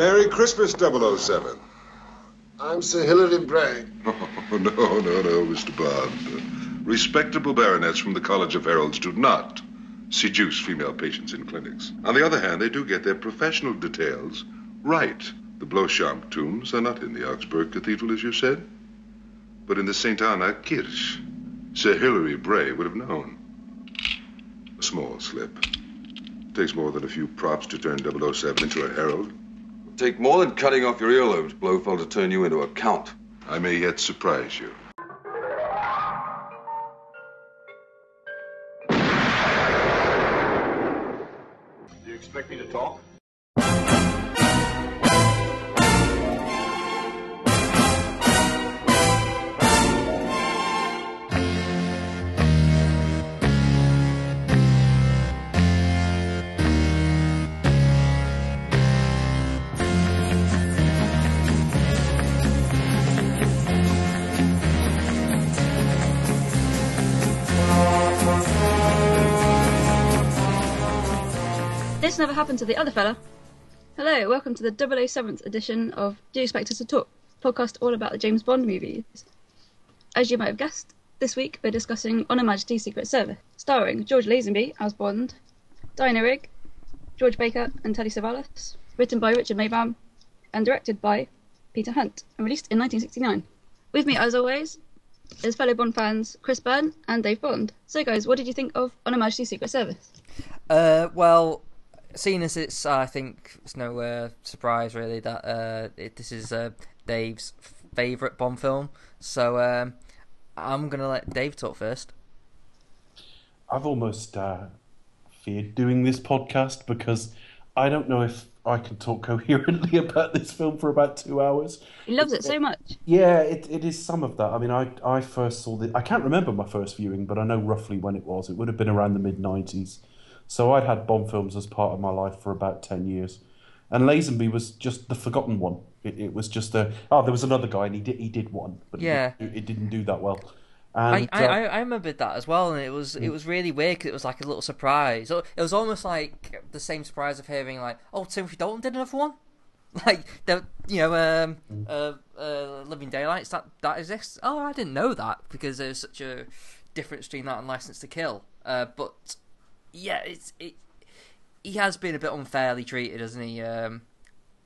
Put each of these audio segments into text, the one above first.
Merry Christmas, 007. I'm Sir Hilary Bray. Oh, no, no, no, Mr. Bond. Respectable baronets from the College of Heralds do not seduce female patients in clinics. On the other hand, they do get their professional details right. The Beauchamp tombs are not in the Augsburg Cathedral, as you said, but in the St. Anna Kirche. Sir Hilary Bray would have known. A small slip. Takes more than a few props to turn 007 into a herald. Take more than cutting off your earlobes, Blofeld, to turn you into a count. I may yet surprise you. Do you expect me to talk? Never happened to the other fella. Hello, welcome to the 007th edition of Do You Expect Us to Talk, podcast all about the James Bond movies. As you might have guessed, this week we're discussing On Her Majesty's Secret Service, starring George Lazenby as Bond, Diana Rigg, George Baker, and Telly Savalas, written by Richard Maibaum, and directed by Peter Hunt, and released in 1969. With me, as always, is fellow Bond fans Chris Byrne and Dave Bond. So, guys, what did you think of On Her Majesty's Secret Service? Uh, well, seeing as it's, I think it's no uh, surprise really that uh, it, this is uh, Dave's favourite Bond film. So um, I'm gonna let Dave talk first. I've almost uh, feared doing this podcast because I don't know if I can talk coherently about this film for about two hours. He loves it so much. Yeah, it, it is some of that. I mean, I I first saw the. I can't remember my first viewing, but I know roughly when it was. It would have been around the mid '90s. So I'd had Bond films as part of my life for about ten years, and Lazenby was just the forgotten one. It, it was just a oh, there was another guy and he did he did one, but Yeah. it, it didn't do that well. I, And, I, uh, I I remembered that as well, and it was it was really weird 'cause it was like a little surprise. It was almost like the same surprise of hearing like, "Oh, Timothy Dalton did another one," like the you know, um, uh, uh, Living Daylights that that exists. Oh, I didn't know that because there's such a difference between that and License to Kill. Uh, but yeah, it's it. He has been a bit unfairly treated, hasn't he? Um,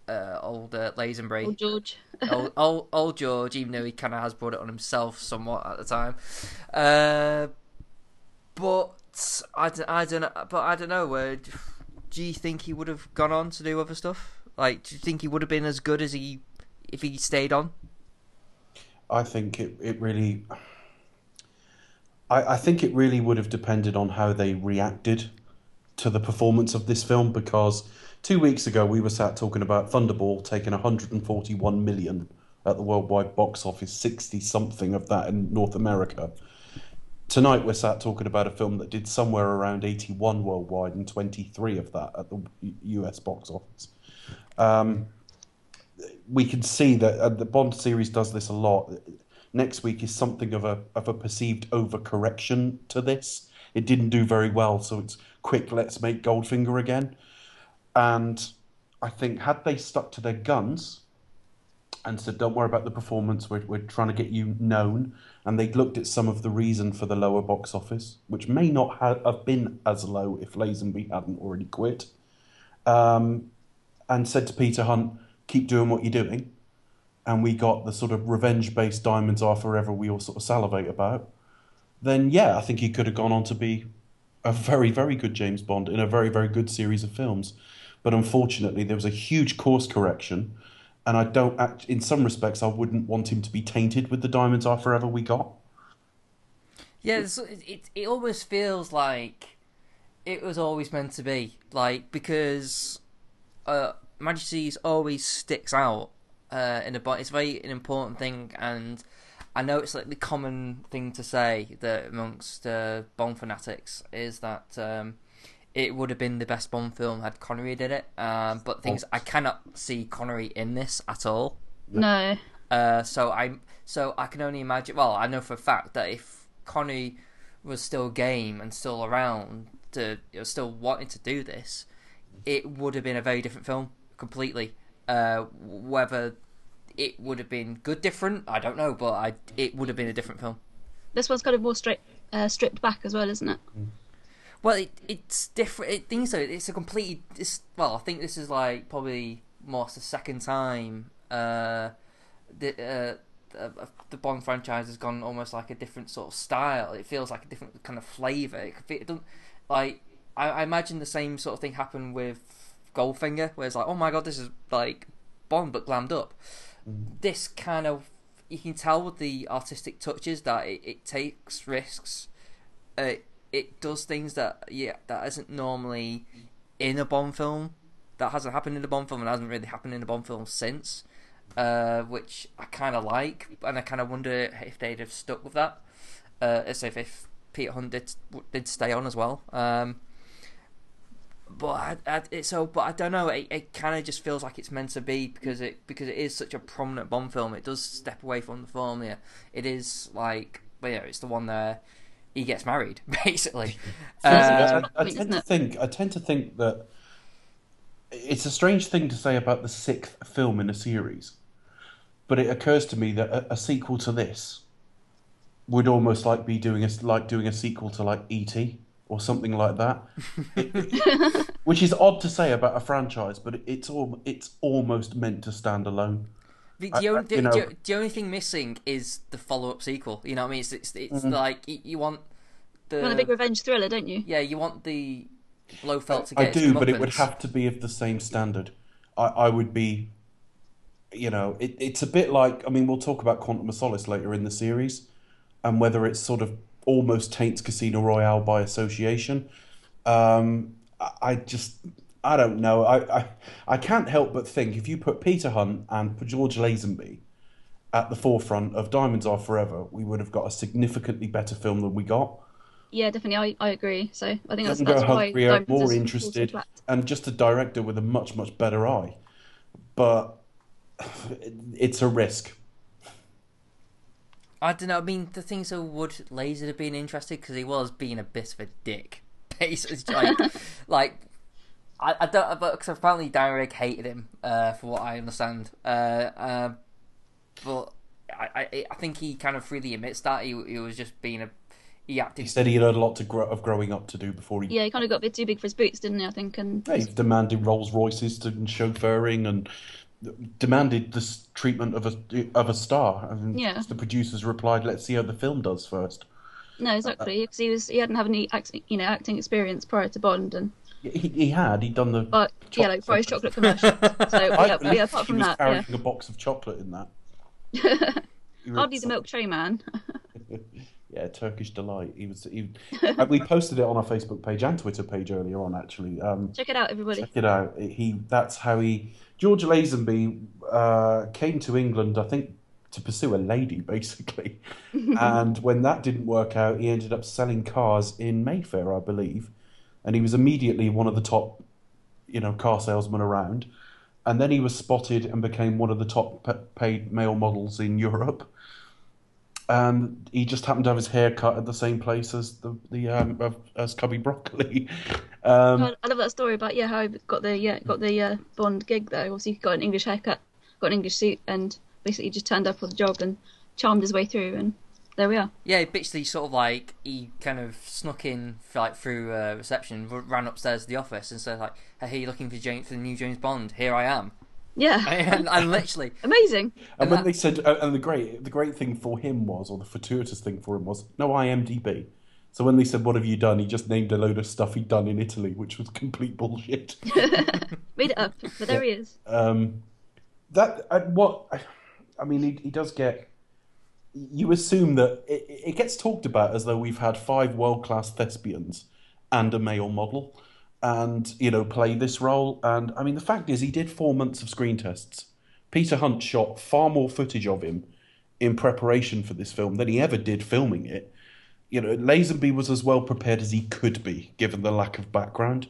uh, old uh, Lazenby Old George. old, old, old George, even though he kind of has brought it on himself somewhat at the time. Uh, but I, d- I don't know. But I don't know. Uh, do you think he would have gone on to do other stuff? Like, do you think he would have been as good as he if he stayed on? I think it, it really. I, I think it really would have depended on how they reacted to the performance of this film because two weeks ago we were sat talking about Thunderball taking 141 million at the worldwide box office, 60 something of that in North America. Tonight we're sat talking about a film that did somewhere around 81 worldwide and 23 of that at the US box office. Um, we can see that uh, the Bond series does this a lot. Next week is something of a of a perceived overcorrection to this. It didn't do very well, so it's quick. Let's make Goldfinger again. And I think had they stuck to their guns and said, "Don't worry about the performance. We're we're trying to get you known," and they'd looked at some of the reason for the lower box office, which may not have been as low if Lazenby hadn't already quit, um, and said to Peter Hunt, "Keep doing what you're doing." And we got the sort of revenge based diamonds are forever we all sort of salivate about, then yeah, I think he could have gone on to be a very, very good James Bond in a very, very good series of films. But unfortunately, there was a huge course correction, and I don't act, in some respects, I wouldn't want him to be tainted with the diamonds are forever we got. Yeah, it, it it almost feels like it was always meant to be like because uh, Majesty's always sticks out uh, in a Bond. It's very an important thing, and I know it's like the common thing to say that amongst uh, Bond fanatics is that um, it would have been the best Bond film had Connery did it. Um, but things I cannot see Connery in this at all. No. Uh, so I so I can only imagine. Well, I know for a fact that if Connery was still game and still around to you know, still wanting to do this, it would have been a very different film completely. Uh, whether it would have been good different, I don't know, but I it would have been a different film. This one's kind of more straight, uh, stripped back as well, isn't it? Well, it, it's different. It things so it's a completely. It's, well, I think this is like probably more the second time uh, the uh, uh, the Bond franchise has gone almost like a different sort of style. It feels like a different kind of flavor. It, it don't like. I, I imagine the same sort of thing happened with Goldfinger, where it's like, oh my god, this is like Bond but glammed up. This kind of you can tell with the artistic touches that it, it takes risks. Uh, it does things that yeah that isn't normally in a Bond film. That hasn't happened in a Bond film and hasn't really happened in a Bond film since. Uh, which I kind of like, and I kind of wonder if they'd have stuck with that. Uh, as if, if Peter Hunt did did stay on as well. Um, but I, I, it, so, but I don't know. It, it kind of just feels like it's meant to be because it because it is such a prominent Bond film. It does step away from the formula. It is like, well, yeah, it's the one there he gets married basically. Yeah, Uh, I, I tend to think I tend to think that it's a strange thing to say about the sixth film in a series, but it occurs to me that a, a sequel to this would almost like be doing a like doing a sequel to like ET or something like that, It- it- which is odd to say about a franchise, but it's all it's almost meant to stand alone. The, the, I- only, the, you know- the, the only thing missing is the follow up sequel. You know what I mean? It's it's, it's Mm-hmm. like you, you want the You want a big revenge thriller, don't you? yeah you want the Blofeld to I get. its do, but it would have to be of the same standard. I, I would be, you know, it, it's a bit like I mean, we'll talk about Quantum of Solace later in the series, and whether it's sort of almost taints Casino Royale by association. Um, I, just, I don't know. I, I, I can't help but think if you put Peter Hunt and George Lazenby at the forefront of Diamonds Are Forever, we would have got a significantly better film than we got. Yeah, definitely. I, I agree. So I think that's, that's why hungrier, Diamonds more interested, and just a director with a much, much better eye. But it's a risk. I don't know. I mean, the thing so would Laser have been interested because he was being a bit of a dick. Basically, like, like I, I don't. But because apparently Derek hated him, uh, for what I understand. Uh, uh, but I, I, I think he kind of freely admits that he, he was just being a. He acted. He said he had a lot to grow, of growing up to do before he, Yeah, he kind of got a bit too big for his boots, didn't he? I think, and Yeah, he demanded Rolls Royces to, and chauffeuring and demanded this treatment of a of a star. And Yeah. the producers replied, "Let's see how the film does first. no, exactly, because he was he hadn't had any acting, you know, acting experience prior to Bond, and He, he had. He'd done the. but yeah, like Fry's chocolate commercial. So yeah, yeah, apart he from was that, carrying yeah, a box of chocolate in that. Hardly the milk tray man. Yeah, Turkish delight. He was. He, uh, we posted it on our Facebook page and Twitter page earlier on. Actually, um, Check it out, everybody. check it out. He. That's how he. George Lazenby uh, came to England, I think, to pursue a lady, basically. and when that didn't work out, he ended up selling cars in Mayfair, I believe. And he was immediately one of the top, you know, car salesmen around. And then he was spotted and became one of the top paid male models in Europe. And he just happened to have his hair cut at the same place as the the um, as Cubby Broccoli. Um, I I love that story about yeah how he got the yeah got the uh, Bond gig though. Obviously, he got an English haircut, got an English suit, and basically just turned up for the job and charmed his way through, and there we are. Yeah, basically, sort of like he kind of snuck in like through uh, reception, r- ran upstairs to the office, and said like, "Hey, you looking for James for the new James Bond? Here I am." Yeah, and, and literally, amazing. And And when that- they said, uh, and the great, the great thing for him was, or the fortuitous thing for him was, no IMDb. So when they said, "What have you done?" he just named a load of stuff he'd done in Italy, which was complete bullshit. Made it up, but there he is. um, that uh, what I, I mean, he, he does get. You assume that it, it gets talked about as though we've had five world class thespians and a male model, and you know play this role. And I mean, the fact is, he did four months of screen tests. Peter Hunt shot far more footage of him in preparation for this film than he ever did filming it. You know, Lazenby was as well prepared as he could be, given the lack of background.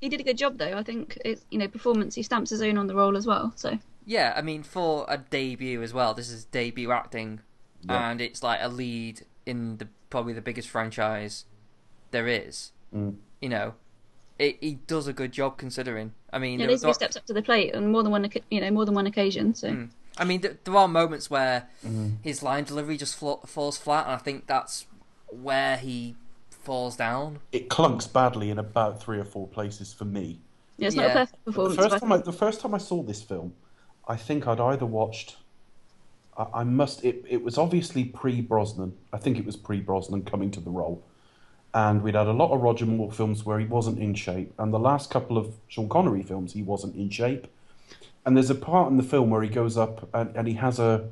He did a good job though. I think it's you know performance. He stamps his own on the role as well. So yeah, I mean, for a debut as well, this is debut acting, Yeah. and it's like a lead in the probably the biggest franchise there is. Mm. You know, it, he does a good job considering. I mean, Yeah, there- Lazenby there- steps up to the plate on more than one, you know, more than one occasion. So Mm. I mean, th- there are moments where Mm. his line delivery just flo- falls flat, and I think that's where he falls down. It clunks badly in about three or four places for me. yeah, it's not a Yeah. perfect The first time I, the first time I saw this film, I think I'd either watched. I, I must. It, it was obviously pre Brosnan. I think it was pre Brosnan coming to the role, and we'd had a lot of Roger Moore films where he wasn't in shape, and the last couple of Sean Connery films he wasn't in shape. And there's a part in the film where he goes up and, and he has a.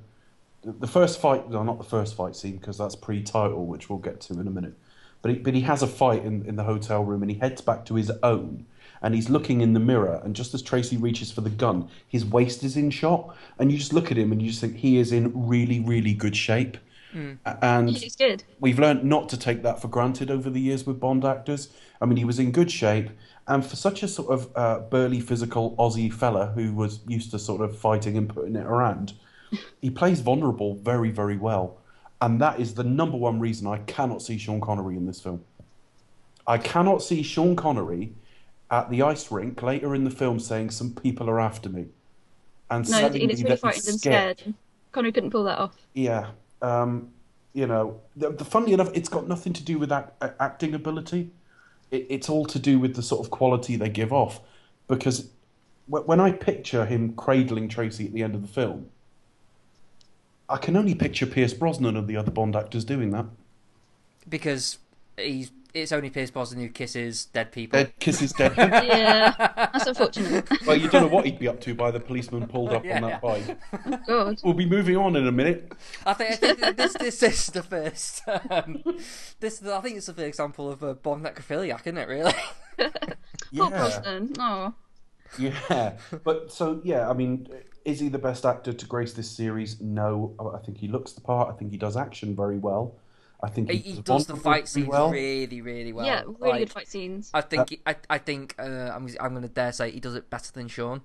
The first fight, no, not the first fight scene because that's pre-title, which we'll get to in a minute. But he, but he has a fight in, in the hotel room and he heads back to his own and he's looking in the mirror and just as Tracy reaches for the gun, his waist is in shot and you just look at him and you just think he is in really really good shape. A- And He's good. we've learned not to take that for granted over the years with Bond actors. I mean, he was in good shape, and for such a sort of uh, burly, physical Aussie fella who was used to sort of fighting and putting it around, he plays vulnerable very, very well. And that is the number one reason I cannot see Sean Connery in this film. I cannot see Sean Connery at the ice rink later in the film saying, Some people are after me. And No, telling he looks really frightened and scared. Connery couldn't pull that off. yeah. Um, you know, the, the funny enough, it's got nothing to do with a- acting ability. It, it's all to do with the sort of quality they give off. Because wh- when I picture him cradling Tracy at the end of the film, I can only picture Pierce Brosnan and the other Bond actors doing that. because he's it's only Pierce Brosnan who kisses dead people. Dead kisses dead. Yeah, that's unfortunate. well, you don't know what he'd be up to by the policeman pulled up Yeah, on yeah. that bike. Oh, God. We'll be moving on in a minute. I think, I think this this is the first. Um, this I think it's the first example of a Bond necrophiliac, isn't it? Really? Poor Brosnan. Oh, Yeah, but so yeah, I mean, is he the best actor to grace this series? No, I think he looks the part. I think he does action very well. I think he, he, he does the fight scenes well. really, really well. yeah, really Like, good fight scenes. I think he- I I think uh, I'm I'm going to dare say he does it better than Sean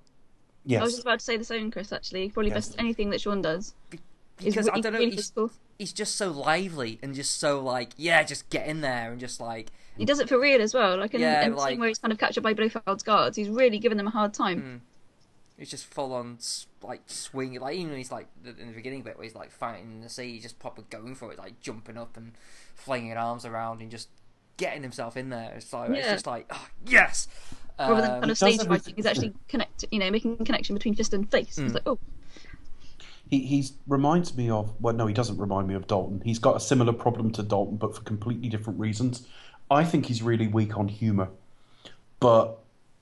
Yes, I was just about to say the same, Chris. Actually, probably Yes. best anything that Sean does. is because I don't know. He's, he's just so lively and just so like yeah, just get in there and just like He does it for real as well. Like in, Yeah, in the like- scene where he's kind of captured by Blofeld's guards, he's really giving them a hard time. He's just full on s- like swinging, like even when he's like in the beginning bit where he's like fighting in the sea, he's just proper going for it, like jumping up and flinging arms around and just getting himself in there. It's like it's just like oh, yes. Rather than Um, kind of does stage fighting, he's actually connect, you know, making a connection between fist and face. Hmm. He's like, oh, he he's reminds me of. Well, no, he doesn't remind me of Dalton. He's got a similar problem to Dalton, but for completely different reasons. I think he's really weak on humour, but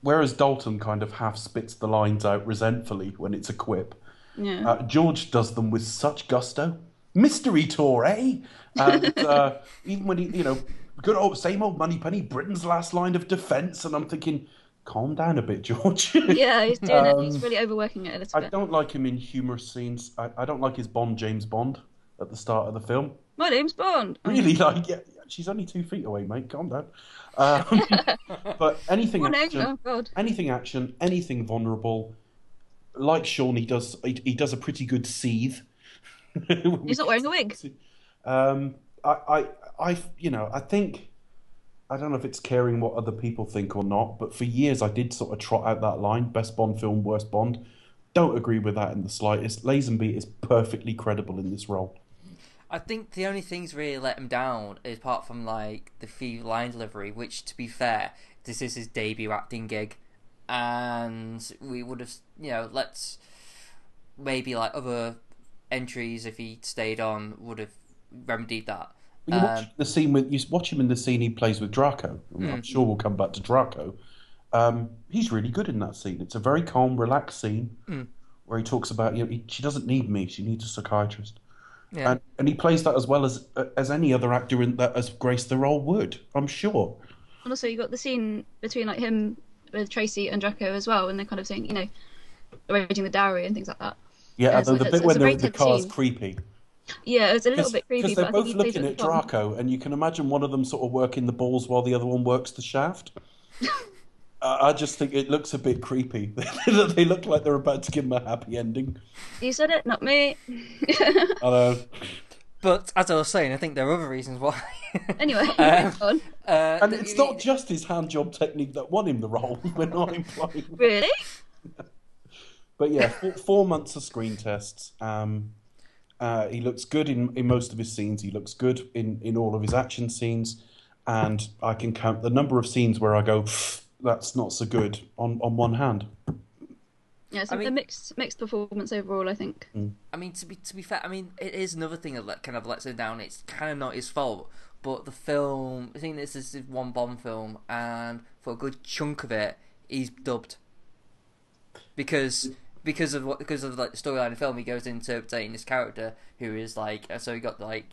whereas Dalton kind of half spits the lines out resentfully when it's a quip, yeah. Uh, George does them with such gusto. Mystery tour, eh? And uh, even when he, you know, good old same old Moneypenny, Britain's last line of defence, and I'm thinking, calm down a bit, George. yeah, he's doing it. Um, He's really overworking it a little I bit. don't like him in humorous scenes. I, I don't like his Bond, James Bond, at the start of the film. My name's Bond. Really, like, yeah, she's only two feet away, mate. Calm down. Um, but anything Morning. action, Oh anything action, anything vulnerable. Like Sean, he does. He, he does a pretty good seethe. He's not wearing a wig. Um, I, I, I, you know, I think, I don't know if it's caring what other people think or not, but for years I did sort of trot out that line: best Bond film, worst Bond. Don't agree with that in the slightest. Lazenby is perfectly credible in this role. I think the only things really let him down, is apart from like the few line delivery, which to be fair, this is his debut acting gig, and we would have, you know, let's maybe like other entries if he stayed on would have remedied that. You watch Um, the scene with you watch him in the scene he plays with Draco. I'm sure we'll come back to Draco. Um, he's really good in that scene. It's a very calm, relaxed scene where he talks about you know he, she doesn't need me; she needs a psychiatrist. Yeah. And, and he plays that as well as as any other actor in that has graced the role would. I'm sure. And also, you got the scene between like him with Tracy and Draco as well, and they're kind of saying, you know, arranging the dowry and things like that. Yeah, Yeah, it's although like- the bit when it's they're in the car's scene. creepy. Yeah, it's a little bit creepy, Because they're both looking at. Draco, and you can imagine one of them sort of working the balls while the other one works the shaft. I I just think it looks a bit creepy. they look like they're about to give him a happy ending. You said it, not me. I know. but as I was saying, I think there are other reasons why. Anyway, Um, on. uh, And it's not just his hand job technique that won him the role. We're not implying. Really? But yeah, four, four months of screen tests. Um, uh, he looks good in, in most of his scenes. He looks good in, in all of his action scenes. And I can count the number of scenes where I go, that's not so good on, on one hand. Yeah, it's I a- a mean- mixed mixed performance overall. I think. I mean, to be to be fair, I mean, it is another thing that kind of lets him down. It's kind of not his fault, but the film. I think this is one Bond film, and for a good chunk of it, he's dubbed because because of what because of like the storyline of the film. He goes into interpreting this character who is like uh, so he got like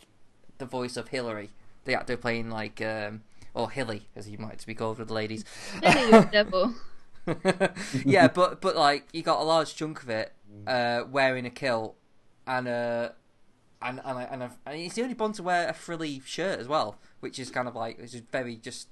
the voice of Hilary, the actor playing like um or Hilly as you might be called with the ladies. Really, you're devil. yeah, but but like you got a large chunk of it uh, wearing a kilt and uh and and and, a, and he's the only Bond to wear a frilly shirt as well, which is kind of like which is very just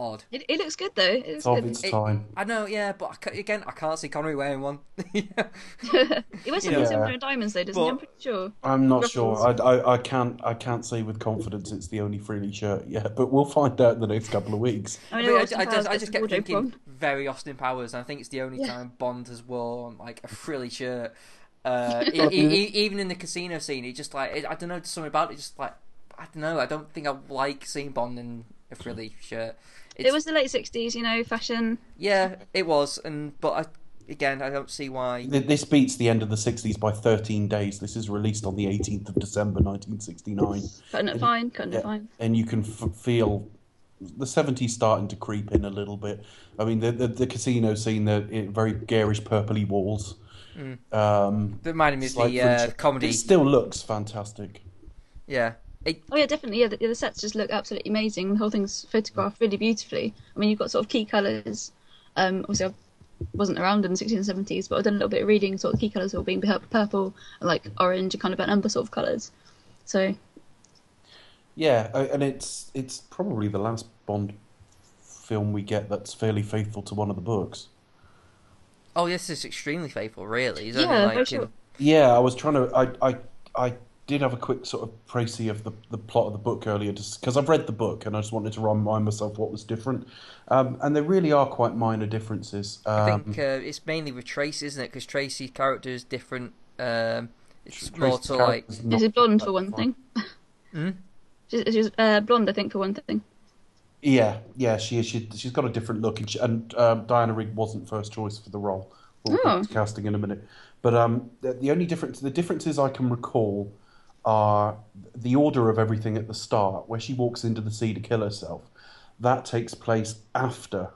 odd. It, it looks good though. It looks It's of good. its It- time. I know, yeah, but I again, I can't see Connery wearing one. he wears something Yeah. similar in diamonds though, doesn't he? I'm But- pretty sure. I'm not Ruffles. sure. I, I, I can't I can't say with confidence it's the only freely shirt yet, but we'll find out in the next couple of weeks. I I, mean, mean, I, Austin I just, I just kept thinking wrong. very Austin Powers, and I think it's the only Yeah. time Bond has worn like a frilly shirt. Uh, e- e- e- even in the casino scene, he just like I don't know, just something about it. Just like I don't know, I don't think I like seeing Bond in a frilly shirt. It's, It was the late '60s, you know, fashion. yeah, it was, and but I, again, I don't see why. This beats the end of the 60s by 13 days. This is released on the 18th of December 1969. Cutting it fine, cutting Yeah, it fine. and you can f- feel the 70s starting to creep in a little bit. I mean, the the, the casino scene, the it, very garish purpley walls. Um, It reminded me of the uh, comedy. It still looks fantastic. Yeah, it, Oh yeah, definitely. Yeah, the, the sets just look absolutely amazing. The whole thing's photographed really beautifully. I mean, you've got sort of key colours. Um, obviously, I wasn't around in the 60s and 70s, but I've done a little bit of reading. Sort of key colours all being purple, and like orange, and kind of burnt umber sort of colours. So Yeah, uh, and it's it's probably the last Bond film we get that's fairly faithful to one of the books. oh, this is extremely faithful. Really, He's Yeah, only like sure. in- Yeah, I was trying to. I I I did have a quick sort of précis of the, the plot of the book earlier, just because I've read the book and I just wanted to remind myself what was different. Um, and there really are quite minor differences. Um, I think uh, it's mainly with Tracy, isn't it? Because Tracy's character is different. Um, it's Tracy's more to like character's not she's blonde that for one fine. thing. Hmm? She's, she's uh, blonde, I think, for one thing. Yeah, yeah, she is. She, she's got a different look, and, she, and um, Diana Rigg wasn't first choice for the role. We'll Oh. get to casting in a minute, but um, the, the only difference, the differences I can recall, are the order of everything at the start, where she walks into the sea to kill herself. That takes place after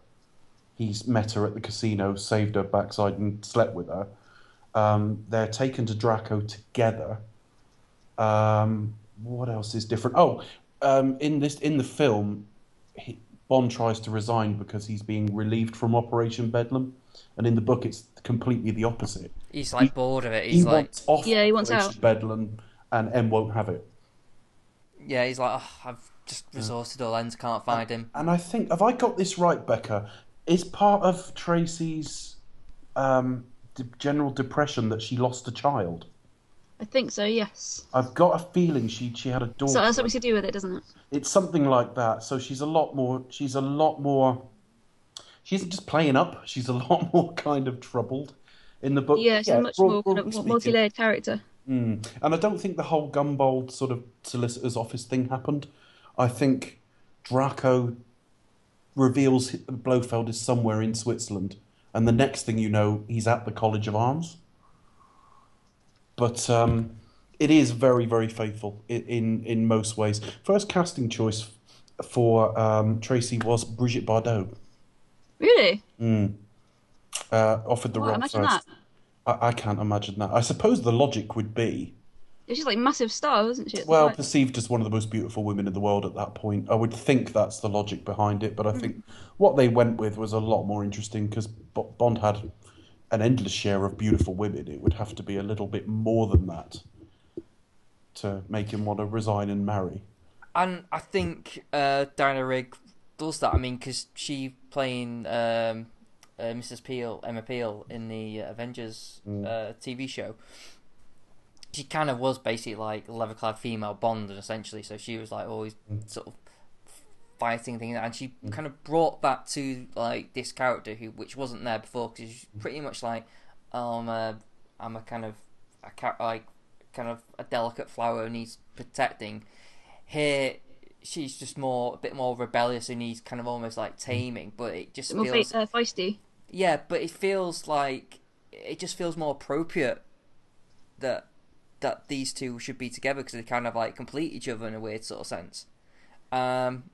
he's met her at the casino, saved her backside, and slept with her. Um, they're taken to Draco together. Um, what else is different? Oh, um, in this in the film, he, Bond tries to resign because he's being relieved from Operation Bedlam, and in the book it's completely the opposite. he's like bored of it. he He's like, wants off Yeah, he wants Operation out. Bedlam, and M won't have it. yeah, he's like, oh, I've just resorted all ends, can't find him. And I think, have I got this right, Becca? Is part of Tracy's um, d- general depression that she lost a child? I think so. Yes. I've got a feeling she she had a daughter. So that's something to do with it, doesn't it? It's something like that. So she's a lot more. She's a lot more. She isn't just playing up. She's a lot more kind of troubled in the book. Yeah, she's a much broad- more kind of multi-layered character. Mm. And I don't think the whole Gumbold sort of solicitor's office thing happened. I think Draco reveals Blofeld is somewhere in Switzerland, and the next thing you know, he's at the College of Arms. But um, it is very, very faithful in, in in most ways. First casting choice for um, Tracy was Brigitte Bardot. Really? Mm. Uh, offered the Wow, role imagine first. that. I, I can't imagine that. I suppose the logic would be She's like massive star, isn't she? well time? perceived as one of the most beautiful women in the world at that point. I would think that's the logic behind it, but I think what they went with was a lot more interesting because Bond had an endless share of beautiful women. It would have to be a little bit more than that to make him want to resign and marry. And I think uh, Diana Rigg does that. I mean, because she playing um, uh, Mrs. Peel, Emma Peel, in the Avengers uh, TV show. she kind of was basically like a leather clad female Bond, essentially, so she was like always Mm. sort of fighting things, and she kind of brought that to like this character who, which wasn't there before, because she's pretty much like, I'm a, I'm a kind of, a ca- like, kind of a delicate flower who needs protecting. Here, she's just more, a bit more rebellious and he's kind of almost like taming, but it just More feels, fe- uh, feisty. yeah, but it feels like it just feels more appropriate that that these two should be together because they kind of like complete each other in a weird sort of sense. Um,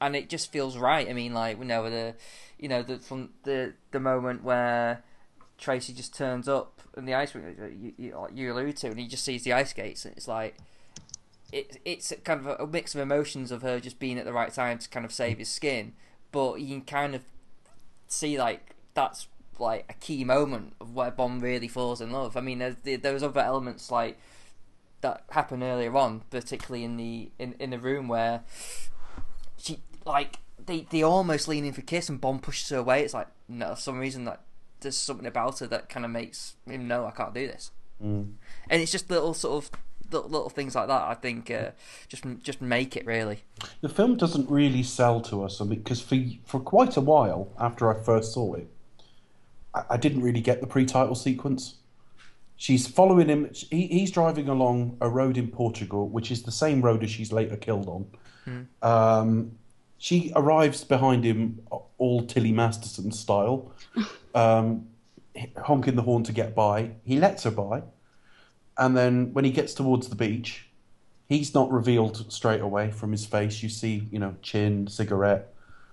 and it just feels right. I mean, like you know the, you know the from the the moment where Tracy just turns up and the ice you, you, you allude to, and he just sees the ice skates, and it's like. It, it's kind of a mix of emotions of her just being at the right time to kind of save his skin, but you can kind of see like that's like a key moment of where Bond really falls in love. I mean, there's there's other elements like that happen earlier on, particularly in the in, in the room where she like they they almost lean in for a kiss and Bond pushes her away. It's like no, for some reason that there's something about her that kind of makes him know I can't do this. Mm. And it's just little sort of little, little things like that. I think uh, just just make it really. The film doesn't really sell to us, because for for quite a while after I first saw it, I, I didn't really get the pre-title sequence. She's following him. He, he's driving along a road in Portugal, which is the same road as she's later killed on. Um, she arrives behind him, all Tilly Masterson style, um, honking the horn to get by. He lets her by, and then when he gets towards the beach, he's not revealed straight away from his face. You see, you know, chin, cigarette,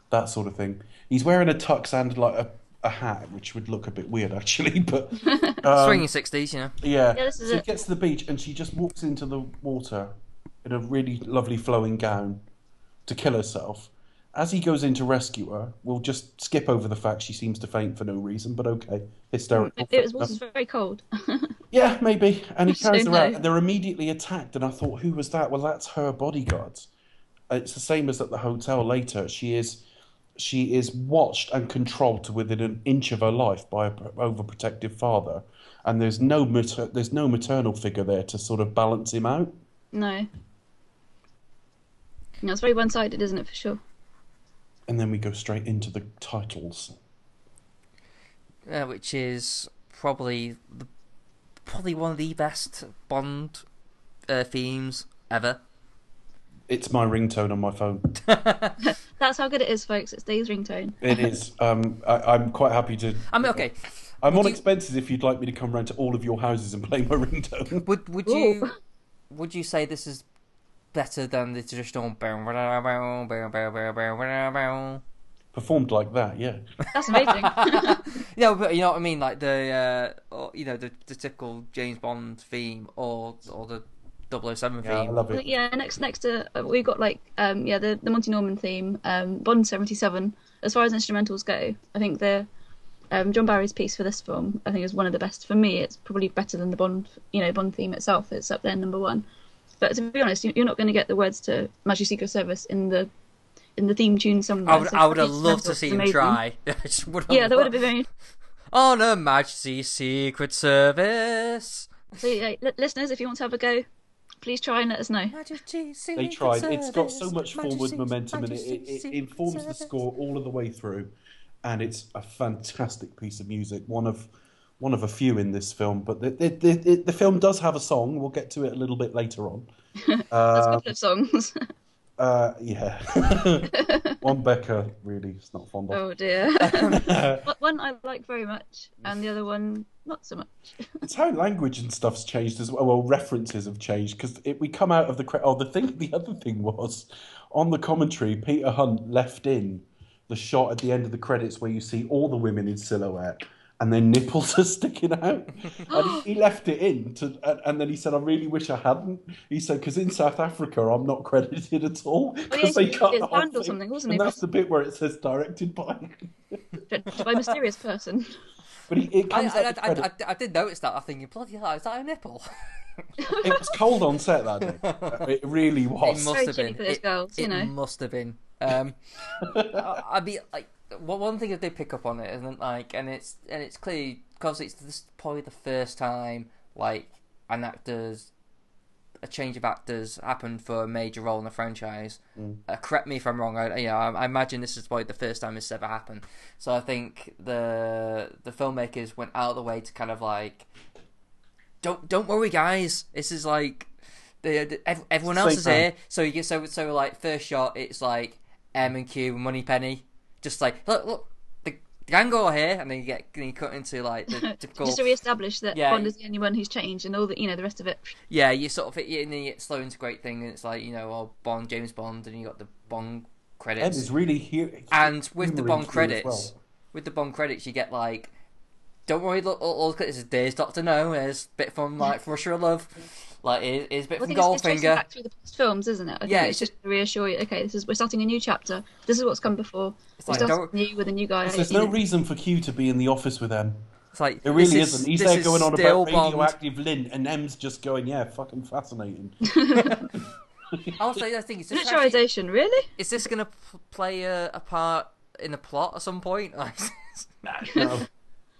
that sort of thing. He's wearing a tux and like a, a hat, which would look a bit weird actually. But um, Swinging sixties, you know. yeah, Yeah, this is so he it. gets to the beach and she just walks into the water in a really lovely flowing gown to kill herself. As he goes in to rescue her, we'll just skip over the fact she seems to faint for no reason, but okay, hysterical. It, was, very cold. Yeah, maybe. And he So carries her out. no. and They're immediately attacked, and I thought, who was that? Well, that's her bodyguards. It's the same as at the hotel later. She is, she is watched and controlled to within an inch of her life by a overprotective father, and there's no mater- there's no maternal figure there to sort of balance him out. no. No, it's very one sided, isn't it, for sure? And then we go straight into the titles. uh, which is probably the, probably one of the best Bond uh, themes ever. It's my ringtone on my phone. That's how good it is, folks. It's Dave's ringtone. It is. Um, I, I'm quite happy to. I mean, okay, I'm Would on you- expenses if you'd like me to come round to all of your houses and play my ringtone. would would Ooh. you would you say this is better than the traditional. Performed like that, yeah. That's amazing. Yeah, but you know what I mean, like the uh, or, you know the, the typical James Bond theme or or the 007 yeah, theme. I love it. Yeah, next next uh, we got like um yeah the the Monty Norman theme um Bond 77. As far as instrumentals go, I think the um, John Barry's piece for this film I think is one of the best for me. It's probably better than the Bond you know Bond theme itself. It's up there number one. But to be honest, you- you're not going to get the words to Magic Secret Service in the in the theme tune somewhere. I would so I would have loved to see It's him amazing. try. Would have Yeah, that would have loved- been very. On a Majesty's Secret Service. So yeah, li- listeners, if you want to have a go, please try and let us know. They tried. It's got so much forward momentum and it, it, it informs the score all of the way through. And it's a fantastic piece of music. One of one of a few in this film. But the, the, the, the film does have a song. We'll get to it a little bit later on. That's a Uh, couple of songs. uh, yeah. One Becca really is not fond of. oh dear. One I like very much, and the other one not so much. It's how language and stuff's changed as well. Well, references have changed because we come out of the. Oh, the thing. The other thing was on the commentary. Peter Hunt left in the shot at the end of the credits where you see all the women in silhouette and their nipples are sticking out. and he, he left it in to, and, and then he said, "I really wish I hadn't." He said, "Because in South Africa, I'm not credited at all Oh, yeah, they he- cut he the was whole or thing." something, wasn't and he? that's the bit where it says directed by. By a mysterious person. But he, it I, comes I, out the I, credit- I, I did notice that. I think, bloody hell, is that a nipple? It was cold on set that day. It really was. It must Very have been. for those it, girls, you it know. must have been. Um, I, I mean, like one one thing I did pick up on it, isn't like, and it's and it's clearly because it's this probably the first time like an actor's a change of actors happened for a major role in the franchise. Uh, correct me if I'm wrong. I, you know, I, I imagine this is probably the first time this ever happened. So I think the the filmmakers went out of the way to kind of like, don't don't worry, guys. This is like, the, the everyone else is here. So you get so so like first shot, it's like M and Q, Moneypenny, just like look look. The the gang are here, and then you get then you cut into like the typical Just to re-establish that Yeah. Bond is the only one who's changed, and all the you know the rest of it. Yeah, you sort of and then you get slow integrate thing, and it's like you know, oh Bond, James Bond, and you got the Bond Ed credits, is really here. and with the Bond credits, well. with the Bond credits, you get like, don't worry, look, look, look this is Days Doctor No, there's a bit from like from Russia Love, like it, it's a bit Well, from I think it's, it's tracing Goldfinger. back through the past films, isn't it? I think Yeah, it's it's just to reassure you. Okay, this is we're starting a new chapter. This is what's come before. It's We're like, starting new with a new guy. There's no reason for Q to be in the office with M. it's like There really is- isn't. He's this there is going on still about Bond. radioactive lint, and M's just going, "Yeah, fucking fascinating." I'll say I think it's just actually, Miniaturization, really? is this gonna p- play a, a part in the plot at some point? Like, No,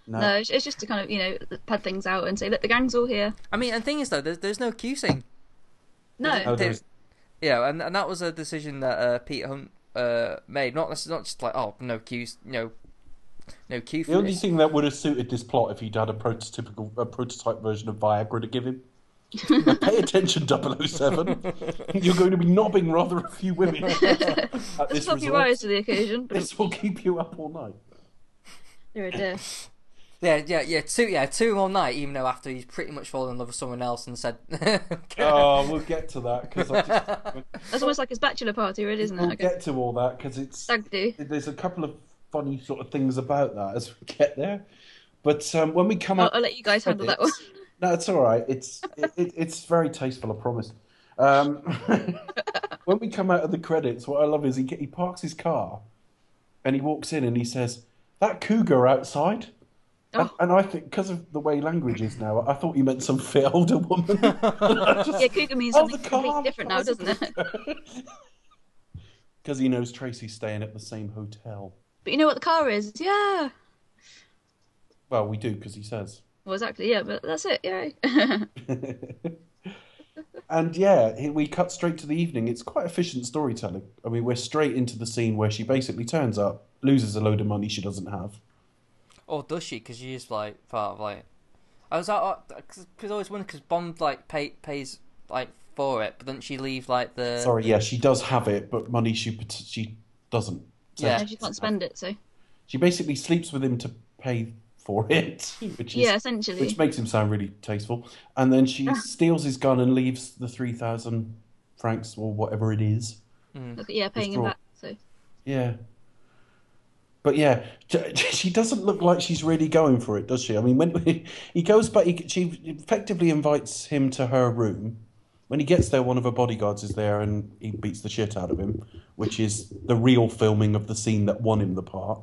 no. No, it's, it's just to kind of you know pad things out and say, look, the gang's all here. I mean, and the thing is though, there's, there's no Q. No, Oh, there's- Yeah, and and that was a decision that uh, Peter Hunt uh, made. Not that's not just like oh no Q, no, no Q. The only this. thing that would have suited this plot if he'd had a prototypical, a prototype version of Viagra to give him. Pay attention, 007. You're going to be knobbing rather a few women at let's this swap your resort. eyes to the occasion. This will keep you up all night. you're a dear. Yeah, yeah, yeah. Two, yeah, two all night. Even though after he's pretty much fallen in love with someone else and said, Oh, we'll get to that because I just That's almost like his bachelor party, really, isn't it? we'll get to all that because it's there's a couple of funny sort of things about that as we get there. But um, when we come I'll, out, I'll let you guys handle that one. No, it's all right. It's it, it, it's very tasteful, I promise. Um, when we come out of the credits, what I love is he he parks his car, and he walks in and he says, "That cougar outside." And, Oh. and I think because of the way language is now, I thought you meant some fit older woman. Just- Yeah, cougar means Oh, something completely different now, doesn't it? Because he knows Tracy's staying at the same hotel. But you know what the car is? Yeah. Well, we do because he says. Well, exactly. Yeah, but that's it. Yeah. And yeah, we cut straight to the evening. It's quite efficient storytelling. I mean, we're straight into the scene where she basically turns up, loses a load of money she doesn't have. "Oh, does she?" Because she's like part of like. I was like, because I always wonder because Bond like pay, pays like for it, but doesn't she leave like the? Sorry, yeah, she does have it, but money she she doesn't. So Yeah. She can't spend it, so She basically sleeps with him to pay for it, which is yeah, essentially. which makes him sound really tasteful. And then she steals his gun and leaves the three thousand francs or whatever it is. Mm. Look, yeah, paying him back. So Yeah. But yeah, she doesn't look like she's really going for it, does she? I mean, when he goes back, he, she effectively invites him to her room. When he gets there, one of her bodyguards is there and he beats the shit out of him, which is the real filming of the scene that won him the part.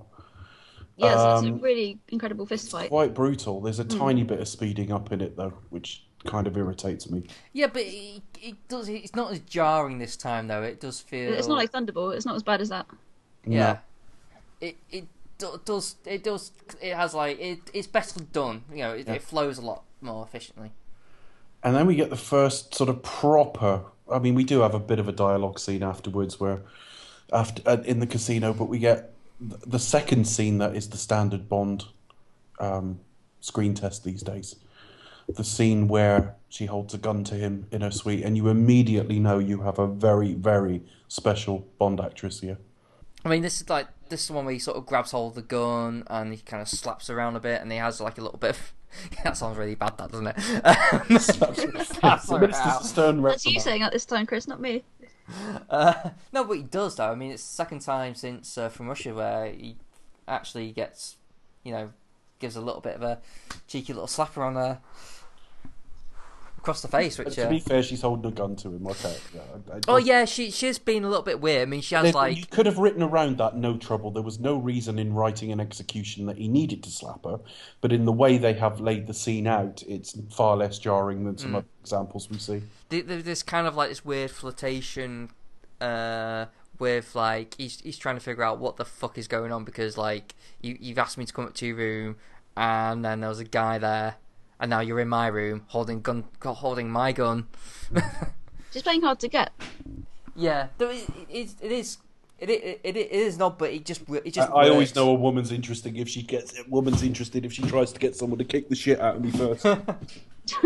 yeah, so it's a Um, really incredible fist fight. Quite brutal. There's a tiny bit of speeding up in it, though, which kind of irritates me. Yeah, but it, it does. It's not as jarring this time though. It does feel. It's not like Thunderball. It's not as bad as that. Yeah. It it do- does it does it has like it it's better done. You know, it, Yeah. it flows a lot more efficiently. And then we get the first sort of proper. I mean, we do have a bit of a dialogue scene afterwards, where after uh, in the casino, but we get the second scene that is the standard Bond um, screen test these days. The scene where she holds a gun to him in her suite, and you immediately know you have a very, very special Bond actress here. I mean, this is like this is the one where he sort of grabs hold of the gun and he kind of slaps around a bit, and he has like a little bit of. that sounds really bad, that doesn't it? Slaps her out. Stern That's you saying that this time, Chris, not me. Uh, no, but he does though. I mean, it's the second time since uh, from Russia where he actually gets, you know, gives a little bit of a cheeky little slap around her across the face, which. to Uh, be fair, she's holding a gun to him. Okay. Yeah, I- I- oh yeah, she she's been a little bit weird. I mean, she has There- like you could have written around that no trouble. There was no reason in writing an execution that he needed to slap her, but in the way they have laid the scene out, it's far less jarring than Mm. some other examples we see. th- th- this kind of like this weird flirtation uh, with like he's he's trying to figure out what the fuck is going on because like you you've asked me to come up to your room and then there was a guy there and now you're in my room holding gun, holding my gun. She's playing hard to get. yeah, though it, it, it is. It, it, it, it is not, but it just it I, just. I always know a woman's interesting if she gets a woman's interested if she tries to get someone to kick the shit out of me first.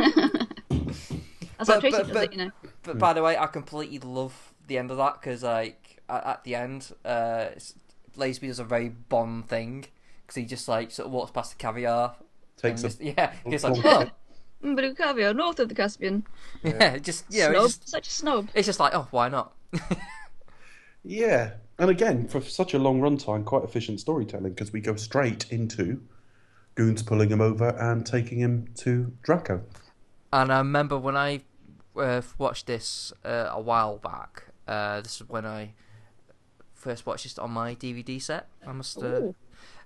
That's how But- Tracy but- does but- it, you know. But by the way, I completely love the end of that because like at, at the end, uh, it's- Lazenby does a very Bond thing because he just like sort of walks past the caviar. Takes and a just, yeah, he's like, long- oh, Blue caviar, north of the Caspian. yeah, just yeah, snob, it's just, such a snob. it's just like, oh, why not? Yeah, and again, for such a long runtime, quite efficient storytelling because we go straight into Goons pulling him over and taking him to Draco. And I remember when I uh, watched this uh, a while back. Uh, this is when I first watched this on my DVD set. I must. Uh, Ooh.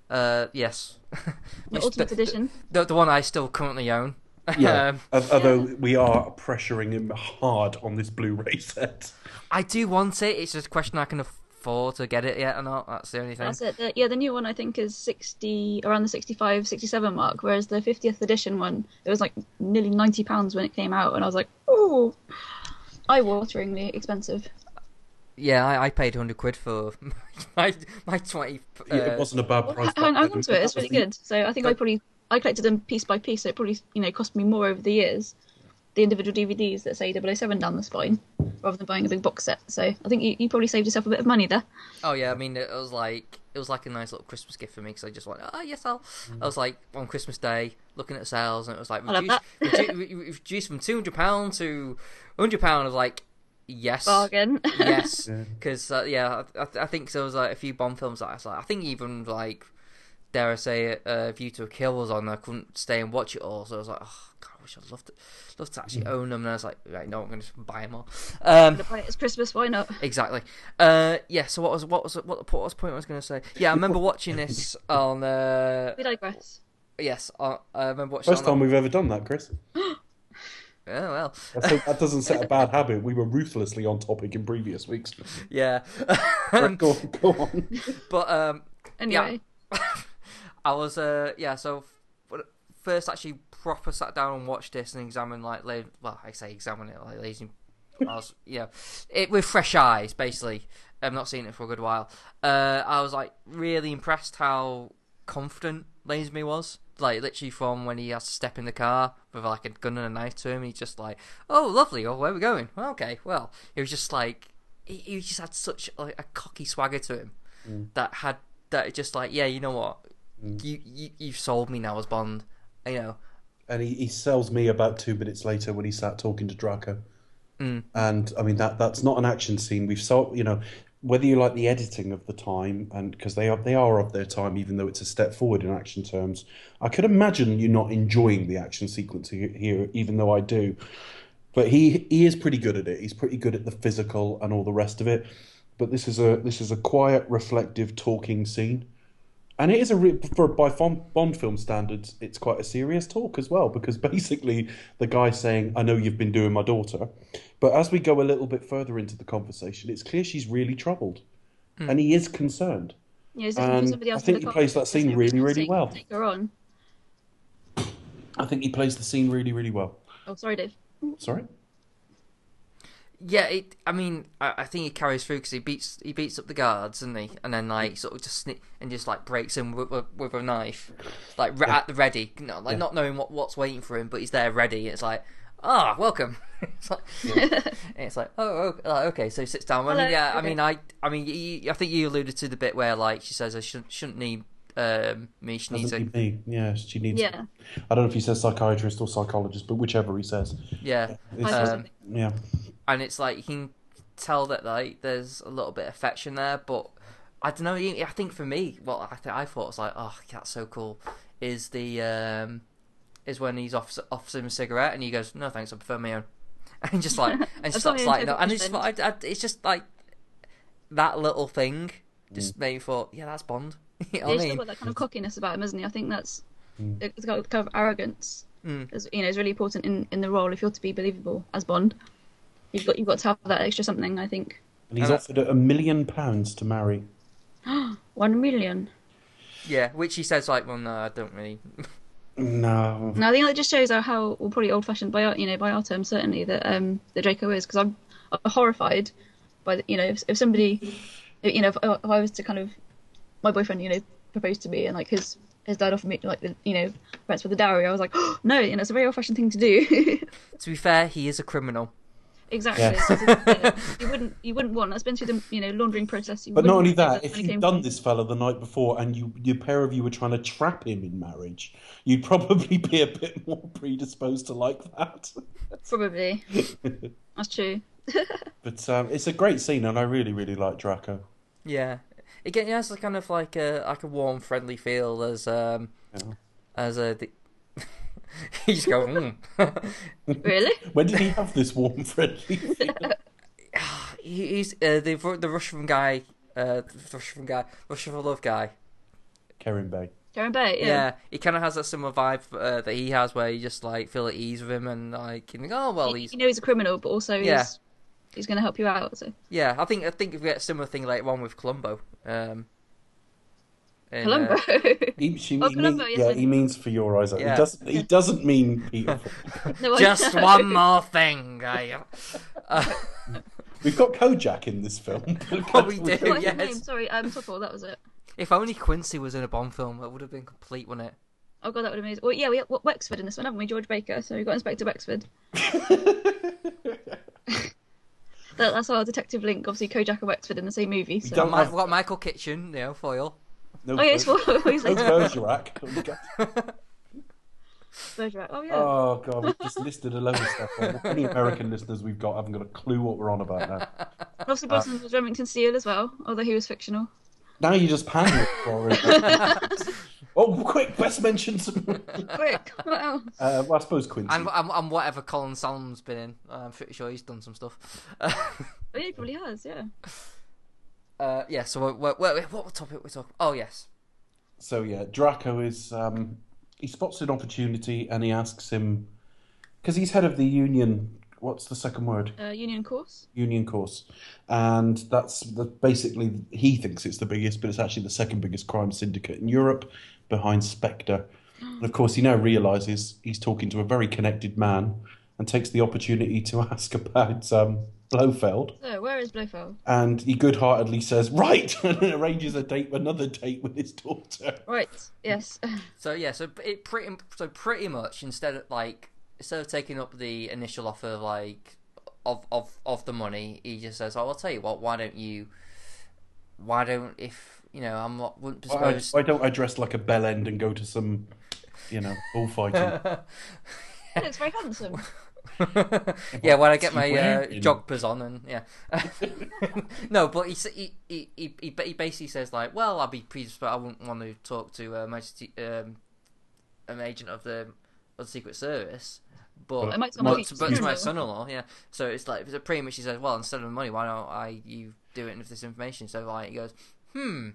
Uh, yes, The Ultimate the, Edition. the, the one I still currently own. Yeah, Um, al- although we are pressuring him hard on this Blu-ray set. I do want it. It's just a question I can afford to get it yet or not. That's the only thing. That's it. The, yeah, the new one I think is 60, around the 65, 67 mark, whereas the 50th edition one, it was like nearly 90 pounds when it came out, and I was like, ooh, eye-wateringly expensive. Yeah, I, I paid hundred quid for my my twenty. Uh, Yeah, it wasn't a bad price. Hang, hang on to it, it's really good. So I think I probably I collected them piece by piece, so it probably you know cost me more over the years. The individual DVDs that say 007 down the spine, rather than buying a big box set. So I think you, you probably saved yourself a bit of money there. Oh yeah, I mean it was like it was like a nice little Christmas gift for me because I just went, oh yes, I'll. I was like on Christmas Day looking at sales and it was like I love reduced, redu- re- re- reduced from two hundred pound to hundred pound. I was like, yes, Bargain. yes, because uh, yeah, I, I think there was like a few Bond films that I was like, I think even like dare I say it, uh, View to a Kill was on. I couldn't stay and watch it all, so I was like, oh god, I wish I'd loved to, love to actually own them. And I was like, right, no, I'm going to buy them all. Um, Buy it as Christmas, why not? Exactly. Uh, yeah. So what was what was what, what was the point I was going to say? Yeah, I remember watching this on. Uh, We digress. yes, uh, I remember watching. First it on, time we've ever done that, Chris. Oh well. I think that doesn't set a bad habit. We were ruthlessly on topic in previous weeks. Yeah. go, on, go on. but um, Anyway, I was uh yeah. So first actually proper sat down and watched this and examined like la- well I say examine it like lazy. I was yeah, it with fresh eyes basically. I've not seen it for a good while. Uh, I was like really impressed how confident Lazenby was. Like literally from when he has to step in the car with like a gun and a knife to him, he's just like, "Oh, lovely. Oh, where are we going? Well, okay. Well, he was just like, he, he just had such like a cocky swagger to him mm. that had that just like, yeah, you know what, mm. you, you you've sold me now as Bond. You know, And he, he sells me about two minutes later when he sat talking to Draco. Mm. And I mean that that's not an action scene. We've saw you know whether you like the editing of the time and because they are they are of their time, even though it's a step forward in action terms. I could imagine you not enjoying the action sequence here, even though I do. But he he is pretty good at it. He's pretty good at the physical and all the rest of it. But this is a this is a quiet, reflective, talking scene. And it is a re- for by Bond, Bond film standards, it's quite a serious talk as well because basically the guy's saying, "I know you've been doing my daughter," but as we go a little bit further into the conversation, it's clear she's really troubled, hmm. and he is concerned. you know, he's And somebody else I think he plays that scene really, really take- well. Take her on. I think he plays the scene really, really well. Oh, sorry, Dave. Sorry. Yeah. It. I mean, I, I think he carries through because he beats he beats up the guards, and he and then like sort of just sneak and just like breaks him with, with, with a knife, like re- at the ready, you know, like Yeah. not knowing what what's waiting for him, but he's there ready. It's like. Ah, welcome. it's like, and it's like, oh, okay. So he sits down. I mean, Hello, yeah. I mean, I, I mean, you, I think you alluded to the bit where, like, she says, "I shouldn't, shouldn't need um, me. She needs a, Doesn't? Yeah, she needs. Yeah. I don't know if he says psychiatrist or psychologist, but whichever he says. yeah." It's- I Um, yeah. And it's like you can tell that like there's a little bit of affection there, but I don't know. I think for me, what I th- I thought was like, oh, that's so cool. Is the um, is when he's offers, offers him a cigarette and he goes, no thanks, I prefer my own, and just like and That's starts not lighting up, and it's interpretation. I, I, it's just like that little thing Mm. just made me thought, yeah, that's Bond. you know Yeah, what he's I still mean? got that kind of cockiness about him, isn't he? I think that's Mm. it's got kind of arrogance. Mm. Is you know, is really important in, in the role if you're to be believable as Bond. You've got you've got to have that extra something. I think And he's And offered a million pounds to marry. one million. Yeah, which he says like, well, no, I don't really. No. No, I think that just shows how, how well, probably old-fashioned by our, you know by our terms certainly that um that Draco is because I'm, I'm horrified by the, you know if, if somebody you know if, if I was to kind of my boyfriend you know proposed to me and like his his dad offered me like the you know rents for the dowry I was like oh, no you know it's a very old-fashioned thing to do To be fair, he is a criminal. Exactly Yeah. you wouldn't you wouldn't want that's been through the you know laundering process you But not only that, if you'd came- done this fella the night before and you, your pair of you were trying to trap him in marriage, you'd probably be a bit more predisposed to like that. probably that's true But um, it's a great scene, and I really, really like Draco. Yeah, it get- it has a kind of like a like a warm, friendly feel as um Yeah. as a. The... you just go. Mm. really When did he have this warm, friendly He's uh, the the Russian guy, uh, the Russian guy, Russian for love guy. Kerim Bey. Kerim Bey Yeah, yeah, he kind of has that similar vibe uh, that he has, where you just like feel at ease with him, and like you think, oh well, You- he's you know he's a criminal but also Yeah. he's he's going to help you out so yeah. I think I think we get a similar thing later on with Columbo. Um, in, Columbo uh, He, she, Oh, he Columbo, mean- yes, yeah, he means for your eyes. Yeah. He doesn't. He doesn't mean Peter. no, I just know. one more thing. I, uh, We've got Kojak in this film. Oh, we do. What's yes. his name? Sorry, um, Topol, that was it. if only Quincy was in a Bond film, it would have been complete, wouldn't it? Oh god, that would have amazing. Well, yeah, we have Wexford in this one, haven't we? George Baker. So we got Inspector Wexford. that, that's our detective link. Obviously, Kojak and Wexford in the same movie. So. don't have- We've got Michael Kitchen, you know, Foyle. No, Oh yeah, it's Ber- for he's no like Bergerac. Bergerac. Oh yeah. Oh god, we've just listed a load of stuff. Well, any American listeners we've got haven't got a clue what we're on about now. Obviously, Brosnan was Remington Steele as well, although he was fictional. Now you just pandering for it. oh, quick, best mention some. Quick, what else? Uh, well, I suppose Quincy. And, and, and whatever Colin Salmon's been in, I'm pretty sure he's done some stuff. Oh yeah, he probably has. Yeah. Uh, yeah, so we're, we're, we're, what topic we talking? Oh yes, So yeah, Draco is um, he spots an opportunity and he asks him because he's head of the union. What's the second word? Uh, Union Corse. Union Corse, and that's the, basically he thinks it's the biggest, but it's actually the second biggest crime syndicate in Europe, behind Spectre. And of course, he now realizes he's talking to a very connected man, and takes the opportunity to ask about um, Blofeld. So where is Blofeld? And he good-heartedly says, "Right," and arranges a date, another date with his daughter. Right. Yes. so yeah, so it pretty so pretty much instead of like instead of taking up the initial offer like of of of the money, he just says, "Oh, I'll tell you what. Why don't you? Why don't if you know I'm not wouldn't be Why, supposed." why don't I dress like a bell end and go to some, you know, bullfighting? he looks very handsome. yeah, when I get my he uh, joggers on and yeah, no, but he, he he he he he basically says like, well, I'll be predisposed. I wouldn't want to talk to uh, Majesty, um, an agent of the of the Secret Service, but I but, my but, future to my son-in-law. son-in-law, yeah. So it's like so pretty much he says, well, instead of the money, why don't I you do it with this information? So like he goes, hmm,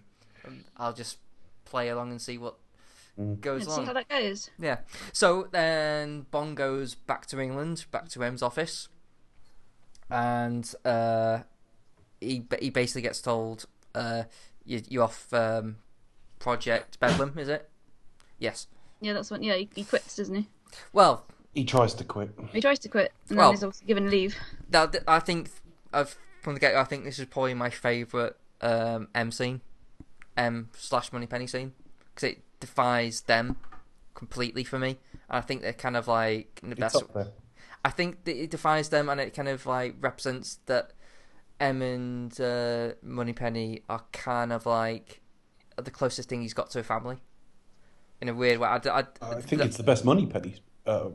I'll just play along and see what goes Let's see on. how that goes. Yeah. So then Bond goes back to England, back to M's office, and uh, he he basically gets told, uh, you you off um, Project Bedlam, is it? Yes. Yeah, that's one. Yeah, he, he quits, doesn't he? Well, he tries to quit. He tries to quit, and Well- then he's also given leave. now th- I think I've from the get I think this is probably my favourite um, M scene, M slash Moneypenny scene, because it defies them completely for me. And I think they're kind of like in the It's best. up there. I think that it defies them, and it kind of like represents that M and uh, Moneypenny are kind of like the closest thing he's got to a family. In a weird way, I, I, I think it's the best money penny. Uh,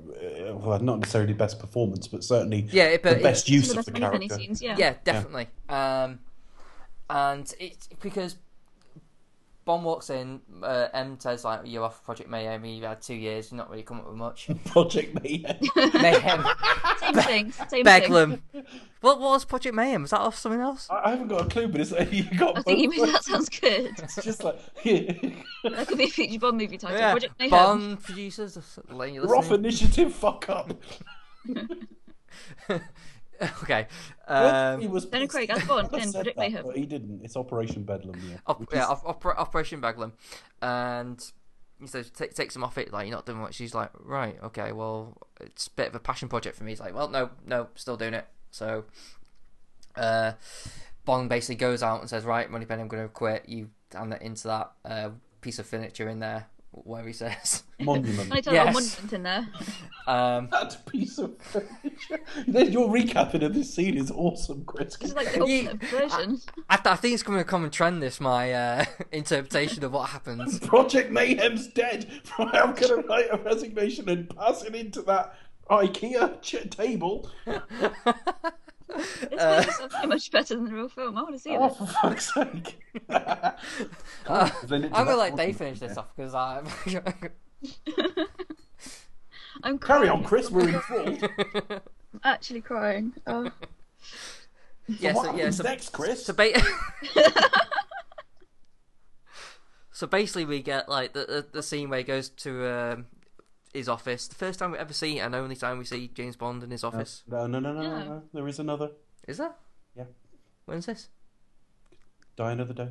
well, not necessarily best performance, but certainly Yeah, it- but the best it's- use Some of of the the best Moneypenny character. scenes. Yeah. yeah, definitely. Um, and it's because Bond walks in, uh, M says like, "You're off Project Mayhem. You've had two years. You're not really coming up with much." Project Mayhem. Mayhem, Same thing. Same thing. Beglum. What was Project Mayhem? Was that off something else? I I haven't got a clue, but it's like you got. I think you mean that sounds good. It's just like That could be a future Bond movie title. Yeah, Project Mayhem. Bond producers. letting you we're off listen. initiative. Fuck up. okay. Um, he was Daniel Craig as Bond in said Project that, Mayhem. but he didn't. It's Operation Bedlam. Yeah. Op- yeah, is- op- Oper- Operation Bedlam, and so t- takes him off it. Like you're not doing much. She's like, right, okay, well, it's a bit of a passion project for me. He's like, well, no, no, still doing it. So, uh, Bond basically goes out and says, right, Moneypenny, I'm going to quit. You hand it into that uh, piece of furniture in there, where he says, Monument. I tell Yes. a monument in there. um, that piece of furniture. Your recapping of this scene is awesome, Chris. This is like the Ye- ultimate version. I, I think it's becoming a common trend. This my uh, interpretation of what happens. Project Mayhem's dead. I'm going to write a resignation and pass it into that IKEA ch- table. This uh, so much better than the real film. I want to see Oh, this. for fuck's sake. Uh, it- I'm gonna let they wasn't- finish this off because I'm. I'm Carry on, Chris. We're in full. I'm actually crying. Oh. yeah, what so, yeah, so, next, Chris? So, ba- so basically, we get like the, the the scene where he goes to um, his office. The first time we ever see, and only time we see James Bond in his office. No, no, no, no, no, Yeah. no. There is another. Is there? Yeah. When's this? Die Another Day.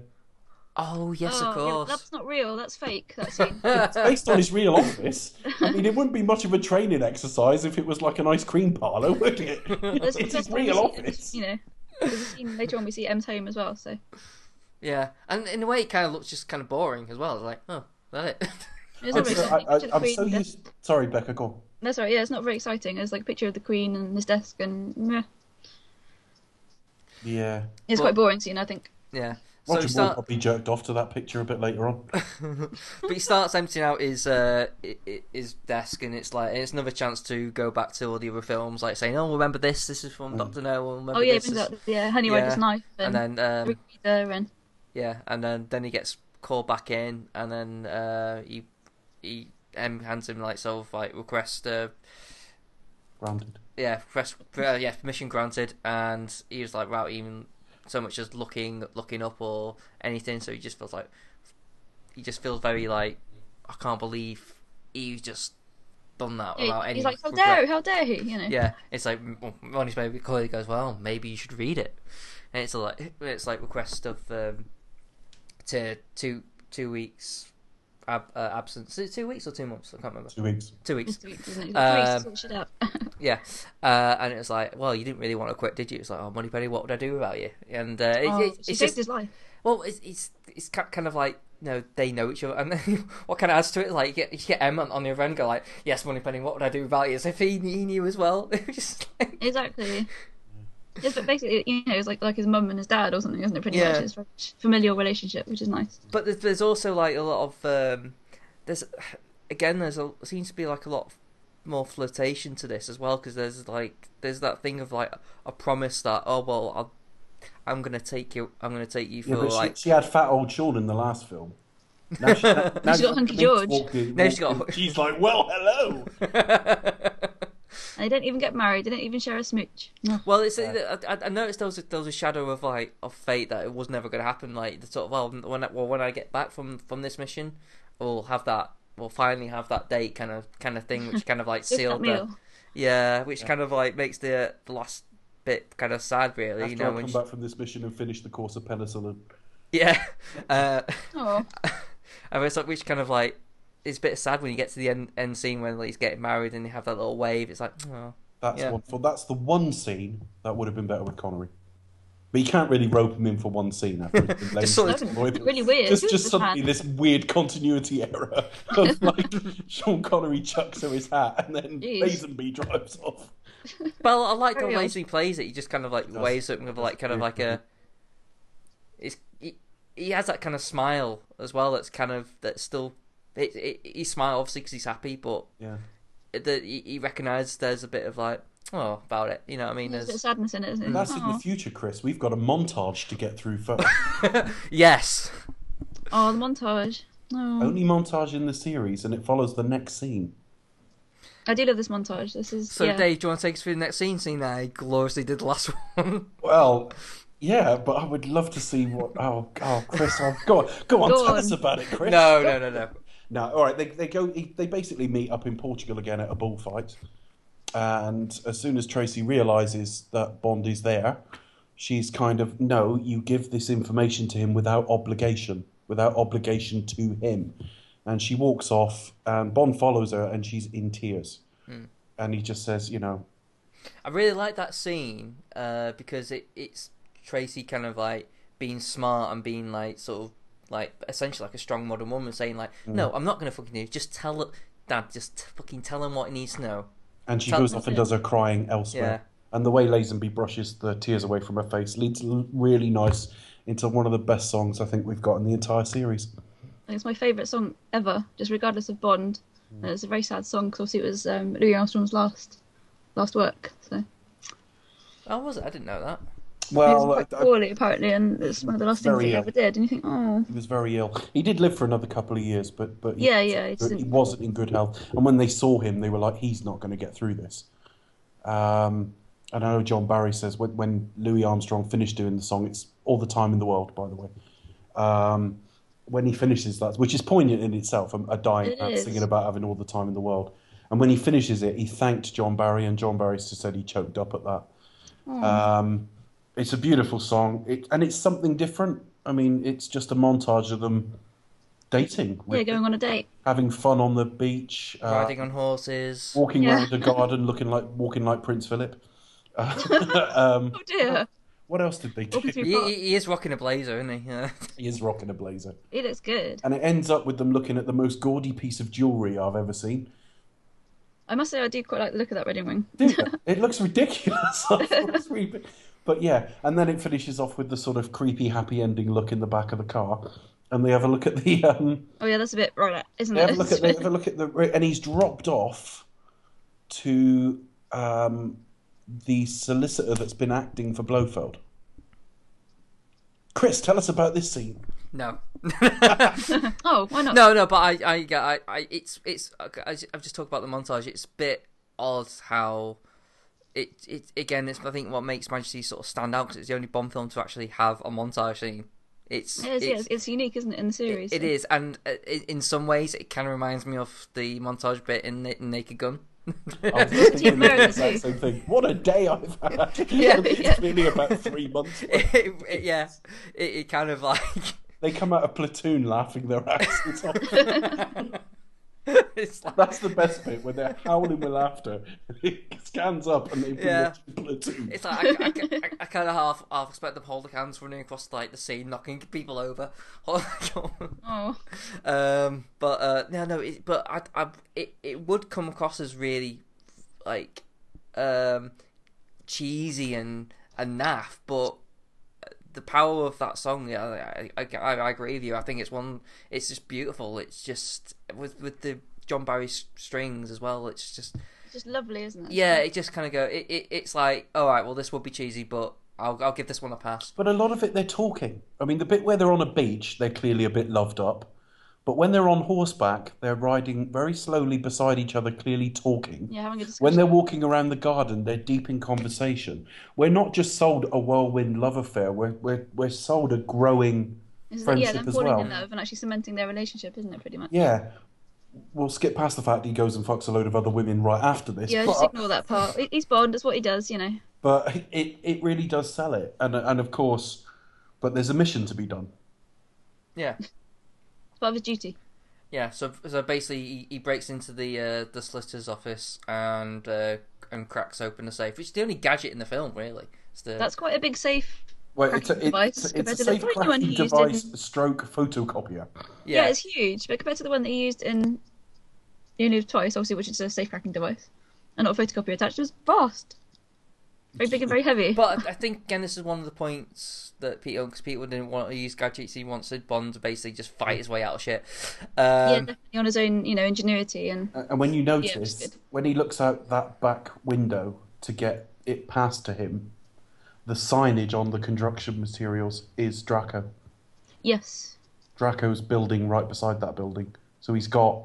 Oh yes, Oh, of yeah, course. that's not real. That's fake. That scene. It's based on his real office. I mean, it wouldn't be much of a training exercise if it was like an ice cream parlour, would it? There's- it's there's his real obviously- office. You know, there's a scene later on we see M's home as well. So Yeah, and in a way, it kind of looks just kind of boring as well. It's like, oh, that it. it's I'm so, exciting. I, Picture of I, the I'm so Queen. used. Sorry, Becca, go on. That's right. Yeah, it's not very exciting. There's like a picture of the Queen and his desk, and meh. Yeah. it's But- quite boring scene. I think. yeah. So Roger he Moore start, probably jerked off to that picture a bit later on. but he starts emptying out his uh, i- i- his desk, and it's like it's another chance to go back to all the other films, like saying, "Oh, remember this? This is from Mm. Doctor No. Remember Oh yeah, this?" This- yeah, Honey Yeah, Ryder's knife and, and then um, and Yeah, and then then he gets called back in, and then uh, he he M hands him like sort of like request uh, Granted. yeah request uh, yeah permission granted, and he was like without even so much as looking looking up or anything, so he just feels like he just feels very like I can't believe he just done that yeah, without any he's like, how regret." dare, how dare he? You know. Yeah, it's like well, Ronnie's baby clearly goes, well, maybe you should read it, and it's like it's like request of um, to two two weeks ab, uh, absence, Is it two weeks or two months? I can't remember. Two weeks. Two weeks. It's three, isn't it? Um, "Please sort shit out." Yeah, uh, and it was like, well, you didn't really want to quit, did you? It's like, oh, Moneypenny, what would I do without you? And uh, it, oh, it, it's saved just his life. well, it's it's it's kind of like you know they know each other, and then what kind of adds to it? Like you get, you get Em on, on the other end, go like, yes, Moneypenny, what would I do about you? As if he, he knew as well. It just like, Exactly. Yes, but basically, you know, it's like like his mum and his dad or something, isn't it? Pretty Yeah. much, it's a familial relationship, which is nice. But there's, there's also like a lot of um, there's again there's a seems to be like a lot more flirtation to this as well because there's like there's that thing of like a promise that oh well I'll, I'm gonna take you I'm gonna take you for Yeah, but like she, she had fat old Sean in the last film. Now, she, now She's got Dr. Hunky Binks George. walked in- Now she's walked got- She's like, well, hello. And they didn't even get married. They didn't even share a smooch. No. well it's I, I- I noticed there was a, there was a shadow of like of fate that it was never gonna happen like the sort of well when I, well when I get back from from this mission we'll have that we'll finally have that date kind of kind of thing which kind of like sealed the yeah which kind of like makes the the last bit kind of sad really After you know I when come she- back from this mission and finish the course of penicillin. Yeah. Uh, Oh, and it's like, which kind of like, it's a bit sad when you get to the end, end scene when like, he's getting married and you have that little wave. It's like, oh. That's Yeah. wonderful. That's the one scene that would have been better with Connery. But you can't really rope him in for one scene after he's been Just sort of- really weird. Just, just suddenly man? this weird continuity error of like Sean Connery chucks her his hat and then Jeez. Lazenby drives off. Well, I like the Very way odd. he plays it. He just kind of like does. waves it with like kind of like a. It's he, he has that kind of smile as well. That's kind of that's still. It, it, he smiles obviously because he's happy, but Yeah. the, he, he recognises there's a bit of like oh about it. You know what I mean? there's a bit of There's, sadness in it, isn't it? That's in the future, Chris. We've got a montage to get through first. yes. Oh, the montage. Oh, Only montage in the series, and it follows the next scene. I do love this montage. This is So yeah. Dave, do you want to take us through the next scene? Scene that I gloriously did the last one. Well, yeah, but I would love to see what. Oh, oh, Chris, oh, go on, go on, Go tell on. us about it, Chris. no, no, no, no. No, all right. They they go. They basically meet up in Portugal again at a bullfight, and as soon as Tracy realizes that Bond is there, she's kind of no. You give this information to him without obligation, without obligation to him, and she walks off, and Bond follows her, and she's in tears, and he just says, you know, I really like that scene uh, because it it's Tracy kind of like being smart and being like sort of like essentially like a strong modern woman saying like, no, I'm not gonna fucking do it. Just tell Dad. Just fucking tell him what he needs to know. and she Tell- goes off and does her crying elsewhere. Yeah. And the way Lazenby brushes the tears away from her face leads really nice into one of the best songs I think we've got in the entire series. I think it's my favourite song ever, just regardless of Bond. And it's a very sad song because obviously it was um, Louis Armstrong's last last work. So Oh, was it? I didn't know that. He was quite I- poorly apparently, and it's one of the last things he ill. ever did. And you think, oh, he was very ill. He did live for another couple of years, but but he, Yeah, yeah, he he wasn't in good health. And when they saw him, they were like, "He's not going to get through this." Um, and I know John Barry says when, when Louis Armstrong finished doing the song, it's all the time in the world, by the way. Um, when he finishes that, which is poignant in itself, a, a dying It man is. singing about having all the time in the world. And when he finishes it, he thanked John Barry, and John Barry said he choked up at that. Um, it's a beautiful song, it, and it's something different. I mean, it's just a montage of them dating, yeah, going on a date. having fun on the beach, uh, Riding on horses. walking Yeah. around the garden, looking like walking like Prince Philip. Uh, um, Oh dear, what else did they do? He, he he is rocking a blazer, isn't he? Yeah. He is rocking a blazer, He looks good. and it ends up with them looking at the most gaudy piece of jewelry I've ever seen. I must say, I do quite like the look of that wedding ring. Dude, it looks ridiculous. I thought it was really big. but yeah, and then it finishes off with the sort of creepy, happy ending look in the back of the car, and they have a look at the um, Oh yeah, that's a bit right, isn't They it? have a look at they have a look at the and he's dropped off to um, the solicitor that's been acting for Blofeld. Chris, tell us about this scene. No. oh, why not? No, no, but I, I, I, I, it's, it's. I- I've just talked about the montage. It's a bit odd how it, it again. It's I think what makes Majesty sort of stand out because it's the only Bond film to actually have a montage scene. It's, It is, it's, it's, it's unique, isn't it, in the series? it is, and uh, in some ways, it kind of reminds me of the montage bit in, Na- Naked Gun. I was just thinking Very the exact too. same thing. What a day I've had! Yeah, it's yeah. really about three months. it, it- yeah, it, it kind of like They come out of platoon laughing their asses off. it's like That's the best bit when they're howling with laughter. He scans up and they've been Yeah. watching platoon. It's like I, I, I, I kind of half half expect them to hold the hands running across like the scene, knocking people over. Oh, um, but uh, no, no. It, but I, I, it, it would come across as really like um, cheesy and and naff. But the power of that song, yeah, I, I, I, I agree with you. I think it's one. It's just beautiful. It's just with with the John Barry strings as well. It's just it's just lovely, isn't it? yeah. It just kind of go. It, it it's like all right. Well, this would be cheesy, but I'll I'll give this one a pass. But a lot of it, they're talking. I mean, the bit where they're on a beach, they're clearly a bit loved up. But when they're on horseback, they're riding very slowly beside each other, clearly talking. Yeah, having a discussion. When they're walking around the garden, they're deep in conversation. We're not just sold a whirlwind love affair, we're, we're, we're sold a growing Is that- friendship yeah, them as falling well. in love and actually cementing their relationship, isn't it? Pretty much. Yeah. We'll skip past the fact he goes and fucks a load of other women right after this. Yeah, but, just ignore that part. He's Bond. That's what he does, you know. but it, it really does sell it. And, and of course, but there's a mission to be done. Yeah. It's part of his duty. Yeah, so so basically he, he breaks into the uh, the solicitor's office and uh, and cracks open the safe, which is the only gadget in the film, really. It's the, That's quite a big safe. Well, it's a, Cracking device it's, compared it's a to the safe tiny one cracking device in- stroke photocopier. Yeah. yeah, it's huge, but compared to the one that he used in You Live Twice, obviously, which is a safe cracking device, and not a photocopier attached, it was vast. Very big and very heavy. But I think again, this is one of the points that Peter, because Peter didn't want to use gadgets, he wanted Bond to basically just fight his way out of shit. yeah, Um, definitely on his own, you know, ingenuity and And when you notice, good. when he looks out that back window to get it passed to him, the signage on the construction materials is Draco. yes, Draco's building right beside that building. So he's got,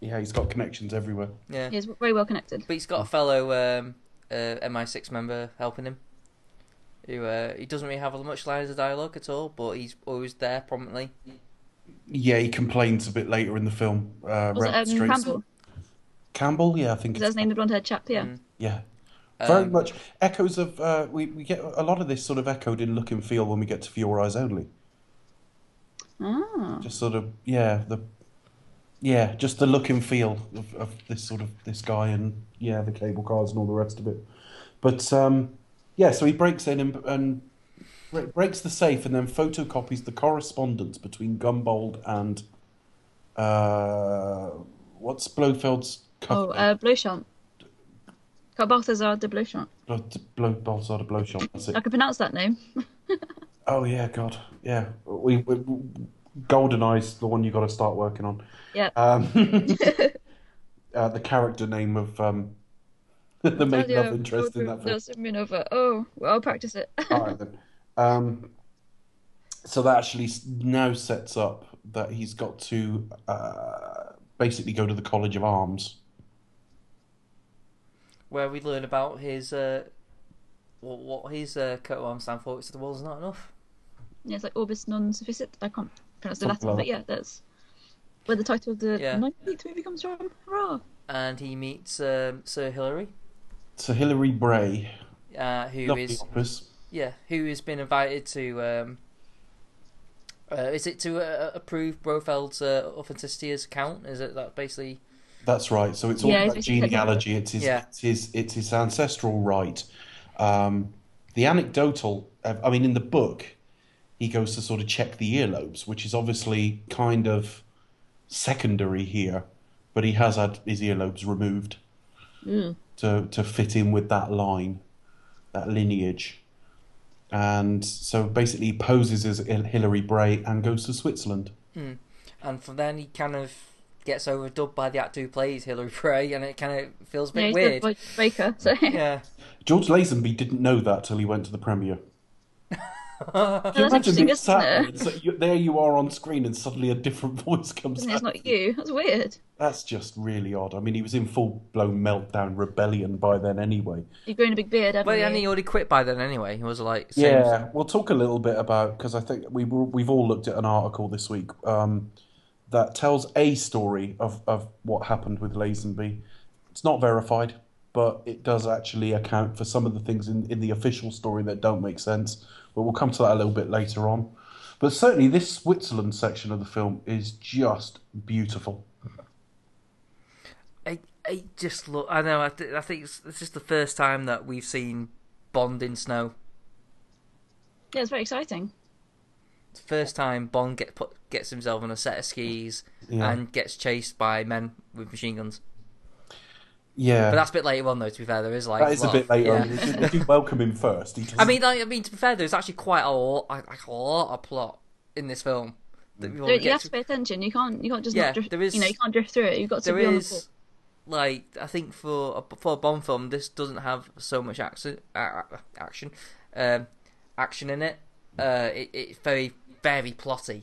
yeah, he's got connections everywhere. yeah, he's very well connected. but he's got a fellow um, uh, MI6 member helping him. Who uh, he doesn't really have much lines of dialogue at all, but he's always there prominently. Yeah, he complains a bit later in the film. Uh, Was it um. Campbell? Campbell, yeah, I think Is that it's his name, the blonde haired chap? Yeah. Mm. Yeah. Very Um, much echoes of uh, we we get a lot of this sort of echoed in look and feel when we get to For Your Eyes Only. Ah. Just sort of yeah the yeah, just the look and feel of, of this sort of this guy and yeah, the cable cars and all the rest of it. But um, yeah, so he breaks in and, and breaks the safe and then photocopies the correspondence between Gumbold and uh, what's Blofeld's Oh, uh, Bleuchamp. Carl Balthazar de. Blo- Blo- Balthazar de Bleuchamp, that's it. I can pronounce that name. Oh yeah, God, yeah. We, we Goldeneye's the one you got to start working on. Yeah. Um, uh, the character name of um, the main love interest in that film. Nelson Minova. Oh, well, I'll practice it. All right then. Um, so that actually now sets up that he's got to uh, basically go to the College of Arms. Where we learn about his uh, what, what his uh, coat of arms stand for. It's the world's not enough. yeah, it's like Orbis non sufficit. I can't pronounce the Latin, like but yeah, that's where the title of the Yeah. 19th movie comes from. Hurrah! And he meets um, Sir Hilary, So Hilary Bray, uh, who lovely is office. yeah, who has been invited to. Um, uh, is it to uh, approve Blofeld's uh, authenticity as account? Is it that basically? That's right. So it's all Yeah, about genealogy. It's his, Yeah. it's his, it's his ancestral right. Um, the anecdotal. uh, I mean, in the book, he goes to sort of check the earlobes, which is obviously kind of secondary here, but he has had his earlobes removed Mm. To to fit in with that line, that lineage. And so basically, he poses as Hil- Hilary Bray and goes to Switzerland. Hmm. And from then he kind of gets overdubbed by the actor who plays Hilary Bray, and it kind of feels a Yeah, bit he's weird. the Voice Breaker. So Yeah, George Lazenby didn't know that till he went to the premiere. Can you imagine being sat there, it? and so you, there you are on screen and suddenly a different voice comes Isn't out? It's not you. That's weird. That's just really odd. I mean, he was in full blown meltdown rebellion by then anyway. You've grown a big beard, haven't but you? and he already quit by then anyway. He was like, same- Yeah, we'll talk a little bit about because I think we we've all looked at an article this week um, that tells a story of, of what happened with Lazenby. It's not verified, but it does actually account for some of the things in, in the official story that don't make sense. But we'll come to that a little bit later on. But certainly, this Switzerland section of the film is just beautiful. I, I just look. I know. I, th- I think it's, it's just the first time that we've seen Bond in snow. Yeah, it's very exciting. It's the first time Bond get put gets himself on a set of skis Yeah. and gets chased by men with machine guns. Yeah, But that's a bit later on, though. To be fair, there is like that is a bit later. yeah. on. They do- They do welcome him first. He I mean, like, I mean, to be fair, there's actually quite a lot, like a lot of plot in this film. That we So won't you have to. to pay attention. You can't. You can't just Yeah, drift. there is- You know, you can't drift through it. You've got to There be on the ball. is, like, I think for a, for a Bond film, this doesn't have so much action, uh, action, um, action in it. Uh, it. It's very, very plotty.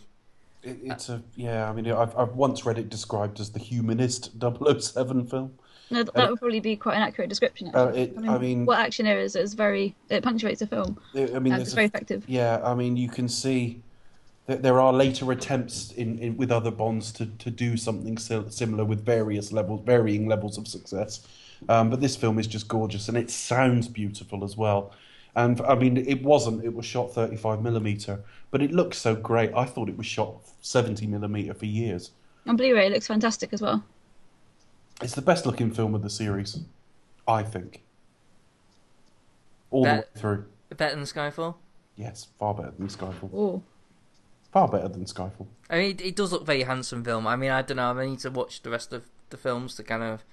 It, it's a yeah. I mean, I've I've once read it described as the humanist 007 film. No, th- that would probably be quite an accurate description. Uh, it- I mean- what action there is is very. It punctuates the film. I I mean, there's it's a- very effective. yeah. I mean, you can see that there are later attempts in, in with other bonds to, to do something similar with various levels, varying levels of success. Um, but this film is just gorgeous, and it sounds beautiful as well. And I mean, it wasn't. It was shot 35 millimeter, but it looks so great. I thought it was shot 70 millimeter for years. On Blu-ray, it looks fantastic as well. It's the best looking film of the series, I think. All That- the way through. Better than Skyfall. Yes, far better than Skyfall. Oh, Far better than Skyfall. I mean, it, it does look very handsome film. I mean, I don't know. I need to watch the rest of the films to kind of.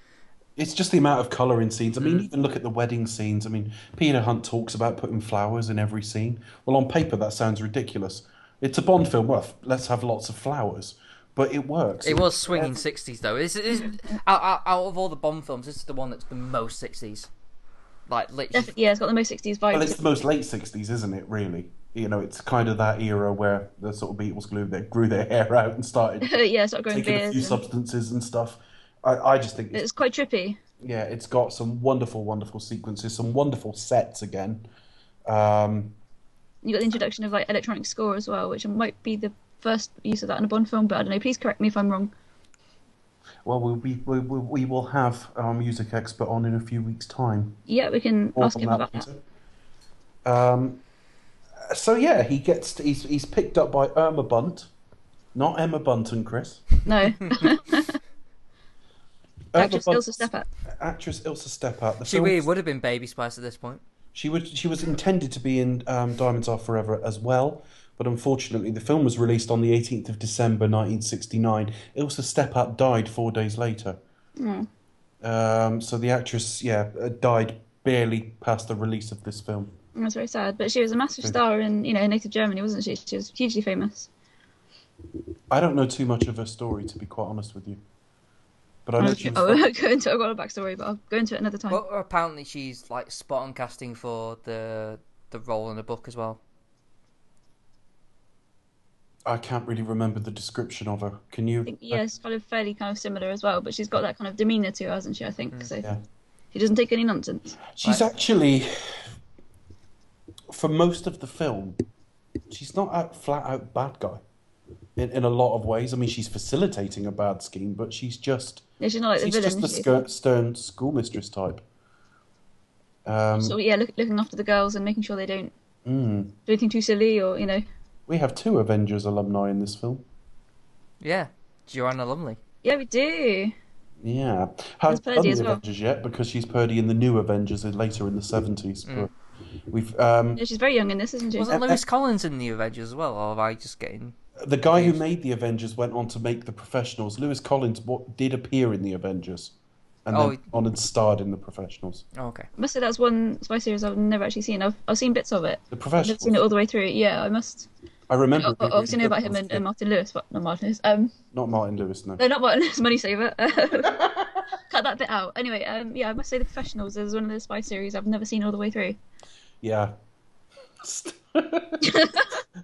It's just the amount of colour in scenes. I mean, Mm. even look at the wedding scenes. I mean, Peter Hunt talks about putting flowers in every scene. Well, on paper, that sounds ridiculous. It's a Bond film. Well, let's have lots of flowers. But it works. It was swinging sixties though. It's, it's, out, out, out of all the Bond films, this is the one that's the most sixties. Like literally, definitely. Yeah, it's got the most '60s vibe. Well, it's the most late 60s, isn't it, really? You know, it's kind of that era where the sort of Beatles grew their, grew their hair out and started yeah, it's growing taking a beards. few and- substances and stuff. I, I just think, it's, It's quite trippy. yeah, it's got some wonderful, wonderful sequences, some wonderful sets again. Um, You got the introduction of like electronic score as well, which might be the first use of that in a Bond film. But I don't know. Please correct me if I'm wrong. well, we'll we, we, we will have our music expert on in a few weeks' time. Yeah, we can More ask on him about that. Um, so yeah, he gets he's he's picked up by Irma Bunt, Not Emma Bunton, Chris. No, Emma actress Bun- Ilsa Steppat. Actress Ilsa Steppat. The She film- really would have been Baby Spice at this point. She would. She was intended to be in um, Diamonds Are Forever as well, but unfortunately, the film was released on the 18th of December 1969. Ilsa Steppat died four days later. Um, so the actress, yeah, uh, died barely past the release of this film. That's very sad. But she was a massive star in you know native Germany, wasn't she? She was hugely famous. I don't know too much of her story, to be quite honest with you. But I know she was. I won't go into I've got a backstory, but I'll go into it another time. Well, apparently she's like spot on casting for the the role in the book as well. I can't really remember the description of her. Can you? I think yeah, it's kind of fairly kind of similar as well, but she's got that kind of demeanour to her, hasn't she? I think so. Yeah. She doesn't take any nonsense. She's Right. actually, for most of the film, she's not a flat out bad guy. In, in a lot of ways, I mean, she's facilitating a bad scheme, but she's just Yeah, she's not like she's the just the she? stern schoolmistress type. Um, So yeah, look, looking after the girls and making sure they don't mm. do anything too silly or you know. We have two Avengers alumni in this film. Yeah, Joanna Lumley. Yeah, we do. Yeah, hasn't Purdey done the well. Avengers yet because she's Purdey in the new Avengers in- later in the seventies. Mm. We've um, Yeah, she's very young in this, isn't she? Wasn't Uh, Lewis Collins in the Avengers as well, or am I just getting? the guy who made the Avengers went on to make the Professionals. Lewis Collins what, did appear in the Avengers, and Oh, then on and starred in the Professionals. Oh, okay. I must say that's one spy series I've never actually seen. I've I've seen bits of it. The Professionals. I've seen it all the way through. Yeah, I must. I remember. I it obviously know about him and, and Martin Lewis, but not Martin Lewis. Um, Not Martin Lewis, no. no, not Martin Lewis, Money Saver. Cut that bit out. Anyway, um, yeah, I must say The Professionals is one of the spy series I've never seen all the way through. Yeah.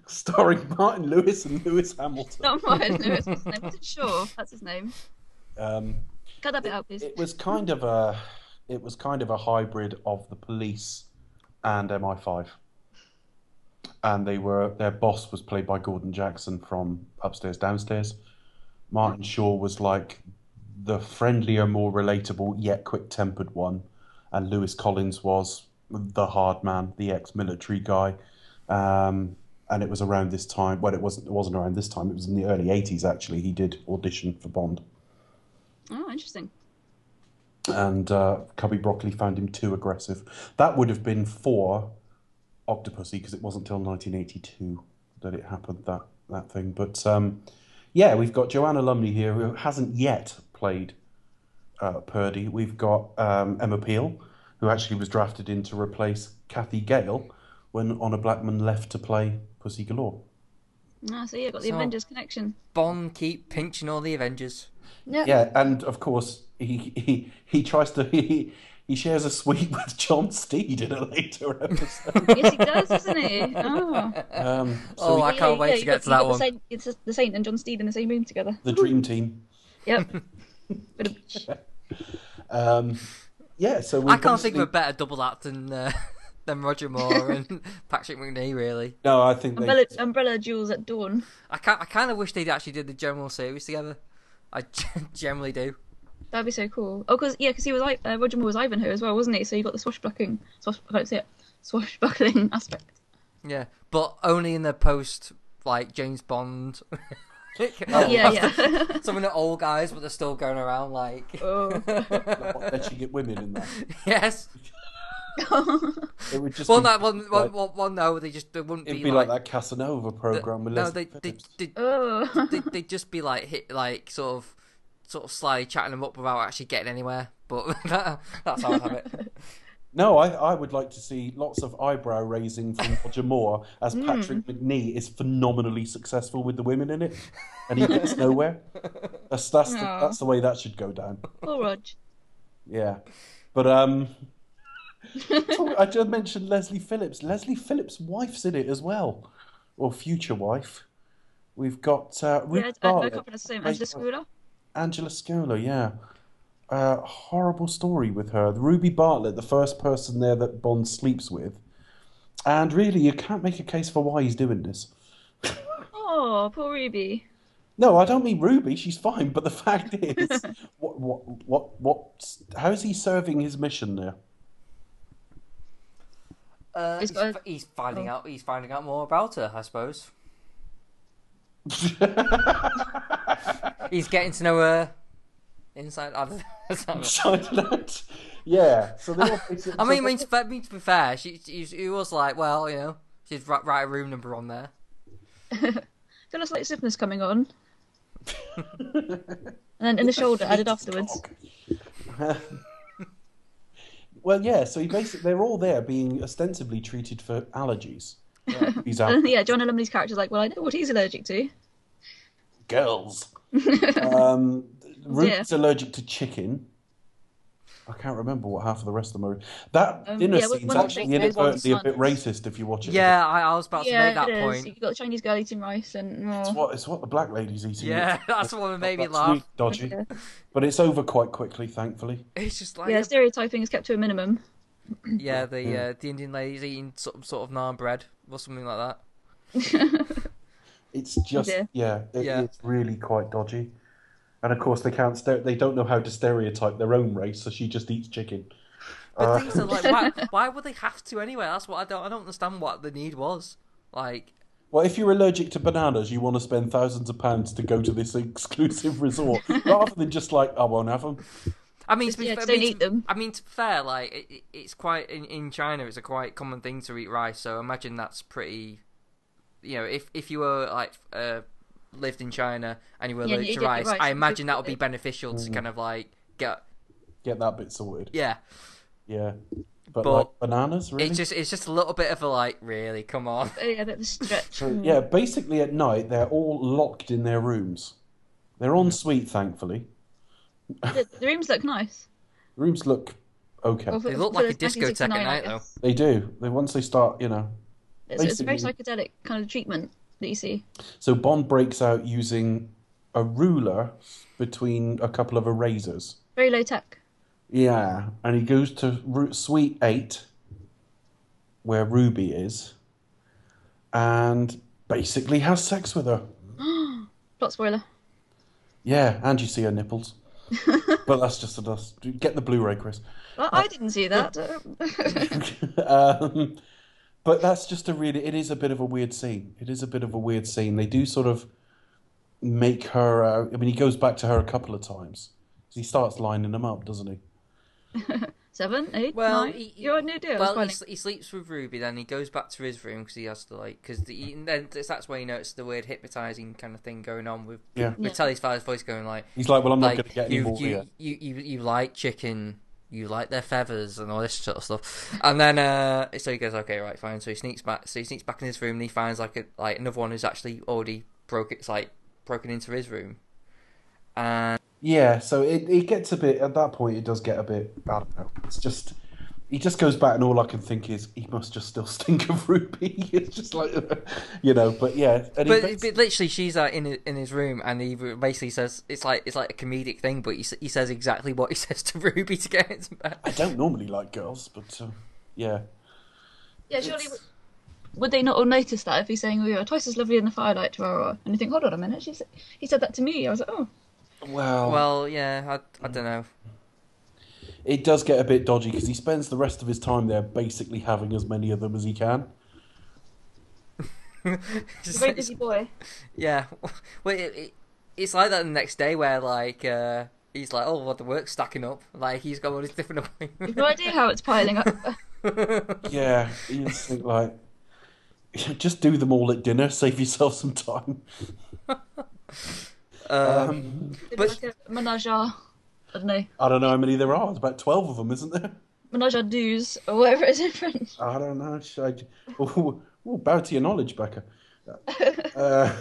Starring Martin Lewis and Lewis Hamilton. Not Martin Lewis. What's his name? Was it Shaw? That's his name. Um, Cut that bit out, please. it was kind of a, it was kind of a hybrid of the police and MI5. And they were their boss was played by Gordon Jackson from Upstairs Downstairs. Martin Shaw was like the friendlier, more relatable yet quick-tempered one, and Lewis Collins was the hard man, the ex-military guy. Um, and it was around this time. Well, it wasn't. It wasn't around this time. It was in the early '80s. Actually, he did audition for Bond Oh, interesting. and uh, Cubby Broccoli found him too aggressive. That would have been for Octopussy because it wasn't until 1982 that it happened that that thing. But um, yeah, we've got Joanna Lumley here who hasn't yet played uh, Purdey. We've got um, Emma Peel who actually was drafted in to replace Cathy Gale when Honor Blackman left to play Pussy Galore. Ah, so yeah, got the So- Avengers connection. Bond keep pinching all the Avengers. Yeah. Yeah, and of course he he, he tries to he, he shares a suite with John Steed in a later episode. yes, he does, doesn't he? Oh. Um, so Oh, we- I can't wait to get to that one. The Saint, it's the Saint and John Steed in the same room together. the dream team. Yep. Um, yeah, so we I can't think of a better double act than uh, than Roger Moore and Patrick Macnee. Really, No, I think they, umbrella, umbrella Jewels at Dawn. I can I kind of wish they'd actually did the general series together. I generally do. That'd be so cool. Oh, because yeah, because he was like uh, Roger Moore was Ivanhoe as well, wasn't he? So you got the swashbuckling, swash, I can't say it, swashbuckling aspect. Yeah, but only in the post like James Bond. yeah, yeah. Some of the old guys, but they're still going around like. oh. what, let you get women in that. yes. It would just Well, be, no, well, well, like- well, well, no, they just they wouldn't it'd be, be like, that Casanova program with no, Leslie they, they, they, oh. they, they'd just be like hit, like sort of, sort of slyly chatting them up without actually getting anywhere. But that's how I have it. No, I, I would like to see lots of eyebrow raising from Roger Moore as Patrick Macnee is phenomenally successful with the women in it, and he gets nowhere. That's that's the, that's the way that should go down. Poor Rog. Yeah, but um, talk- I just mentioned Leslie Phillips. Leslie Phillips' wife's in it as well, or future wife. We've got uh, Ruth Yeah, I, I Bartlett, can't pronounce the name. played Angela by Scoular. Angela Scoular, yeah. Uh, horrible story with her. Ruby Bartlett, the first person there that Bond sleeps with. And really, you can't make a case for why he's doing this. Oh, poor Ruby. No, I don't mean Ruby. She's fine. But the fact is, what, what, what, what? How is he serving his mission there? Uh, He's he's, got a- he's finding oh. out. He's finding out more about her, I suppose. He's getting to know her inside. I don't yeah. So they're all basically, I mean, so I mean, to, be- mean, to be fair, she, she, she was like, well, you know, she'd write, write a room number on there. Got a slight stiffness coming on. and then in the shoulder added afterwards. well, yeah. So he basically they're all there being ostensibly treated for allergies. These are And then, yeah, Joanna Lumley's character's like, well, I know what he's allergic to. girls. um, Ruth's Yeah. allergic to chicken. I can't remember what half of the rest of them are. That Um, dinner yeah, one- scene's actually inadvertently a bit racist if you watch it. Yeah, I, I was about to yeah, make that point. You've got the Chinese girl eating rice and. It's Oh. what it's what the black lady's eating. Yeah, that's what made me That's laugh. really dodgy, but it's over quite quickly, thankfully. It's just like, yeah, yeah, stereotyping is kept to a minimum. The uh, the Indian lady's eating sort sort of naan bread or something like that. It's just dear. yeah, it, Yeah. it's really quite dodgy. And of course, they can't. Ster- they don't know how to stereotype their own race, so she just eats chicken. But Uh, things are like, why, why would they have to anyway? That's what I don't I don't understand what the need was. Like, Well, if you're allergic to bananas, you want to spend thousands of pounds to go to this exclusive resort, rather than just like, I won't have them. I mean, Just- to be yeah, fair, just I mean, don't to- eat them. I mean, to be fair, like it, it- it's quite in, in China, it's a quite common thing to eat rice. So imagine that's pretty. You know, if if you were like uh, lived in China and you were Yeah, allergic you to rice, rice I imagine that would be it. beneficial Mm. to kind of like get. Get that bit sorted. Yeah, Yeah, but, But like bananas, really. it's just it's just a little bit of a like, really, come on. Oh, yeah, a bit of a stretch. So, yeah, basically at night they're all locked in their rooms. They're en suite, thankfully. The, the rooms look nice. The rooms look okay. Well, for- They look like a the discotheque at 1969, night, though. They do. They once they start, you know. It's, it's a very psychedelic kind of treatment that you see. So Bond breaks out using a ruler between a couple of erasers. Very low tech. Yeah, and he goes to Suite Eight, where Ruby is, and basically has sex with her. Plot spoiler. Yeah, and you see her nipples. but that's just a dust. Get the Blu-ray, Chris. Well, I didn't see that. um, but that's just a really. It is a bit of a weird scene. It is a bit of a weird scene. They do sort of make her. Uh, I mean, he goes back to her a couple of times. He starts lining them up, doesn't he? Seven, eight, Well, nine. he- he- You're no idea. Well, he, Well, he sleeps with Ruby, then he goes back to his room because he has to like because the and then that's where he notices the weird hypnotizing kind of thing going on with Yeah. with Telly's father's voice going like He's like, "Well, I'm not like going to get any you, more you, here." you you you like chicken, you like their feathers and all this sort of stuff, and then uh so he goes okay right fine so he sneaks back so he sneaks back in his room and he finds like a like another one who's actually already broke it's like broken into his room, and Yeah, so it, it gets a bit at that point. It does get a bit. I don't know. It's just he just goes back, and all I can think is he must just still stink of Ruby. It's just like you know, but yeah. And But, bas- but literally, she's uh, in in his room, and he basically says it's like it's like a comedic thing, but he he says exactly what he says to Ruby to get into bed. I don't normally like girls, but uh, yeah. yeah, surely. Would, would they not all notice that if he's saying, "Oh, you're twice as lovely in the firelight to Aurora," and you think, "Hold on a minute," she said, he said that to me. I was like, "Oh, Well, Well, yeah, I, I don't know. it does get a bit dodgy because he spends the rest of his time there basically having as many of them as he can. he's Just a very busy boy." yeah, well, it, it, it's like that the next day where like uh, he's like, oh, well, the work's stacking up. Like he's got all these different You've no idea how it's piling up. Yeah, you just think like, just do them all at dinner, save yourself some time. Um, But- like a menage a, I don't know, I don't know how many there are. There's about twelve of them, isn't there? menage a deux or whatever it is in French. I don't know. Should I... Oh, oh, bow to your knowledge, Becca. Uh,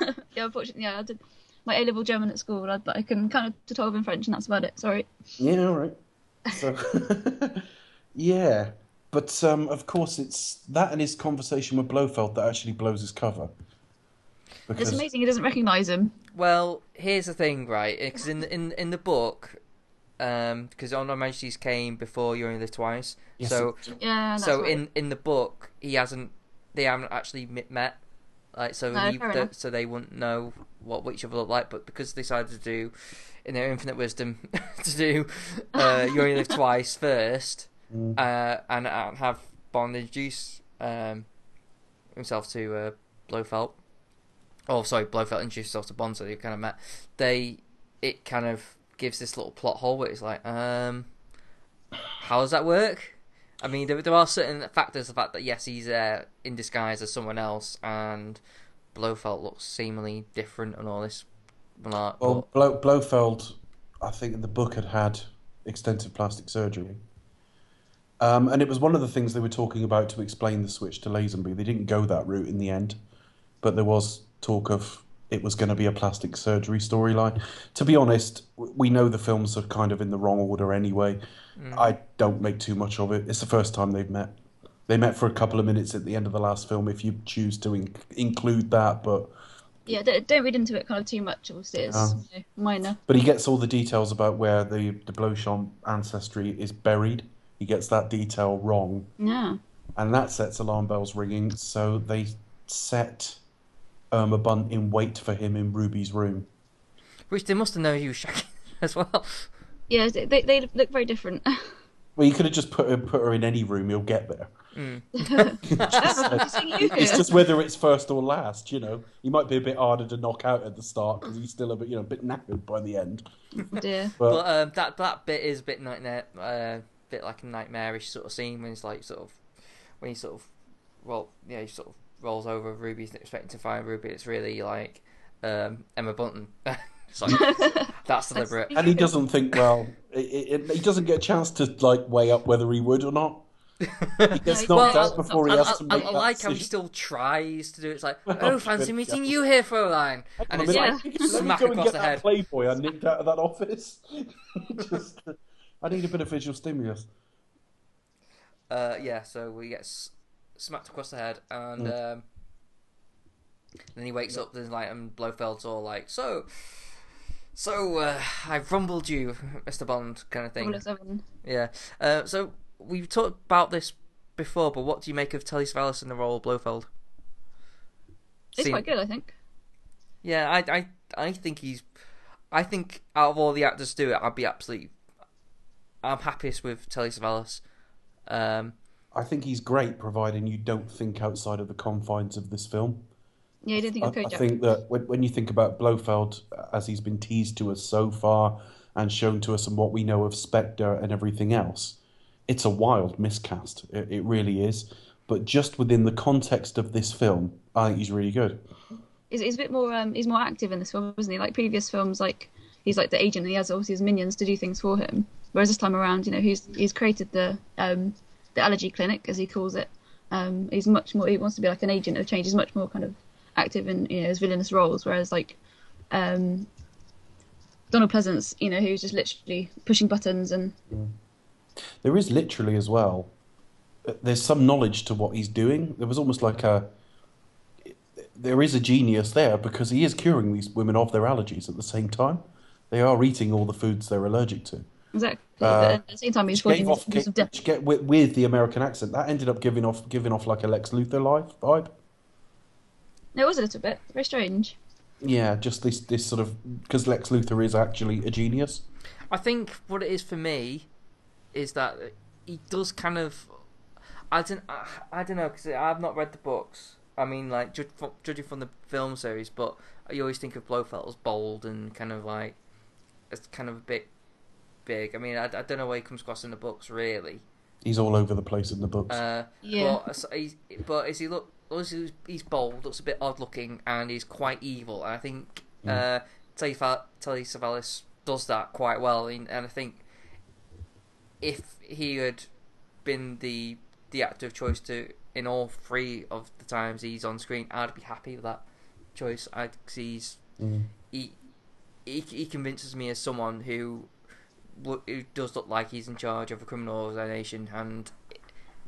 yeah, unfortunately, yeah, I did my A level German at school, but I, but I can kind of to twelve in French, and that's about it. Sorry. yeah, all right. So, yeah, but um, of course, it's that and his conversation with Blofeld that actually blows his cover. It's amazing he doesn't recognise him. Well, here's the thing, right? Because in the, in in the book, um, because On Her Majesty's came before You Only Live Twice, Yes, so Yeah, so right. in in the book he hasn't, they haven't actually met, like so No, he, the- so they wouldn't know what each other look like. But because they decided to do, in their infinite wisdom, to do uh, You Only Live Twice first, Mm. uh, and, and have Bond introduce um, himself to uh, Blofeld. Oh sorry, Blofeld introduced himself to Bond, so they kind of met. They it kind of gives this little plot hole where it's like, um, how does that work? I mean, there, there are certain factors. The fact that yes, he's uh, in disguise as someone else, and Blofeld looks seemingly different and all this. Malark, Well, Blo- Blofeld, I think in the book had had extensive plastic surgery. Um, and it was one of the things they were talking about to explain the switch to Lazenby. They didn't go that route in the end, but there was talk of it was going to be a plastic surgery storyline. To be honest, we know the films are kind of in the wrong order anyway. Mm. I don't make too much of it. It's the first time they've met. They met for a couple of minutes at the end of the last film, if you choose to in- include that, but Yeah, don't, don't read into it kind of too much. Obviously, it's Yeah. you know, minor. But he gets all the details about where the, the Bleuchamp ancestry is buried. He gets that detail wrong, Yeah. and that sets alarm bells ringing. So they set Irma Bunt in wait for him in Ruby's room. which they must have known he was shagging as well. Yeah, they, they look very different. Well, you could have just put her, put her in any room, he'll get there. Just seeing you It's just whether it's first or last, you know. He might be a bit harder to knock out at the start because he's still a bit, you know, a bit knackered by the end. Oh, dear. But, But um, that that bit is a bit nightmare, uh, bit like a nightmarish sort of scene when he's like sort of when he sort of well, yeah, he sort of rolls over Ruby, he's expecting to find Ruby. It's really like um, Emma Bunton. it's like that's deliberate. and he doesn't think well. It, it, he doesn't get a chance to like weigh up whether he would or not. He gets No, knocked he- out before he I, has to I- make I that like how he still tries to do it. It's like, Oh, oh, fancy meeting God. you here, Fräulein, and I it's mean, Yeah. like smack go and across get the that head. Playboy I nicked out of that office. Just, I need a bit of visual stimulus. Uh, yeah, so we get s- smacked across the head, and Mm. um, then he wakes up. There's like, and Blofeld's all like, "So, so uh, I've rumbled you, Mister Bond," kind of thing. All of seven. Yeah. Uh, so we've talked about this before, but what do you make of Telly Savalas in the role of Blofeld? It's Seen- quite good, I think. Yeah, I, I, I think he's. I think out of all the actors to do it, I'd be absolutely. I'm happiest with Telly Savalas. Um, I think he's great, providing you don't think outside of the confines of this film. Yeah, I didn't think I, of I Kojak. think that when, when you think about Blofeld, as he's been teased to us so far and shown to us and what we know of Spectre and everything else, it's a wild miscast. It, it really is. But just within the context of this film, I think he's really good. He's, he's a bit more. Um, he's more active in this film, isn't he? Like previous films, like he's like the agent, and he has obviously his minions to do things for him. Whereas this time around, you know, he's he's created the um, the allergy clinic, as he calls it. Um, he's much more. He wants to be like an agent of change. He's much more kind of active in you know his villainous roles. Whereas like um, Donald Pleasence, you know, who's just literally pushing buttons and There is literally as well. uh, There's some knowledge to what he's doing. There was almost like a. There is a genius there because he is curing these women of their allergies at the same time. They are eating all the foods they're allergic to. Exactly. Uh, at the same time, he's Which gave causing off, this of death. get with, with the American accent. That ended up giving off giving off like a Lex Luthor life vibe. It was a little bit very strange. Yeah, just this this sort of because Lex Luthor is actually a genius. I think what it is for me is that he does kind of. I don't. I, I don't know because I've not read the books. I mean, like judge, judging from the film series, but you always think of Blofeld as bold and kind of like it's kind of a bit big. I mean, I, I don't know where he comes across in the books really. He's all over the place in the books. Uh, Yeah. But, so he's, but is he look? He's, he's bold, looks a bit odd looking, and he's quite evil. And I think uh, Telly, Fa- Telly Savalas does that quite well. And, and I think if he had been the the actor of choice to in all three of the times he's on screen, I'd be happy with that choice. I he's Mm. he, he he convinces me as someone who wo- who does look like he's in charge of a criminal organisation and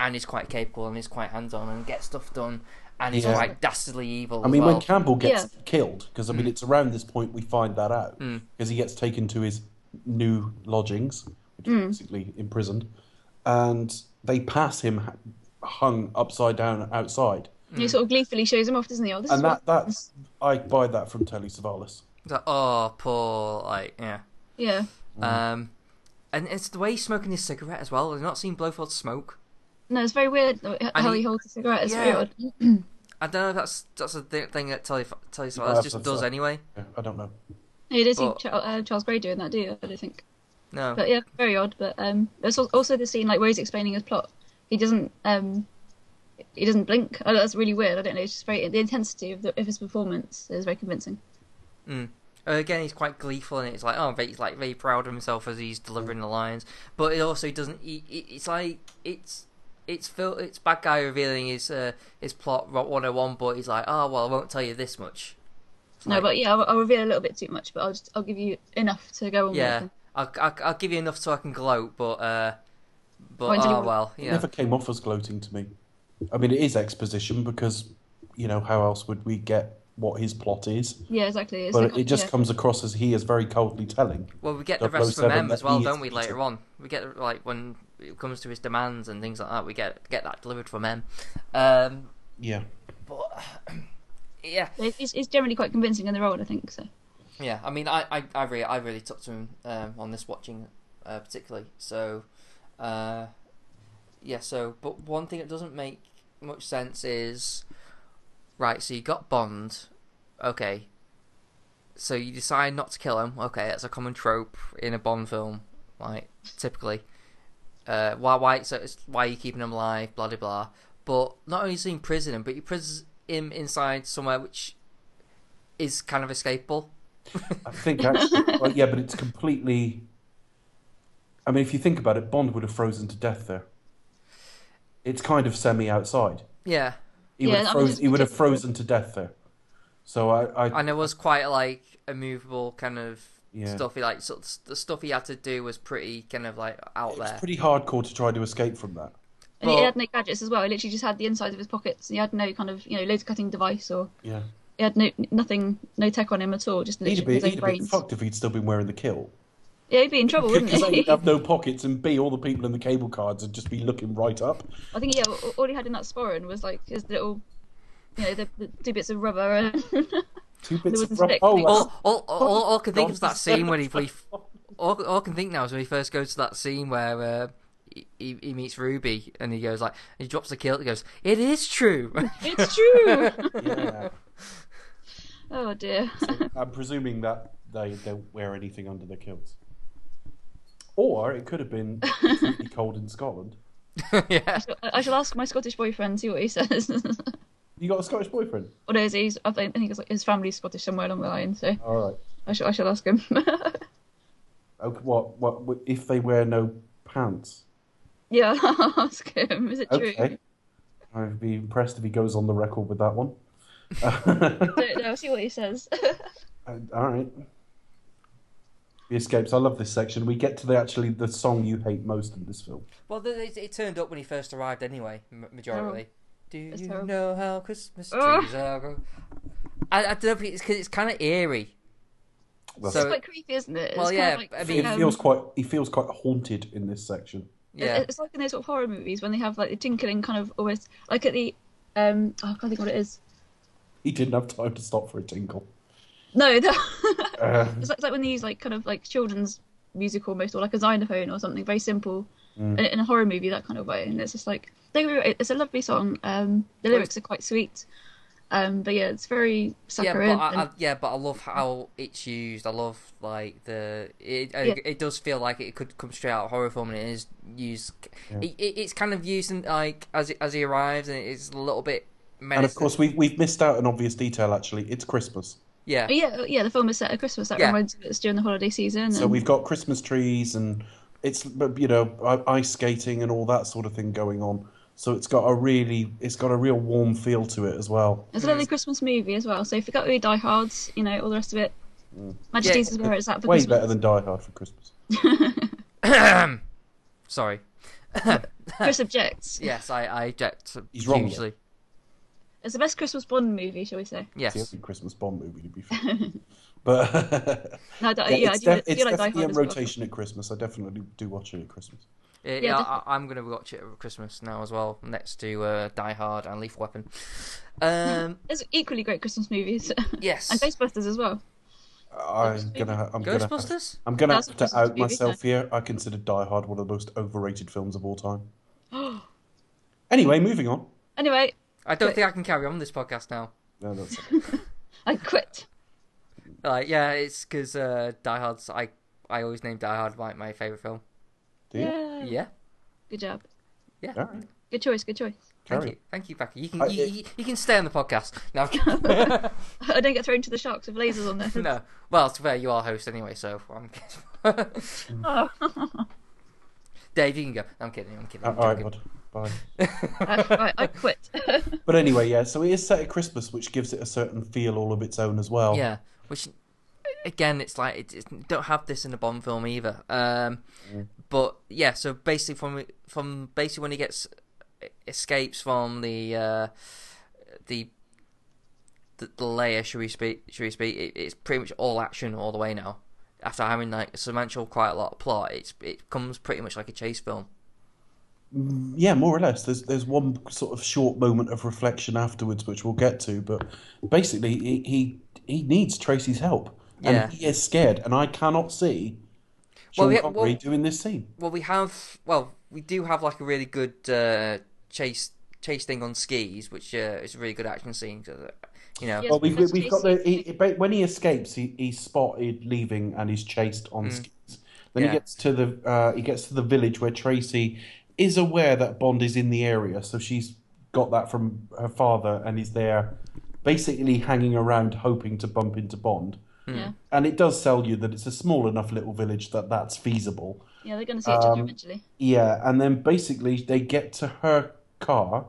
and is quite capable and is quite hands on and gets stuff done and he's Yeah. quite dastardly evil. I as mean, well. when Campbell gets Yeah. killed, because I mean, mm. it's around this point we find that out, Mm. because he gets taken to his new lodgings, which is mm. basically imprisoned, and they pass him hung upside down outside, He mm. sort of gleefully shows him off, doesn't he? Oh, this and that that's I buy that from Telly Savalas. It's like, oh, poor, like yeah. yeah. Um, and it's the way he's smoking his cigarette as well. I've not seen Blofeld smoke. No, it's very weird how he, he- holds a cigarette. It's Yeah. very odd. I don't know if that's that's a thing that Telly Telly No, Savalas just does that's- anyway. Yeah, I don't know. You don't see But- uh, Charles Gray doing that, do you? I don't think. No. But yeah, very odd. But um, there's also the scene like where he's explaining his plot. He doesn't um, he doesn't blink. Oh, that's really weird. I don't know. It's just very the intensity of, the, of his performance is very convincing. Uh, again, he's quite gleeful, and it's like, oh, he's like very proud of himself as he's delivering the lines. But it also doesn't. He, it- it's like it's it's Phil, it's bad guy revealing his uh, his plot one hundred one, but he's like, oh well, I won't tell you this much. It's No, like, but yeah, I'll, I'll reveal a little bit too much, but I'll just I'll give you enough to go on yeah, with. I'll, I'll I'll give you enough so I can gloat, but uh, but Why did oh you- well, It never came off as gloating to me. I mean, it is exposition because, you know, how else would we get what his plot is? Yeah, exactly. It's But like- it just yeah. comes across as he is very coldly telling. Well, we get the rest from M as well, don't we? Later on, we get like when it comes to his demands and things like that. We get get that delivered from M. Um, Yeah. but yeah, It's, it's generally quite convincing in the role, I think. So yeah. I mean, I I, I really I really took to him um, on this watching uh, particularly. So, uh, yeah. So, but one thing that doesn't make much sense is right. So you got Bond, okay. So you decide not to kill him. Okay, that's a common trope in a Bond film, like typically. Uh, why why so it's, why are you keeping him alive? Blah blah blah. But not only is he in prison, but you prison him inside somewhere which is kind of escapable. I think actually, well, yeah, but it's completely. I mean, if you think about it, Bond would have frozen to death there. It's kind of semi outside. Yeah, He would have I frozen. He would have frozen to death there. So I, I, and it was quite like a movable kind of Yeah. stuff. He like sort of, the stuff he had to do was pretty kind of like out there. it's pretty hardcore to try to escape from that. and he had no gadgets as well. He literally just had the insides of his pockets. He had no kind of you know laser cutting device or Yeah, he had no nothing, no tech on him at all. Just he'd have literally been, he'd own have been fucked if he'd still been wearing the kill. Yeah, he'd be in trouble, wouldn't Because A, he? he'd have no pockets, and B, all the people in the cable cards would just be looking right up. I think yeah, all- all he had in that sporran was like his little, you know, the, the two bits of rubber and Two There bits was of rubber. stick. Oh, All- that's- all, all, all, all I can think of is that scene when he, when he all, all I can think now is when he first goes to that scene where uh, he, he he meets Ruby and he goes like he drops the kilt. He goes, "It is true." it's true. yeah. oh dear. I'm presuming that they don't wear anything under their kilts. Or it could have been completely cold in Scotland. yeah, I I shall ask my Scottish boyfriend see what he says. You got a Scottish boyfriend? or no, he's I think I think it's like his family's Scottish somewhere along the line. So All right. I shall I shall ask him. Okay, what, what? What if they wear no pants? yeah, I'll ask him. Is it true? Okay. I'd be impressed if he goes on the record with that one. Don't know. I'll see what he says. Uh, All right. The escapes. I love this section. We get to the actually the song you hate most in this film. well, the, it, it turned up when he first arrived anyway. m- Majority. Do It's you terrible. know how Christmas Ugh. trees are? I, I don't know if it's because it's kind of eerie. That's- So- it's quite creepy, isn't it? It's Well, yeah, like, I mean- it um, feels quite. He feels quite haunted in this section. Yeah, It's like in those sort of horror movies when they have like the tinkling kind of almost like at the um oh, I can't think what it is. He didn't have time to stop for a tinkle. No, the, Uh, it's, like, it's like when they use like kind of like children's music almost or like a xylophone or something very simple Mm. in, in a horror movie that kind of way, and it's just like don't get me wrong, it's a lovely song. Um, the lyrics are quite sweet. Um, but yeah, it's very yeah, saccharine. but I, I, yeah, but I love how it's used. I love like the it. Yeah. It does feel like it could come straight out of horror film, and it is used. It, it, it's kind of used in like as it, as he arrives, and it's a little bit. and of course, we we've missed out an obvious detail. Actually, it's Christmas, yeah, But yeah, oh, yeah, the film is set at Christmas. That Yeah. reminds me it's during the holiday season. so and- we've got Christmas trees and it's but, you know ice skating and all that sort of thing going on. So it's got a really it's got a real warm feel to it as well. It's a lovely Christmas movie as well. So if you got really diehards, you know, all the rest of it. Mm. Majesty's is where it's at for Way Christmas. better than Die Hard for Christmas. sorry. Chris objects. Yes, I, I object. He's wrong, Hugely. It's the best Christmas Bond movie, shall we say? Yes. It's the only Christmas Bond movie to be fair. but No, I, don't- yeah, yeah, it's, I do, def- I it's do like definitely Hard in as well. rotation at Christmas. I definitely do watch it at Christmas. Yeah, Yeah, yeah. I, I'm gonna watch it at Christmas now as well, next to uh, Die Hard and Lethal Weapon. Um, There's equally great Christmas movies, yes. and Ghostbusters as well. I'm gonna I'm gonna have, Ghostbusters. I'm gonna That's have to out movie, myself here. I consider Die Hard one of the most overrated films of all time. anyway, moving on. Anyway, I don't Quit. think I can carry on this podcast now. No, that's I quit. Like, yeah, it's because uh, Die Hard's. I I always name Die Hard my my favorite film. Do you? Yeah. Yeah, Good job. yeah. All right. Good choice. Good choice. Thank Carry you, thank you, Becky. You can I- you, you, you can stay on the podcast. No, I don't get thrown to the sharks with lasers on there. no. Well, to be fair, you are host anyway, so I'm. Oh. Dave, you can go. I'm kidding. I'm kidding. Uh, I'm all right, joking. bud. Bye. I, right, I quit. But anyway, yeah. So it is set at Christmas, which gives it a certain feel all of its own as well. Yeah, which again, it's like it, it don't have this in a Bond film either. Um, But yeah, so basically from from basically when he gets escapes from the uh, the the, the layer, should we speak? Should we speak? It, it's pretty much all action all the way now. After having like a substantial quite a lot of plot, it's it comes pretty much like a chase film. Yeah, more or less. There's there's one sort of short moment of reflection afterwards, which we'll get to. But basically, he he, he needs Tracy's help, and Yeah. he is scared. And I cannot see Well, Sean yeah, Connery well- doing this scene. Well, we have. Well, we do have like a really good uh, chase chase thing on skis, which uh, is a really good action scene. 'cause, uh, You know, Yes, Well, we've we've got the he, he- when he escapes, he, he's spotted leaving and he's chased on skis. Then Yeah. he gets to the uh, he gets to the village where Tracy is aware that Bond is in the area, so she's got that from her father and is there, basically hanging around hoping to bump into Bond. Yeah. And it does sell you that it's a small enough little village that that's feasible. Yeah, they're going to see each other Um, eventually. Yeah, and then basically they get to her car,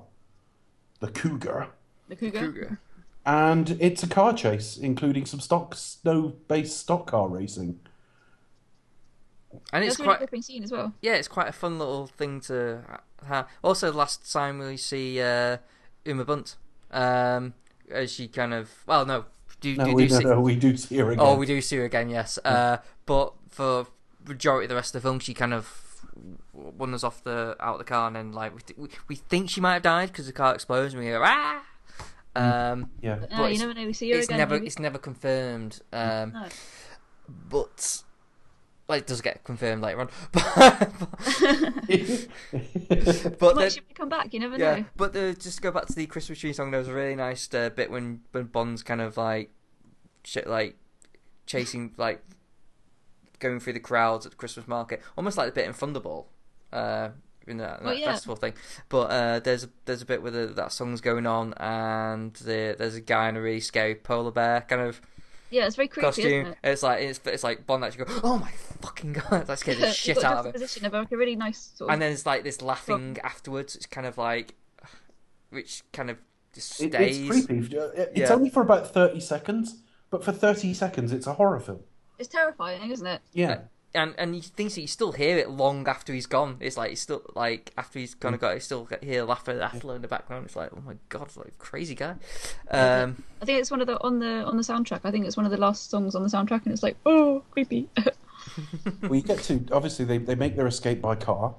the Cougar, The cougar. Cougar. and it's a car chase, including some stock snow-based stock car racing. And That's it's a really quite gripping scene as well. yeah, it's quite a fun little thing to have. Also, the last time we see uh, Irma Bunt, um, as she kind of well, no, do, No, do, we, do no, see, no, we do see her again. oh, we do see her again, yes. Uh, but for majority of the rest of the film, she kind of wanders off the out of the car, and then like we, th- we, we think she might have died because the car explodes, and we go ah. Um, Yeah. But, But no, you never know. We see her it's again. never maybe. it's never confirmed. Um, No. but well, it does get confirmed later on. but but Might then, she may come back. You never yeah, know. but the, just to go back to the Christmas tree song. There was a really nice uh, bit when when Bond's kind of like ch- like chasing like going through the crowds at the Christmas market, almost like the bit in Thunderball. Uh, in that, Well, that yeah. festival thing, but uh, there's a there's a bit where the, that song's going on, and the, there's a guy in a really scary polar bear kind of Yeah, it's very creepy, costume. isn't it? It's like it's it's like Bond actually go, oh my fucking god, that scared the shit got out of it. juxtaposition of like a really nice sort of. And then it's like this laughing afterwards. It's kind of like, which kind of just It- stays. it's creepy. It's Yeah. only for about 30 seconds, but for 30 seconds, it's a horror film. It's terrifying, isn't it? Yeah. And and you think that you still hear it long after he's gone. It's like it's still like after he's kind of got, you still hear laughter, laughter in the background. It's like oh my god, like crazy guy. Um, I think it's one of the on the on the soundtrack. I think it's one of the last songs on the soundtrack, and it's like oh creepy. we get to obviously they, they make their escape by car.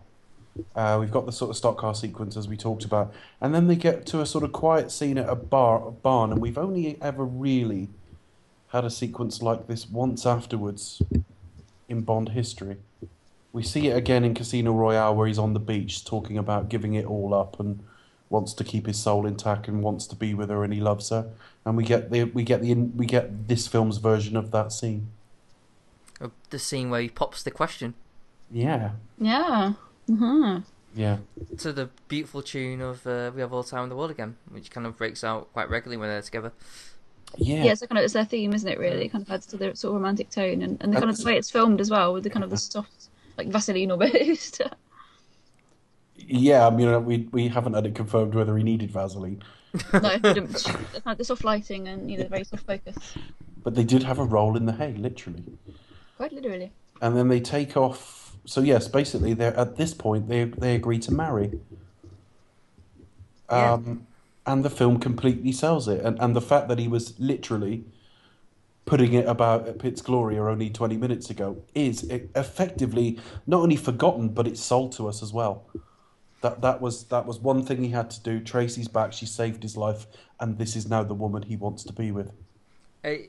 Uh, we've got the sort of stock car sequence as we talked about, and then they get to a sort of quiet scene at a bar a barn, and we've only ever really had a sequence like this once afterwards in Bond history. We see it again in Casino Royale, where he's on the beach talking about giving it all up and wants to keep his soul intact and wants to be with her and he loves her. And we get the we get the we get this film's version of that scene. of the scene where he pops the question Yeah, yeah. Mm-hmm. yeah. to the beautiful tune of uh, "We Have All the Time in the World" again, which kind of breaks out quite regularly when they're together. Yeah. Yeah, it's a kind of it's their theme, isn't it? Really, it kind of adds to the sort of romantic tone and, and the kind of the way it's filmed as well, with the kind of the soft, like Vaseline almost. Yeah, I mean, uh, we we haven't had it confirmed whether he needed Vaseline, no, it didn't- like the soft lighting and you know the very soft focus. but they did have a role in the hay, literally. Quite literally. And then they take off. So yes, basically, they're at this point they they agree to marry. Yeah. And the film completely sells it, and and the fact that he was literally putting it about at Piz Gloria only twenty minutes ago is effectively not only forgotten, but it's sold to us as well. That that was that was one thing he had to do. Tracy's back; she saved his life, and this is now the woman he wants to be with. I,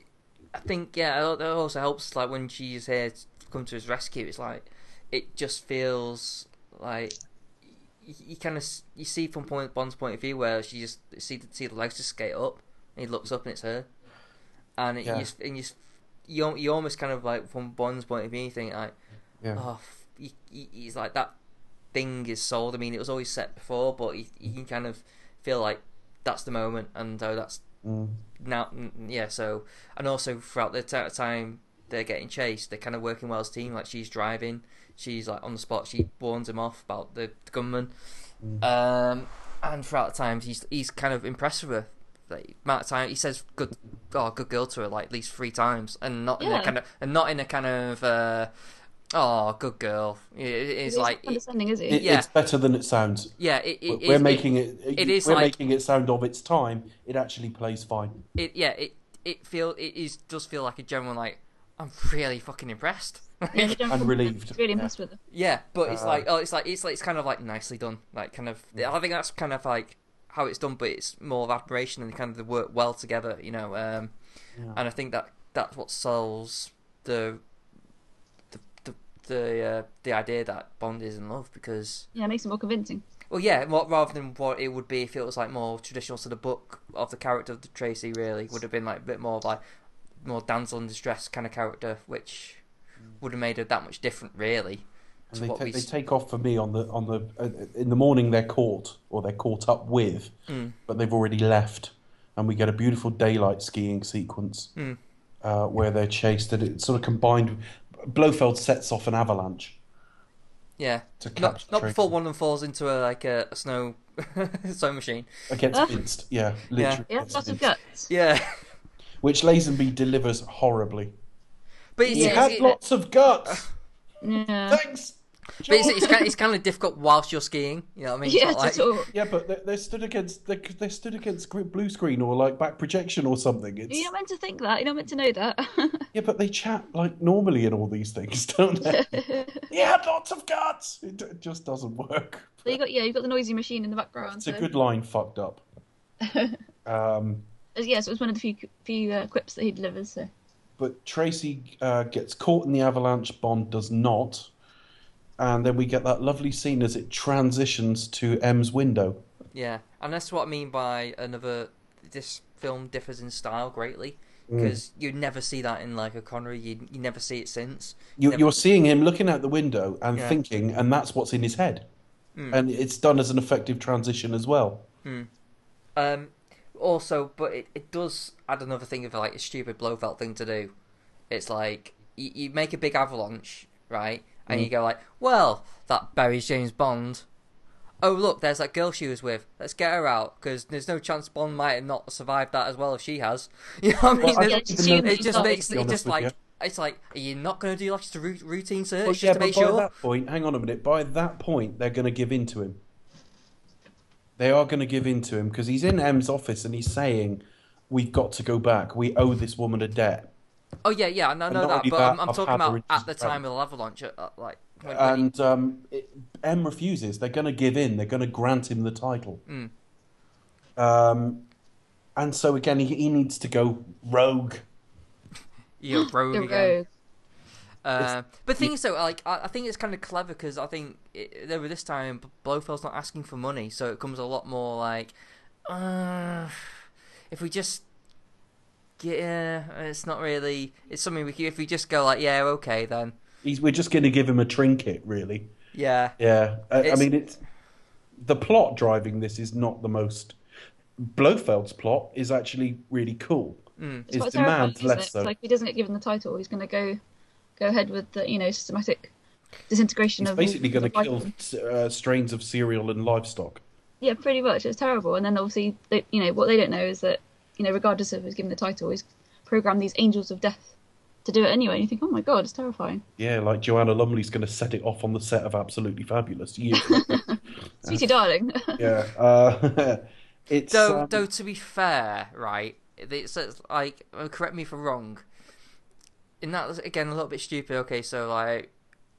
I think yeah, that also helps. Like when she's here to come to his rescue, it's like it just feels like you, you kind of you see from point, Bond's point of view where she just see see the legs just skate up, and he looks up and it's her, and it, Yeah. you just, and you, just- you you almost kind of like from Bond's point of view, you think like, Yeah. oh, f- he, he- he's like that thing is sold. I mean, it was always set before, but you, you can kind of feel like that's the moment, and oh, that's Mm. now, yeah. So, and also throughout the t- time they're getting chased, they're kind of working well as a team. Like she's driving, she's like on the spot. She warns him off about the, the gunman, um, and throughout the times he's he's kind of impressed with her. Like, amount of time he says good, oh good girl to her like at least three times, and not in a kind of and not in a kind of uh, oh good girl. It- it's He's like not condescending, is he? It, Yeah. It's better than it sounds. yeah, it, it, we're it- making it. it is we're like- making it sound of its time. It actually plays fine. it yeah it it feel it is does feel like a genuine like I'm really fucking impressed. Yeah, the general And relieved. Really Yeah. impressed with her. Yeah, but it's Uh, like oh, it's like it's like it's kind of like nicely done. Like kind of, I think that's kind of like how it's done, but it's more of admiration and kind of they work well together, you know. Um, Yeah. And I think that that's what sells the the the the, uh, the idea that Bond is in love because Yeah, it makes it more convincing. well, yeah, more, rather than what it would be if it was like more traditional to the book of the character of the Tracy. Really, would have been like a bit more of like more damsel in distress kind of character, which would have made it that much different, really. And they, what ta- we they take off for me on the on the uh, in the morning they're caught or they're caught up with, Mm. but they've already left, and we get a beautiful daylight skiing sequence Mm. uh, where they're chased, and it's sort of combined. Blofeld sets off an avalanche Yeah, to catch not not Tracy before one of them falls into a like a, a snow snow machine. against Ah. Vinst. Yeah, literally. Yeah, against lots of Vinst. guts. Yeah, Which Lazenby delivers horribly. But it's, He Yeah, had it's, lots of guts. Yeah. Thanks. but it's, it's, kind, it's kind of difficult whilst you're skiing. You know what I mean? Yeah, like- to talk. Yeah, but they're, they're stood against they're, they're stood against blue screen or like back projection or something. It's You're not meant to think that. You're not meant to know that. yeah, but they chat like normally in all these things, don't they? he had lots of guts. It, it just doesn't work. So you got yeah, you got the noisy machine in the background. It's a so- good line, fucked up. um, Yes, it was one of the few few uh, quips that he delivers. So but Tracy uh, gets caught in the avalanche. Bond does not, and then we get that lovely scene as it transitions to M's window. Yeah, and that's what I mean by another. This film differs in style greatly Mm. because you never see that in like a Connery. You you never see it since. You, Never- you're seeing him looking out the window and Yeah. thinking, and that's what's in his head. Mm. And it's done as an effective transition as well. Um, also, but it, it does add another thing of like a stupid Blofeld thing to do. It's like you, you make a big avalanche, right? And Mm. you go like, well, that buries James Bond. Oh look, there's that girl she was with. Let's get her out because there's no chance Bond might have not survived that as well if she has. You know what I mean? Well, I It- don't even know it just she makes it just honest with like you. it's like are you not going to do like just a routine search Well, just yeah, to but make by sure? that point, hang on a minute. By that point, they're going to give in to him. They are going to give in to him because he's in M's office and he's saying, "We've got to go back. We owe this woman a debt." Oh yeah, yeah, I know, know that, but that, I'm, I'm talking about at the time of the avalanche, uh, like when, when he- And um, it, M refuses. They're going to give in. They're going to grant him the title. Mm. Um, and so again, he, he needs to go rogue. you're rogue the again. Rogue. Uh, but the thing is, though, like I, I think it's kind of clever because I think it, over this time Blofeld's not asking for money, so it comes a lot more like, uh, if we just, yeah, it's not really. It's something we can, if we just go like, yeah, okay, then He's, we're just going to give him a trinket, really. yeah, Yeah, I, I mean, it's the plot driving this is not the most. Blofeld's plot is actually really cool. mm. It's His quite demands less it? so. Like if he doesn't get given the title, he's going to go go ahead with the you know systematic disintegration He's of basically going to kill uh, strains of cereal and livestock. Yeah, pretty much. It's terrible. And then obviously, they, you know, what they don't know is that you know, regardless of who's given the title, he's programmed these angels of death to do it anyway. And you think, oh my god, it's terrifying. Yeah, like Joanna Lumley's going to set it off on the set of Absolutely Fabulous. You, later. Sweetie darling. yeah, uh, it's Though, um, though, to be fair, right, it's, it's like, correct me if I'm wrong. In that, again, a little bit stupid. Okay, so like,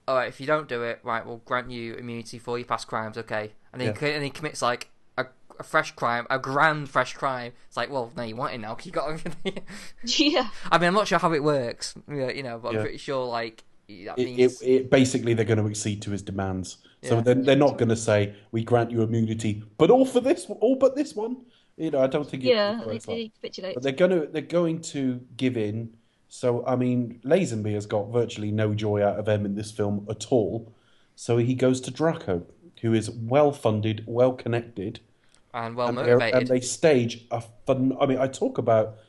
all right, if you don't do it, right, we'll grant you immunity for your past crimes. Okay, and then Yeah. he, and he commits like a, a fresh crime, a grand fresh crime. It's like, well, no, you want it now. 'cause You got. yeah. I mean, I'm not sure how it works. yeah, You know, but Yeah. I'm pretty sure like that it, means it, it, basically they're going to accede to his demands. So Yeah. they're, they're not going to say we grant you immunity, but all for this, all but this one. You know, I don't think. Yeah, goes very they, they capitulate. But they're going to they're going to give in. So I mean, Lazenby has got virtually no joy out of M in this film at all. So he goes to Draco, who is well funded, well connected, and well and, motivated. and they stage a fun. I mean, I talk about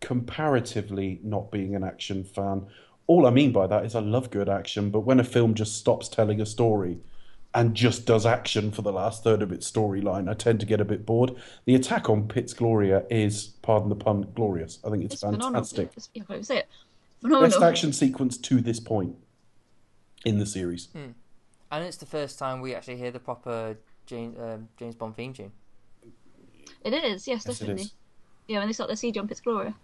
comparatively not being an action fan. All I mean by that is I love good action, but when a film just stops telling a story and just does action for the last third of its storyline, I tend to get a bit bored. The attack on Piz Gloria is, pardon the pun, glorious. I think it's, It's phenomenal. fantastic. It's, yeah, I say it. Phenomenal. Best action sequence to this point in the series. and it's the first time we actually hear the proper James um, James Bond theme tune. It is, yes, Yes, definitely. is. Yeah, when they start the siege on Piz Gloria.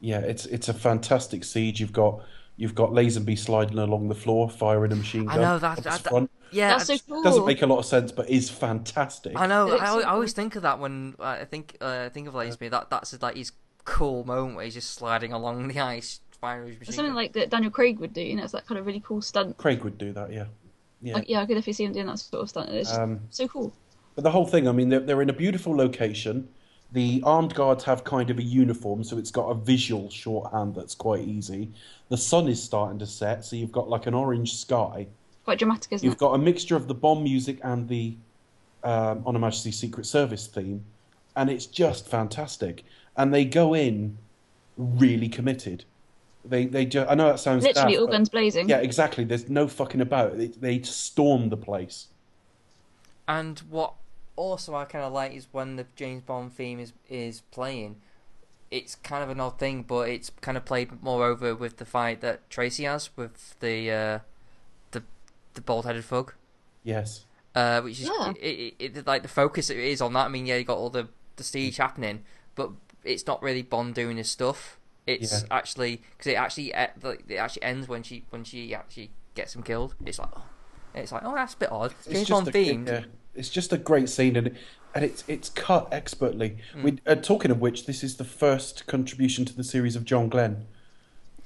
Yeah, it's it's a fantastic siege. You've got you've got Lazenby sliding along the floor, firing a machine gun. I know that. up that, that- front. yeah, That's so cool. Doesn't make a lot of sense, but is fantastic. I know. I, so always- I always think of that when uh, I think uh, think of Lazenby. That that's like his cool moment where he's just sliding along the ice, firing his machine. something gun. like that Daniel Craig would do, you know, it's that kind of really cool stunt. Craig would do that, yeah. Yeah. Like, yeah, I could definitely see him doing that sort of stunt. It's just Um, so cool. But the whole thing, I mean, they're, they're in a beautiful location. The armed guards have kind of a uniform, so it's got a visual shorthand that's quite easy. The sun is starting to set, so you've got like an orange sky. Quite dramatic, isn't You've it? got a mixture of the bomb music and the um, On Her Majesty's Secret Service theme, and it's just fantastic. And they go in really committed. They they ju- I know that sounds Literally daft, all guns blazing. Yeah, exactly. There's no fucking about. They, they storm the place. And what also I kind of like is when the James Bond theme is is playing. It's kind of an odd thing, but it's kind of played moreover with the fight that Tracy has with the uh, the the bald-headed thug. Yes. uh, which is Yeah. it, it, it, like the focus it is on that. I mean, yeah, you got all the the siege happening, but it's not really Bond doing his stuff. It's Yeah. actually because it actually like, it actually ends when she when she actually gets him killed. It's like oh, it's like oh that's a bit odd. James Bond a, themed. yeah, it's just a great scene, and and it's it's cut expertly. Mm. We uh, talking of which, this is the first contribution to the series of John Glen.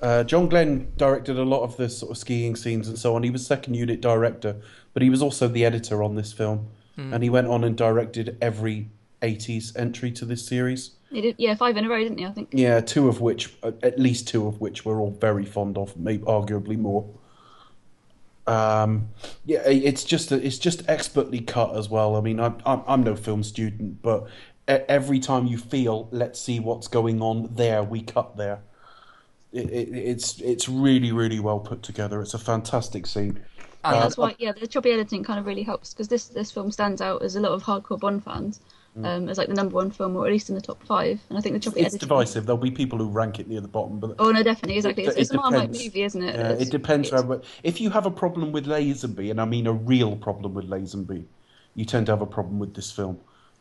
Uh, John Glen directed a lot of the sort of skiing scenes and so on. He was second unit director, but he was also the editor on this film, Mm. and he went on and directed every '80s entry to this series. He did, yeah, five in a row, didn't he? I think. Yeah, two of which, uh, at least two of which, we're all very fond of, maybe arguably more. Um, yeah, it's just it's just expertly cut as well. I mean, I'm I'm, I'm no film student, but every time you feel, let's see what's going on there, we cut there. It, it, it's it's really really well put together. It's a fantastic scene. And Uh, That's why, yeah, the choppy editing kind of really helps because this this film stands out as a lot of hardcore Bond fans, um, as like the number one film, or at least in the top five. And I think the choppy It's editing. divisive. There'll be people who rank it near the bottom, but Oh no, definitely, exactly. It's, It it's a Marmite movie, isn't it? Yeah, it depends. it's- How, if you have a problem with Lazenby, and I mean a real problem with Lazenby, you tend to have a problem with this film.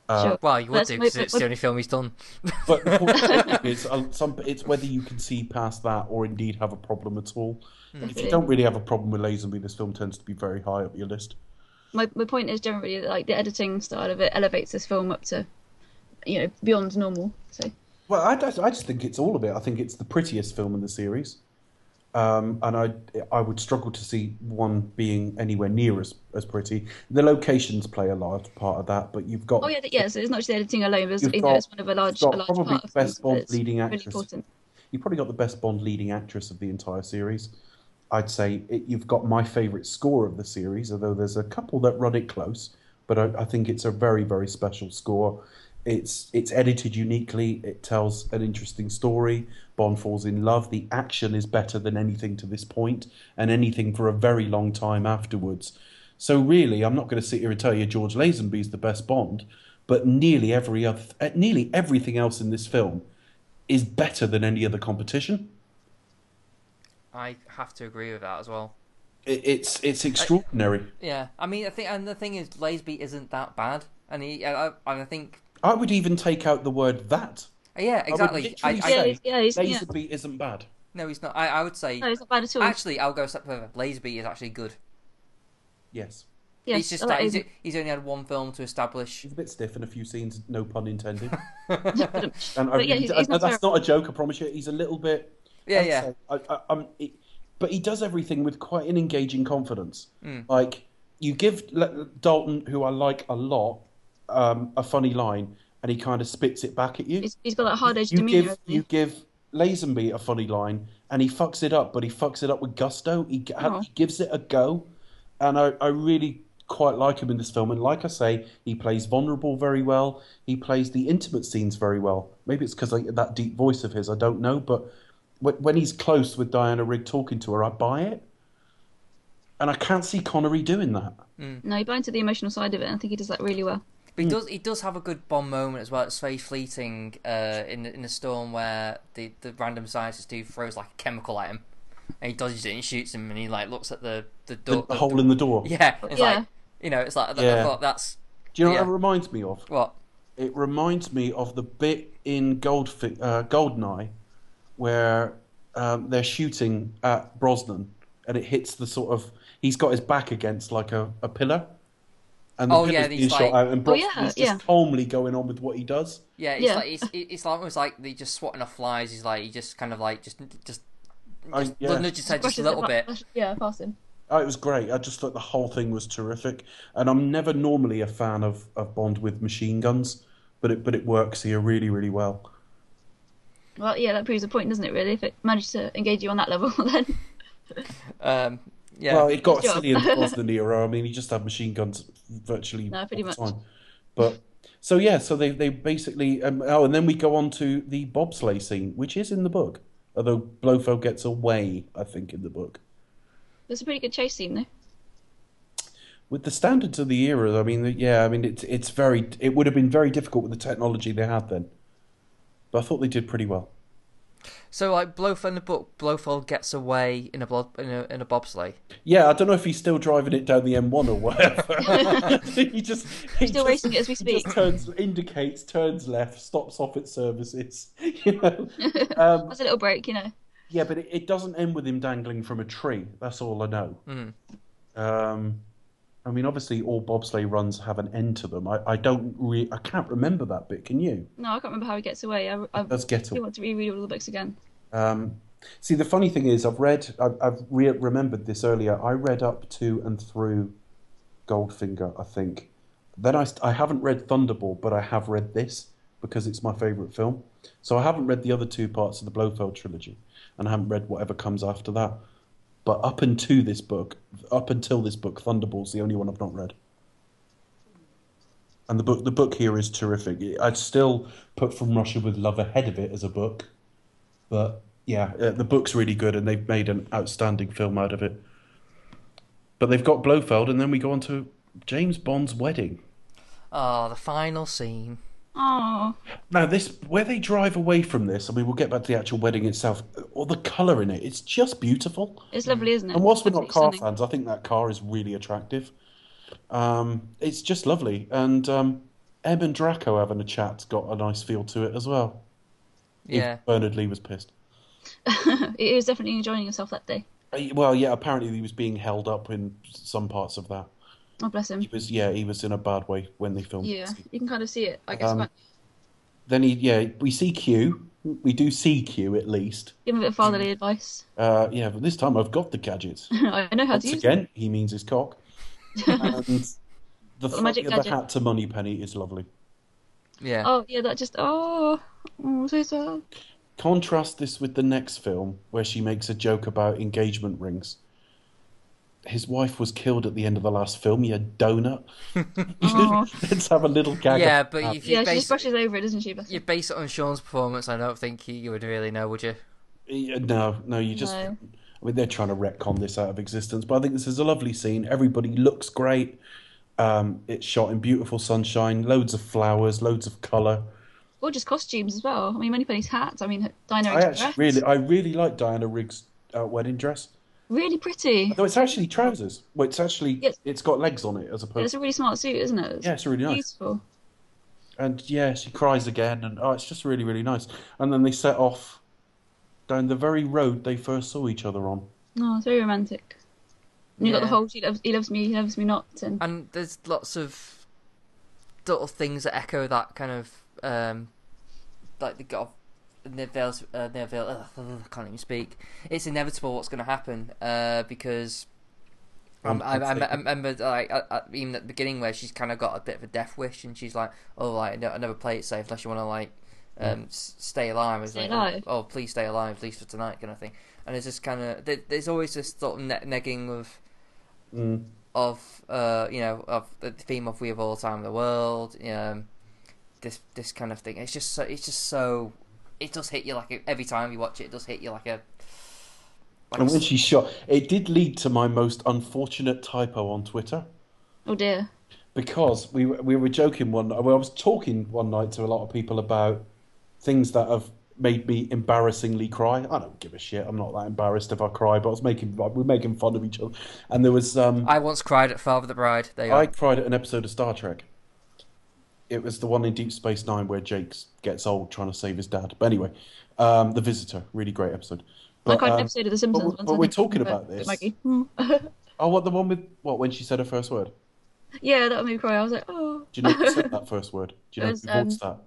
Sure. well, you would That's do my- because it's the only film he's done. But the point is, uh, some, it's whether you can see past that or indeed have a problem at all. And if you don't really have a problem with Lazenby, this film tends to be very high up your list. My my point is generally that, like the editing style of it elevates this film up to, you know, beyond normal. So Well, I, just- I just think it's all of it. I think it's the prettiest film in the series. Um, and I, I would struggle to see one being anywhere near as, as pretty. The locations play a large part of that, but you've got oh yeah, th- yeah. So it's not just the editing alone, but You've know, got- it's one of a large, a large probably part the best Bond leading actress. important. you've probably got the best Bond leading actress of the entire series. I'd say it, you've got my favourite score of the series, although there's a couple that run it close. But I, I think it's a very, very special score. It's it's edited uniquely. It tells an interesting story. Bond falls in love. The action is better than anything to this point, and anything for a very long time afterwards. So really, I'm not going to sit here and tell you George Lazenby's the best Bond, but nearly every other, uh, nearly everything else in this film is better than any other competition. I have to agree with that as well. It, it's it's extraordinary. Yeah, I mean, I think, and the thing is, Lazenby isn't that bad, and he, I, I, and I think, I would even take out the word that. Uh, yeah, exactly. I, literally I, Yeah, say he's- yeah, he's- yeah. Lazenby isn't bad. no, he's not. I, I would say, No, it's not bad at all. actually, I'll go a step further. Lazenby is actually good. Yes, yes, he's just I like he's, he's only had one film to establish. he's a bit stiff in a few scenes. No pun intended. And I, yeah, he's- he's not that's not a joke. I promise you. He's a little bit. Yeah, I'd yeah. say- I, I, I'm, it, but he does everything with quite an engaging confidence. Hmm. Like you give Le- Dalton, who I like a lot, um, a funny line, and he kind of spits it back at you. He's, he's got that hard edged you demeanour. give hasn't you give Lazenby a funny line, and he fucks it up, but he fucks it up with gusto. He, Oh. he gives it a go, and I, I really quite like him in this film. And like I say, he plays vulnerable very well. He plays the intimate scenes very well. Maybe it's because that deep voice of his. I don't know, but when, when he's close with Diana Rigg talking to her, I buy it. And I can't see Connery doing that. No, he buys into the emotional side of it, and I think he does that really well. But he does he does have a good Bond moment as well. It's very fleeting uh, in in the storm where the, the random scientist dude throws like a chemical at him, and he dodges it and shoots him, and he like looks at the the The, door. the hole in the door. Yeah, it's Yeah. like you know, it's like I thought that's Do you know Yeah. what that reminds me of? what It reminds me of the bit in Goldfi- uh, Goldeneye where um, they're shooting at Brosnan and it hits the sort of. He's got his back against like a, a pillar. And the Oh, pillar's yeah, being he's shot like- out, and Oh, yeah, just yeah. calmly going on with what he does. Yeah, it's Yeah. like it's, it's like almost like they just swatting off flies. He's like he just kind of like just just, I- just yeah. nudge his head just Brushes a it little bit. brush- Yeah, past him. Oh, it was great. I just thought the whole thing was terrific, and I'm never normally a fan of, of Bond with machine guns, but it but it works here really really well. Well, yeah, that proves a point, doesn't it? Really, if it managed to engage you on that level, then Um, yeah, Well, it got Good job. silly in the Brosnan era. I mean, he just had machine guns virtually No, pretty all the much. time. But so yeah, so they they basically um, oh, and then we go on to the bobsleigh scene, which is in the book. Although Blofeld gets away, I think, in the book. it's a pretty good chase scene, though. With the standards of the era, I mean, yeah, I mean, it's it's very. It would have been very difficult with the technology they had then. But I thought they did pretty well. so like Blofeld in the book, Blofeld gets away in a blo- in a in a bobsleigh. Yeah, I don't know if he's still driving it down the M1 or whatever. he just he Still just- racing it as we he just speak. turns, indicates, turns left, stops off at services. You know, um, That's a little break, you know. yeah, but it, it doesn't end with him dangling from a tree. That's all I know. Um, I mean, obviously, all bobsleigh runs have an end to them. I, I don't, re- I can't remember that bit. Can you? No, I can't remember how he gets away. I, I Let's get away. want to reread all the books again. Um, see, the funny thing is, I've read, I've, I've re- remembered this earlier. I read up to and through Goldfinger, I think. Then I, I haven't read Thunderball, but I have read this because it's my favourite film. So I haven't read the other two parts of the Blofeld trilogy, and I haven't read whatever comes after that. But up until this book, up until this book, Thunderball's the only one I've not read. And the book, the book here is terrific. I'd still put From Russia with Love ahead of it as a book, but yeah, uh, the book's really good, and they've made an outstanding film out of it. But they've got Blofeld, and then we go on to James Bond's wedding. Oh, the final scene. Oh, Now, this where they drive away from this, I mean, we'll get back to the actual wedding itself. All the colour in it, it's just beautiful. it's lovely, isn't it? And whilst we're not car stunning. fans, I think that car is really attractive. Um, it's just lovely, and um, Em and Draco having a chat's got a nice feel to it as well. Even Yeah. Bernard Lee was pissed. he was definitely enjoying himself that day. Uh, Well, yeah, apparently he was being held up in some parts of that. Oh, bless him. He was, yeah, he was in a bad way when they filmed. Yeah, it. you can kind of see it. I guess. Um, Then he, yeah, we see Q. We do see Q at least. Give him a bit of fatherly advice. Uh, yeah, but this time I've got the gadgets. I know how Once to use again, he means his cock. and the, the magic throw of the gadget. hat to Moneypenny is lovely. Yeah. Oh yeah, that just oh, oh so sad. Contrast this with the next film where she makes a joke about engagement rings. His wife was killed at the end of the last film. You a donut. Let's have a little gag. yeah, but that. if you Yeah, she base just brushes over it, doesn't she? Bless you base it on Sean's performance, I don't think you, you would really know, would you? Yeah, no, no, you just. No. I mean, they're trying to retcon this out of existence, but I think this is a lovely scene. Everybody looks great. Um, it's shot in beautiful sunshine, loads of flowers, loads of colour. Gorgeous costumes as well. I mean, Moneypenny's hat. I mean, Dinah I actually dress. really, I really like Diana Rigg's uh, wedding dress. Really pretty. Though it's actually trousers. Well, it's actually Yes. it's got legs on it as opposed. It's a really smart suit, isn't it? Yeah, it's really nice. Beautiful. And yeah, she cries again, and oh, it's just really, really nice. And then they set off down the very road they first saw each other on. No, it's very romantic. And you got the whole "he loves, he loves me, he loves me not," and And there's lots of little things that echo that kind of um, like the God. Neville's, uh, Neville, ugh, ugh, I can't even speak. It's inevitable what's going to happen uh, because Um, I, I, I Unforsaken. remember like I, I, even at the beginning where she's kind of got a bit of a death wish and she's like, "Oh, like I I never play it safe unless you want to like um, s- stay alive." It's Stay like, alive. Oh, oh, please stay alive, at least for tonight, kind of thing. And it's just kind of there, there's always this sort of ne- negging of Mm. of uh you know of the theme of we have all the time in the world. Um, this this kind of thing. It's just so it's just so it does hit you like a, every time you watch it. It does hit you like a. Like And when s- she shot, it did lead to my most unfortunate typo on Twitter Oh dear. because we were- we were joking one. Well, I was talking one night to a lot of people about things that have made me embarrassingly cry. I don't give a shit. I'm not that embarrassed if I cry, but I was making we we're making fun of each other. And there was um, I once cried at Father the Bride. There you I go. cried at an episode of Star Trek. It was the one in Deep Space Nine where Jake gets old trying to save his dad. But anyway, um, the Visitor, really great episode. But, an um, episode of The Simpsons but- but we're talking about this. Maggie. oh, what the one with what when she said her first word? yeah, that made me cry. I was like, oh. Do you know who said that first word? Do you know was, who voiced um,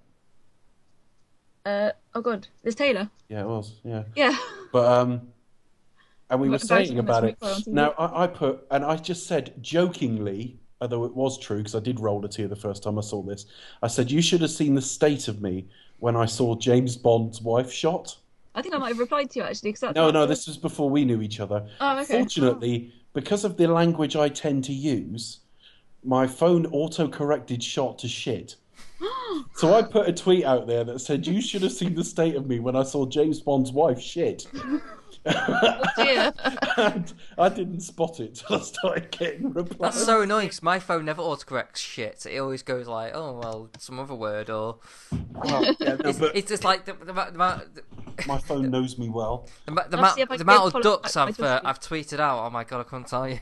that? uh, oh god, there's Taylor. Yeah, it was. Yeah, Yeah. but um, and we were saying about it. cry on TV. Now I, I put and I just said jokingly, although it was true because I did roll a tear the first time I saw this. I said you should have seen the state of me when I saw James Bond's wife shot. I think I might have replied to you actually. Cause No, no, this was before we knew each other. Oh, okay. Fortunately, because of the language I tend to use, my phone auto corrected shot to shit. so I put a tweet out there that said, You should have seen the state of me when I saw James Bond's wife shit. Oh, dear. and I didn't spot it till I started getting replies. That's so annoying because my phone never autocorrects shit. It always goes like, oh well, some other word or. Well, yeah, no, It's, but it's just like the the, the, the, my phone knows me well. the, the, I'll amount- see if I the amount of ducks back my I've uh, I've tweeted out. Oh my god, I couldn't tell you.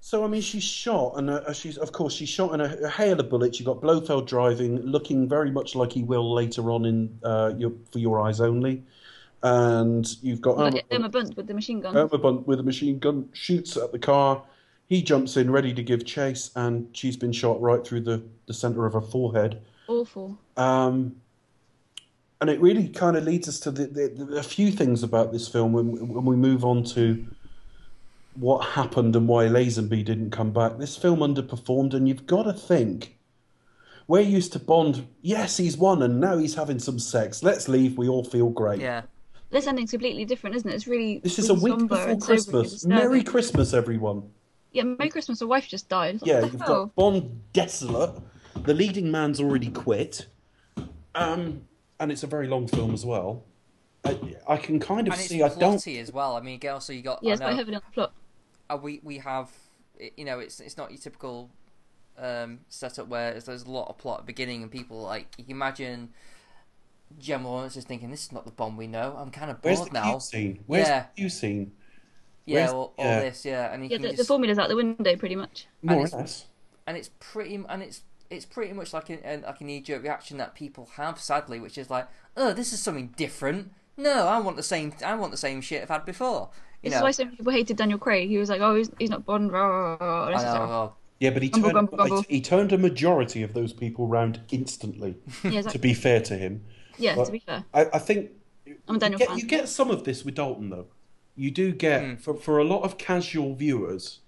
So I mean, she's shot, and uh, she's of course she's shot in a, a hail of bullets. You got Blofeld driving, looking very much like he will later on in uh, your, for your eyes only, and you've got But Irma, Emma Bunt with the machine gun. Irma Bunt with a machine gun shoots at the car. He jumps in, ready to give chase, and she's been shot right through the, the center of her forehead. Awful. Um, and it really kind of leads us to the, the, the, a few things about this film when, when we move on to what happened and why Lazenby didn't come back. This film underperformed, and you've got to think. We're used to Bond. Yes, he's won, and now he's having some sex. Let's leave. We all feel great. Yeah, This ending's completely different, isn't it? It's really. This is a really week before and sobering and Christmas. Merry Christmas, everyone. Yeah, Merry Christmas. A wife just died. What Yeah, you've hell? got Bond desolate. The leading man's already quit. Um, and it's a very long film as well. I, I can kind of and it's see. I don't. plotty as well. I mean, also you got. Yeah, I it's quite know, heavily on the plot. uh, we we have, you know, it's it's not your typical um, setup where there's, there's a lot of plot at the beginning and people like you can imagine. Gemma Lawrence is thinking, "This is not the Bond we know. I'm kind of bored Where's bored the now." cute scene? Where's Yeah. the cute scene? Yeah, Where's- all, all yeah. this, yeah, and you Yeah, the, just, the formula's out the window pretty much. More or less. and it's pretty and it's it's pretty much like a, a- like a knee jerk reaction that people have sadly, which is like, "Oh, this is something different." No, I want the same. I want the same shit I've had before. You This know, is why so many people hated Daniel Craig. He was like, oh, he's, he's not Bond. Rah, rah, rah. I know. like, oh, Yeah, but he Grumble, turned grumble, grumble. he turned a majority of those people round instantly. yeah, to be fair to him, yeah, but- to be fair. I, I think I'm a Daniel you get, fan. you get some of this with Dalton though. You do get Mm. for for a lot of casual viewers,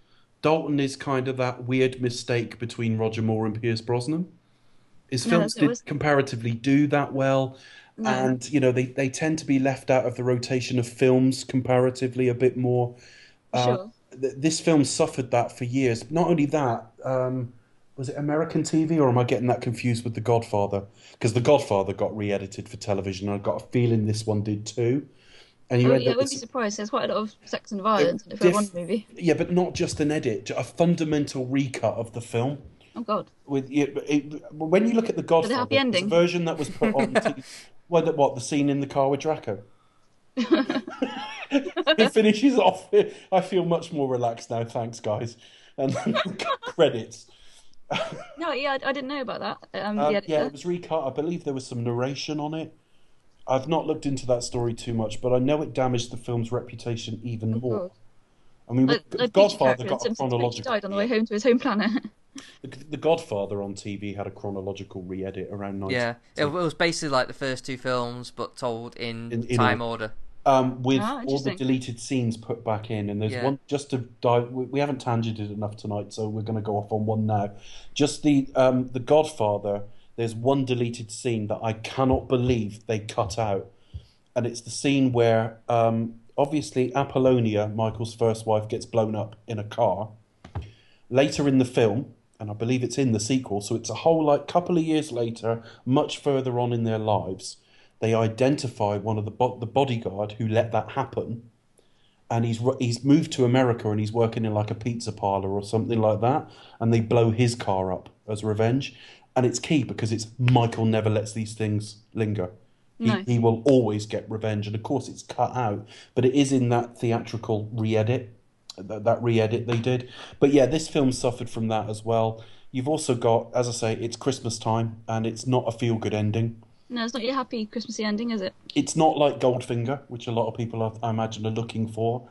Dalton is kind of that weird mistake between Roger Moore and Pierce Brosnan. His No, films did comparatively do that well, No. and you know they, they tend to be left out of the rotation of films comparatively a bit more. Uh, Sure. th- this film suffered that for years. Not only that, um, was it American TV or am I getting that confused with The Godfather? Because The Godfather got re-edited for television. And I've got a feeling this one did too. And you Oh, end yeah, I wouldn't be surprised. There's quite a lot of sex and violence in diff- one movie. yeah, but not just an edit, a fundamental recut of the film. Oh god. With it, it, when you look at The Godfather, happy ending? version that was put on. TV, what, the- what the scene in the car with Draco? it finishes off. I feel much more relaxed now. Thanks, guys. And credits. No, yeah, I, I didn't know about that. Um, Um, the yeah, it was recut. I believe there was some narration on it. I've not looked into that story too much, but I know it damaged the film's reputation even Oh, more. God. I mean, Like, with like Godfather got a chronological. died on the way home to his home planet. The, the Godfather on TV had a chronological re-edit around 19. yeah, it, was basically like the first two films, but told in, In- in time order. order. Um, with Ah, all the deleted scenes put back in. And there's Yeah. one just to dive. We, we haven't tangented enough tonight, so we're going to go off on one now. Just the um, the Godfather. There's one deleted scene that I cannot believe they cut out, and it's the scene where um, obviously Apollonia, Michael's first wife, gets blown up in a car. Later in the film, and I believe it's in the sequel, so it's a whole like couple of years later, much further on in their lives, they identify one of the bo- the bodyguard who let that happen, and he's he's moved to America and he's working in like a pizza parlor or something like that, and they blow his car up as revenge, and it's key because it's Michael never lets these things linger. He, No. he will always get revenge, and of course it's cut out, but it is in that theatrical re-edit, that, that re-edit they did. But yeah, this film suffered from that as well. You've also got, as I say, it's Christmas time, and it's not a feel-good ending. No, it's not your happy Christmassy ending, is it? It's not like Goldfinger, which a lot of people, I- I imagine, are looking for.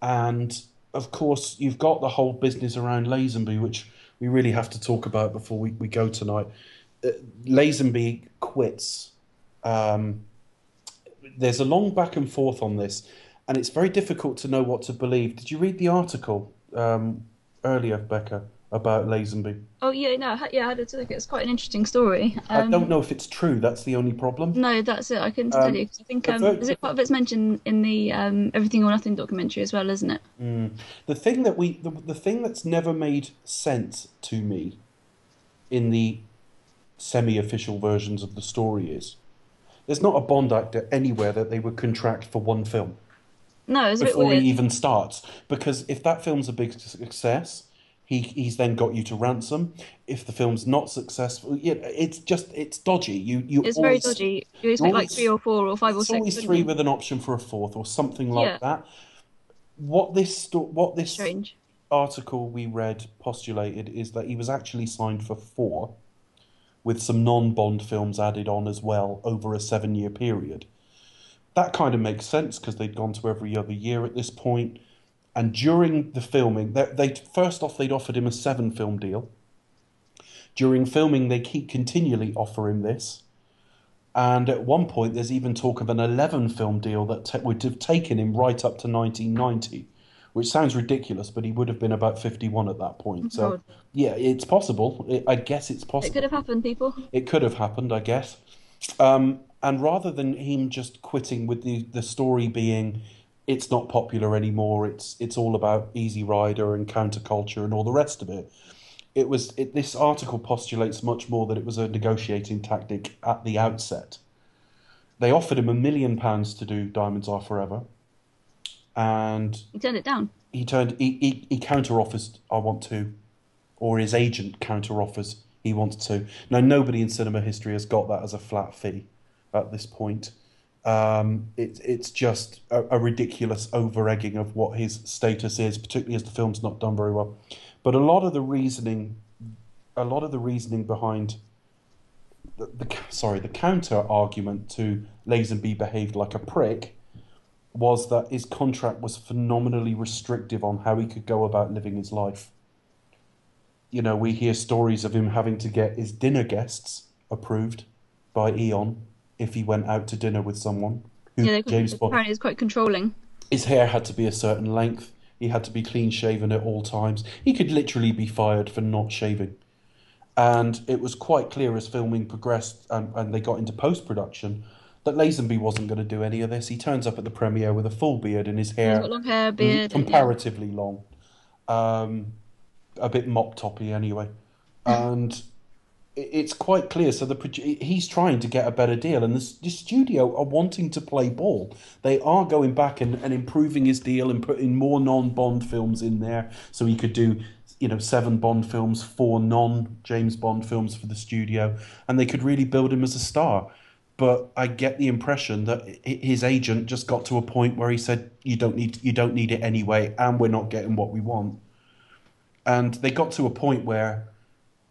And of course, you've got the whole business around Lazenby, which we really have to talk about before we, we go tonight. Uh, Lazenby quits. Um, there's a long back and forth on this, and it's very difficult to know what to believe. Did you read the article um, earlier, Becca, about Lazenby? Oh yeah, no, yeah, I had a look. It's quite an interesting story. I Um, don't know if it's true. That's the only problem. No, that's it. I couldn't tell you. I think um, is it part of it's mentioned in the um, Everything or Nothing documentary as well, isn't it? The thing that we the, the thing that's never made sense to me in the semi-official versions of the story is there's not a Bond actor anywhere that they would contract for one film No, it's a bit before he even starts because if that film's a big success he he's then got you to ransom if the film's not successful yeah, it's just it's dodgy you you It's very dodgy. You expect like three or four or five or it's six. always three you? with an option for a fourth or something like Yeah. that what this what this Strange. article we read postulated is that he was actually signed for four, with some non Bond films added on as well over a seven year period. That kind of makes sense because they'd gone to every other year at this point. And during the filming, they, they first off they'd offered him a seven film deal. During filming, they keep continually offer him this. And at one point, there's even talk of an 11 film deal that would have taken him right up to 1990, which sounds ridiculous, but he would have been about 51 at that point. So, God. yeah, it's possible. It, I guess it's possible. It could have happened, people. It could have happened, I guess. Um, and rather than him just quitting with the, the story being it's not popular anymore, it's it's all about Easy Rider and counterculture and all the rest of it. It was it, this article postulates much more that it was a negotiating tactic at the outset. They offered him a million pounds to do Diamonds Are Forever, and He turned it down. he turned he, he, he counter offers I want to or his agent counter offers he wants to now nobody in cinema history has got that as a flat fee at this point um, it, it's just a, a ridiculous over egging of what his status is particularly as the film's not done very well. But a lot of the reasoning a lot of the reasoning behind the, the sorry the counter argument to Lazenby behaved like a prick was that his contract was phenomenally restrictive on how he could go about living his life. You know, we hear stories of him having to get his dinner guests approved by Eon if he went out to dinner with someone. Who Yeah, they James Bond. apparently it's quite controlling. His hair had to be a certain length. He had to be clean shaven at all times. He could literally be fired for not shaving. And it was quite clear as filming progressed and, and they got into post production that Lazenby wasn't going to do any of this. He turns up at the premiere with a full beard and his hair He's got long hair, beard. and- yeah. comparatively long, um, a bit mop toppy anyway, and it's quite clear. So the he's trying to get a better deal, and the, the studio are wanting to play ball. They are going back and, and improving his deal and putting more non-Bond films in there, so he could do. You know, seven Bond films, four non James Bond films for the studio, and they could really build him as a star but I get the impression that his agent just got to a point where he said, "You don't need, you don't need it anyway, and we're not getting what we want." And they got to a point where,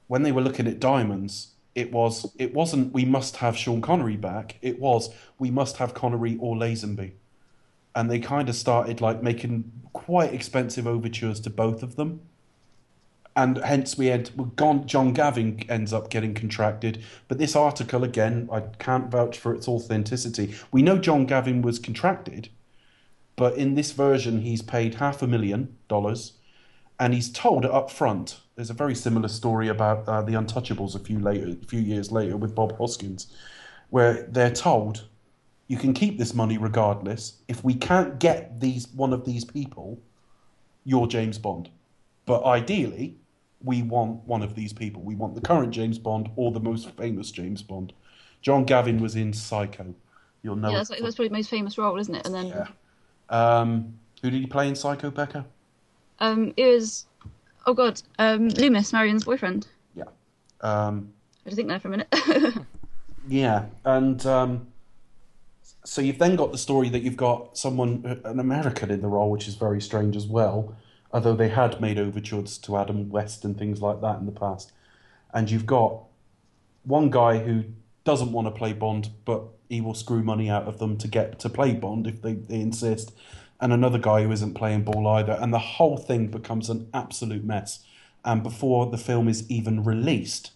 when they were looking at diamonds, it was, it wasn't we must have Sean Connery back. It was we must have Connery or Lazenby, and they kind of started like making quite expensive overtures to both of them. and hence we had John Gavin ends up getting contracted. But this article again, I can't vouch for its authenticity. We know John Gavin was contracted, but in this version, he's paid half a million dollars, and he's told it up front. There's a very similar story about uh, the Untouchables a few later, a few years later with Bob Hoskins, where they're told you can keep this money regardless. If we can't get these one of these people, you're James Bond. But ideally, we want one of these people. We want the current James Bond or the most famous James Bond. John Gavin was in Psycho. You'll know. yeah, that's, that's probably the most famous role, isn't it? And then Yeah. Um, who did he play in Psycho, Becca? Um, it was oh god, um, Loomis, Marion's boyfriend. Yeah. Um, I had to think there for a minute. yeah, and um, so you've then got the story that you've got someone, an American in the role, which is very strange as well. Although they had made overtures to Adam West and things like that in the past, and you've got one guy who doesn't want to play Bond, but he will screw money out of them to get to play Bond if they, they insist, and another guy who isn't playing ball either, and the whole thing becomes an absolute mess. And before the film is even released,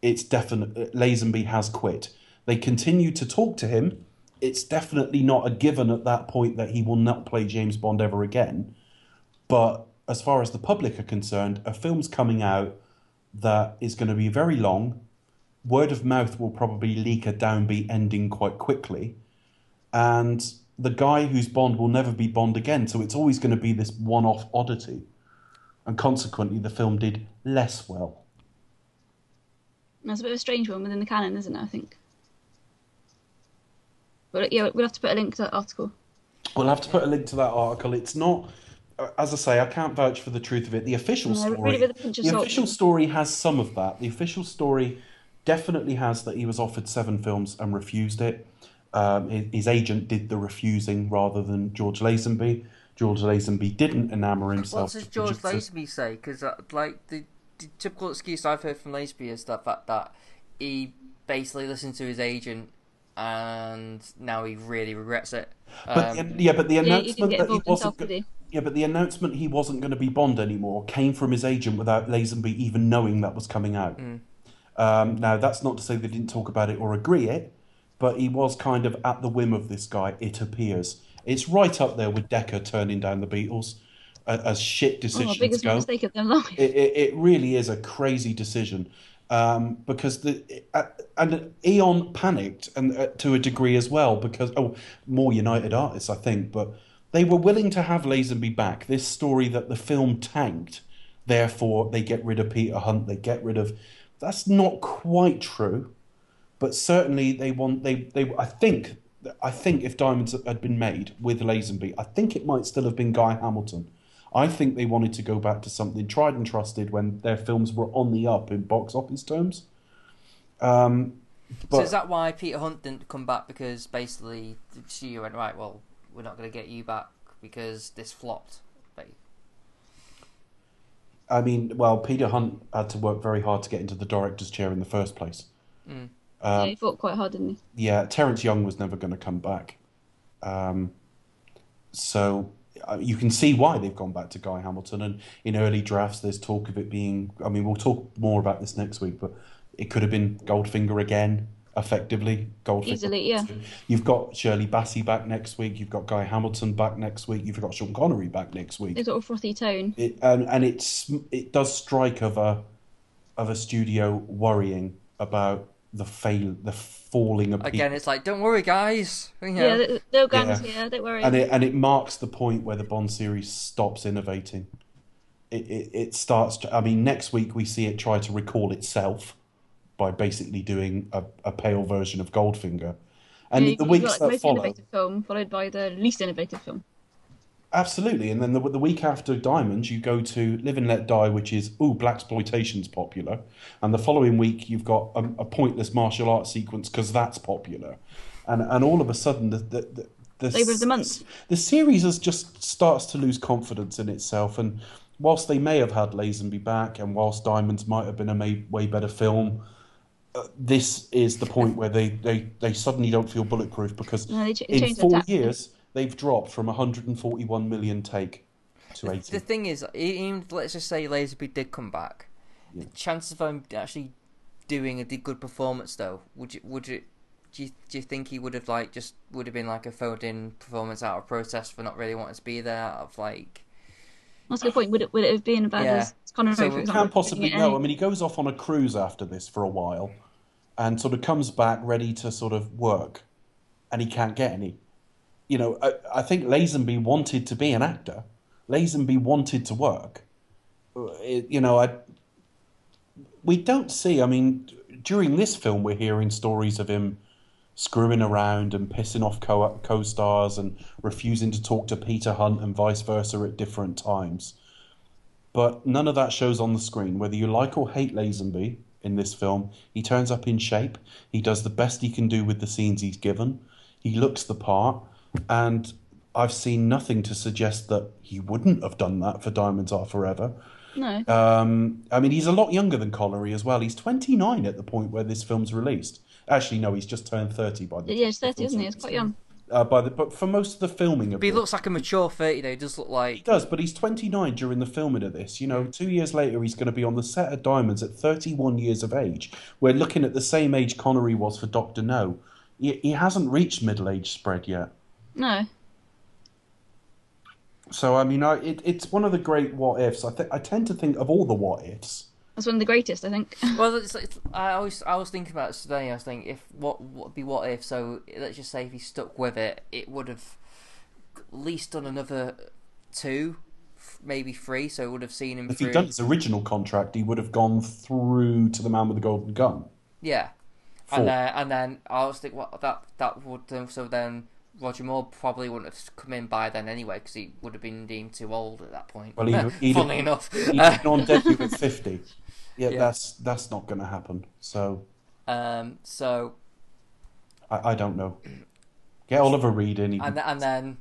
it's definite. Lazenby has quit. They continue to talk to him. It's definitely not a given at that point that he will not play James Bond ever again. But as far as the public are concerned, a film's coming out that is going to be very long. Word of mouth will probably leak a downbeat ending quite quickly. And the guy who's Bond will never be Bond again. So it's always going to be this one off oddity. And consequently, the film did less well. That's a bit of a strange one within the canon, isn't it? I think. But yeah, we'll have to put a link to that article. We'll have to put a link to that article. It's not, uh, as I say, I can't vouch for the truth of it. The official No, story, really with a pinch of the official story has some of that. The official story definitely has that he was offered seven films and refused it. Um, his, his agent did the refusing rather than George Lazenby. George Lazenby didn't enamour himself. What does George producers. Lazenby say? Because uh, like the, the typical excuse I've heard from Lazenby is the fact that he basically listened to his agent and now he really regrets it. But Um, yeah, but the Yeah, he announcement that he wasn't. himself, did he? Yeah, but the announcement he wasn't going to be Bond anymore came from his agent without Lazenby even knowing that was coming out. Um, now, that's not to say they didn't talk about it or agree it, but he was kind of at the whim of this guy, it appears. It's right up there with Decca turning down the Beatles as shit Oh, decisions biggest go. mistake of their life. It, it, it really is a crazy decision um, because the uh, and Eon panicked and uh, to a degree as well because oh more United artists I think but they were willing to have Lazenby back. This story that the film tanked, therefore they get rid of Peter Hunt. They get rid of. That's not quite true, but certainly they want they they. I think I think if Diamonds had been made with Lazenby, I think it might still have been Guy Hamilton. I think they wanted to go back to something tried and trusted when their films were on the up in box office terms. Um, so is that why Peter Hunt didn't come back? Because basically the studio went right. Well, we're not going to get you back because this flopped. I mean, well, Peter Hunt had to work very hard to get into the director's chair in the first place. Mm. Yeah, he fought quite hard, didn't he? Yeah, Terence Young was never going to come back. Um, so uh, you can see why they've gone back to Guy Hamilton. And in early drafts, there's talk of it being. I mean, we'll talk more about this next week, but it could have been Goldfinger again, effectively. Goldfinger. Easily, yeah. You've got Shirley Bassey back next week. You've got Guy Hamilton back next week. You've got Sean Connery back next week. His sort of frothy tone. It, and and it's it does strike of a of a studio worrying about the fail the falling of Again, it's like, don't worry, guys. You know, Yeah, the- no guns Yeah. here. Don't worry. and it and it marks the point where the Bond series stops innovating. It, it it starts. To, I mean, next week we see it try to recall itself by basically doing a, a pale version of Goldfinger, and Yeah, the you've weeks got, like, that most follow, innovative film followed by the least innovative film. Absolutely. And then the, the week after Diamonds, you go to Live and Let Die, which is ooh, blaxploitation's popular, and the following week you've got a, a pointless martial arts sequence because that's popular, and and all of a sudden the the, the the Flavour of the month. the series has just starts to lose confidence in itself and whilst they may have had Lazenby back and whilst Diamonds might have been a may, way better film uh, this is the point where they, they, they suddenly don't feel bulletproof because No, in four years they've dropped from 141 million take to eighty. the thing is, e- even let's just say Lazenby did come back, the chances of him actually doing a good performance though, would you would you do you, do you think he would have like just would have been like a phoned in performance out of protest for not really wanting to be there out of like That's a good point. Would it would it have been about Yeah. as Conor So Rowe, for we? Can't possibly doing it no. I mean, he goes off on a cruise after this for a while, and sort of comes back ready to sort of work, and he can't get any. You know, I, I think Lazenby wanted to be an actor. Lazenby wanted to work. Uh, it- you know, I we don't see. I mean, during this film, we're hearing stories of him screwing around and pissing off co- co-stars and refusing to talk to Peter Hunt and vice versa at different times but none of that shows on the screen. Whether you like or hate Lazenby in this film, he turns up in shape. He does the best he can do with the scenes he's given. He looks the part, and I've seen nothing to suggest that he wouldn't have done that for Diamonds Are Forever. No. Um, I mean, he's a lot younger than Connery as well. He's 29 at the point where this film's released. Actually, no, he's just turned 30 by the yeah, he's the 30, isn't he? It's quite young. Uh, by the but for most of the filming of But he this- looks like a mature thirty though. He does look like he does, but he's 29 during the filming of this. You know, two years later, he's going to be on the set of Diamonds at 31 years of age. We're looking at the same age Connery was for Doctor No. He, he hasn't reached middle age spread yet. No. So, I mean, I, it, it's one of the great what ifs. I, think I tend to think of all the what ifs. That's one of the greatest, I think. Well, it's, it's, I always I was thinking about this today. I was thinking if what would be what if. So let's just say if he stuck with it, it would have at least done another two, f- maybe three. So it would have seen him If through. he'd done his original contract, he would have gone through to the man with the golden gun. Yeah, Four. and then and then I was thinking what that that would do. So then Roger Moore probably wouldn't have come in by then anyway because he would have been deemed too old at that point. Well, he'd- he'd- funnily enough. He'd been on debut at 50. Yeah, Yeah. that's that's not going to happen. So, um. So I, I don't know. Get Oliver Reed in. and and then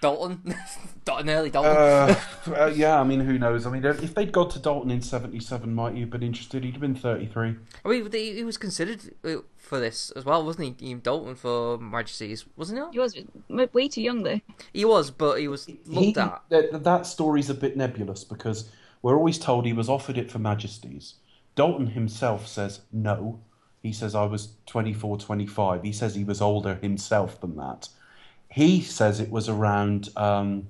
Dalton, Dalton early Dalton. Uh, uh, yeah, I mean, who knows? I mean, if they'd gone to Dalton in '77, might he have been interested? He'd have been 33. I mean, he, he was considered uh, for this as well, wasn't he? Ian Dalton for Majesties, wasn't he? He was way too young, though. He was, but he was looked He- at. That, that story's a bit nebulous because we're always told he was offered it for Majesties. Dalton himself says no. He says I was 24, 25. He says he was older himself than that. He says it was around. Um,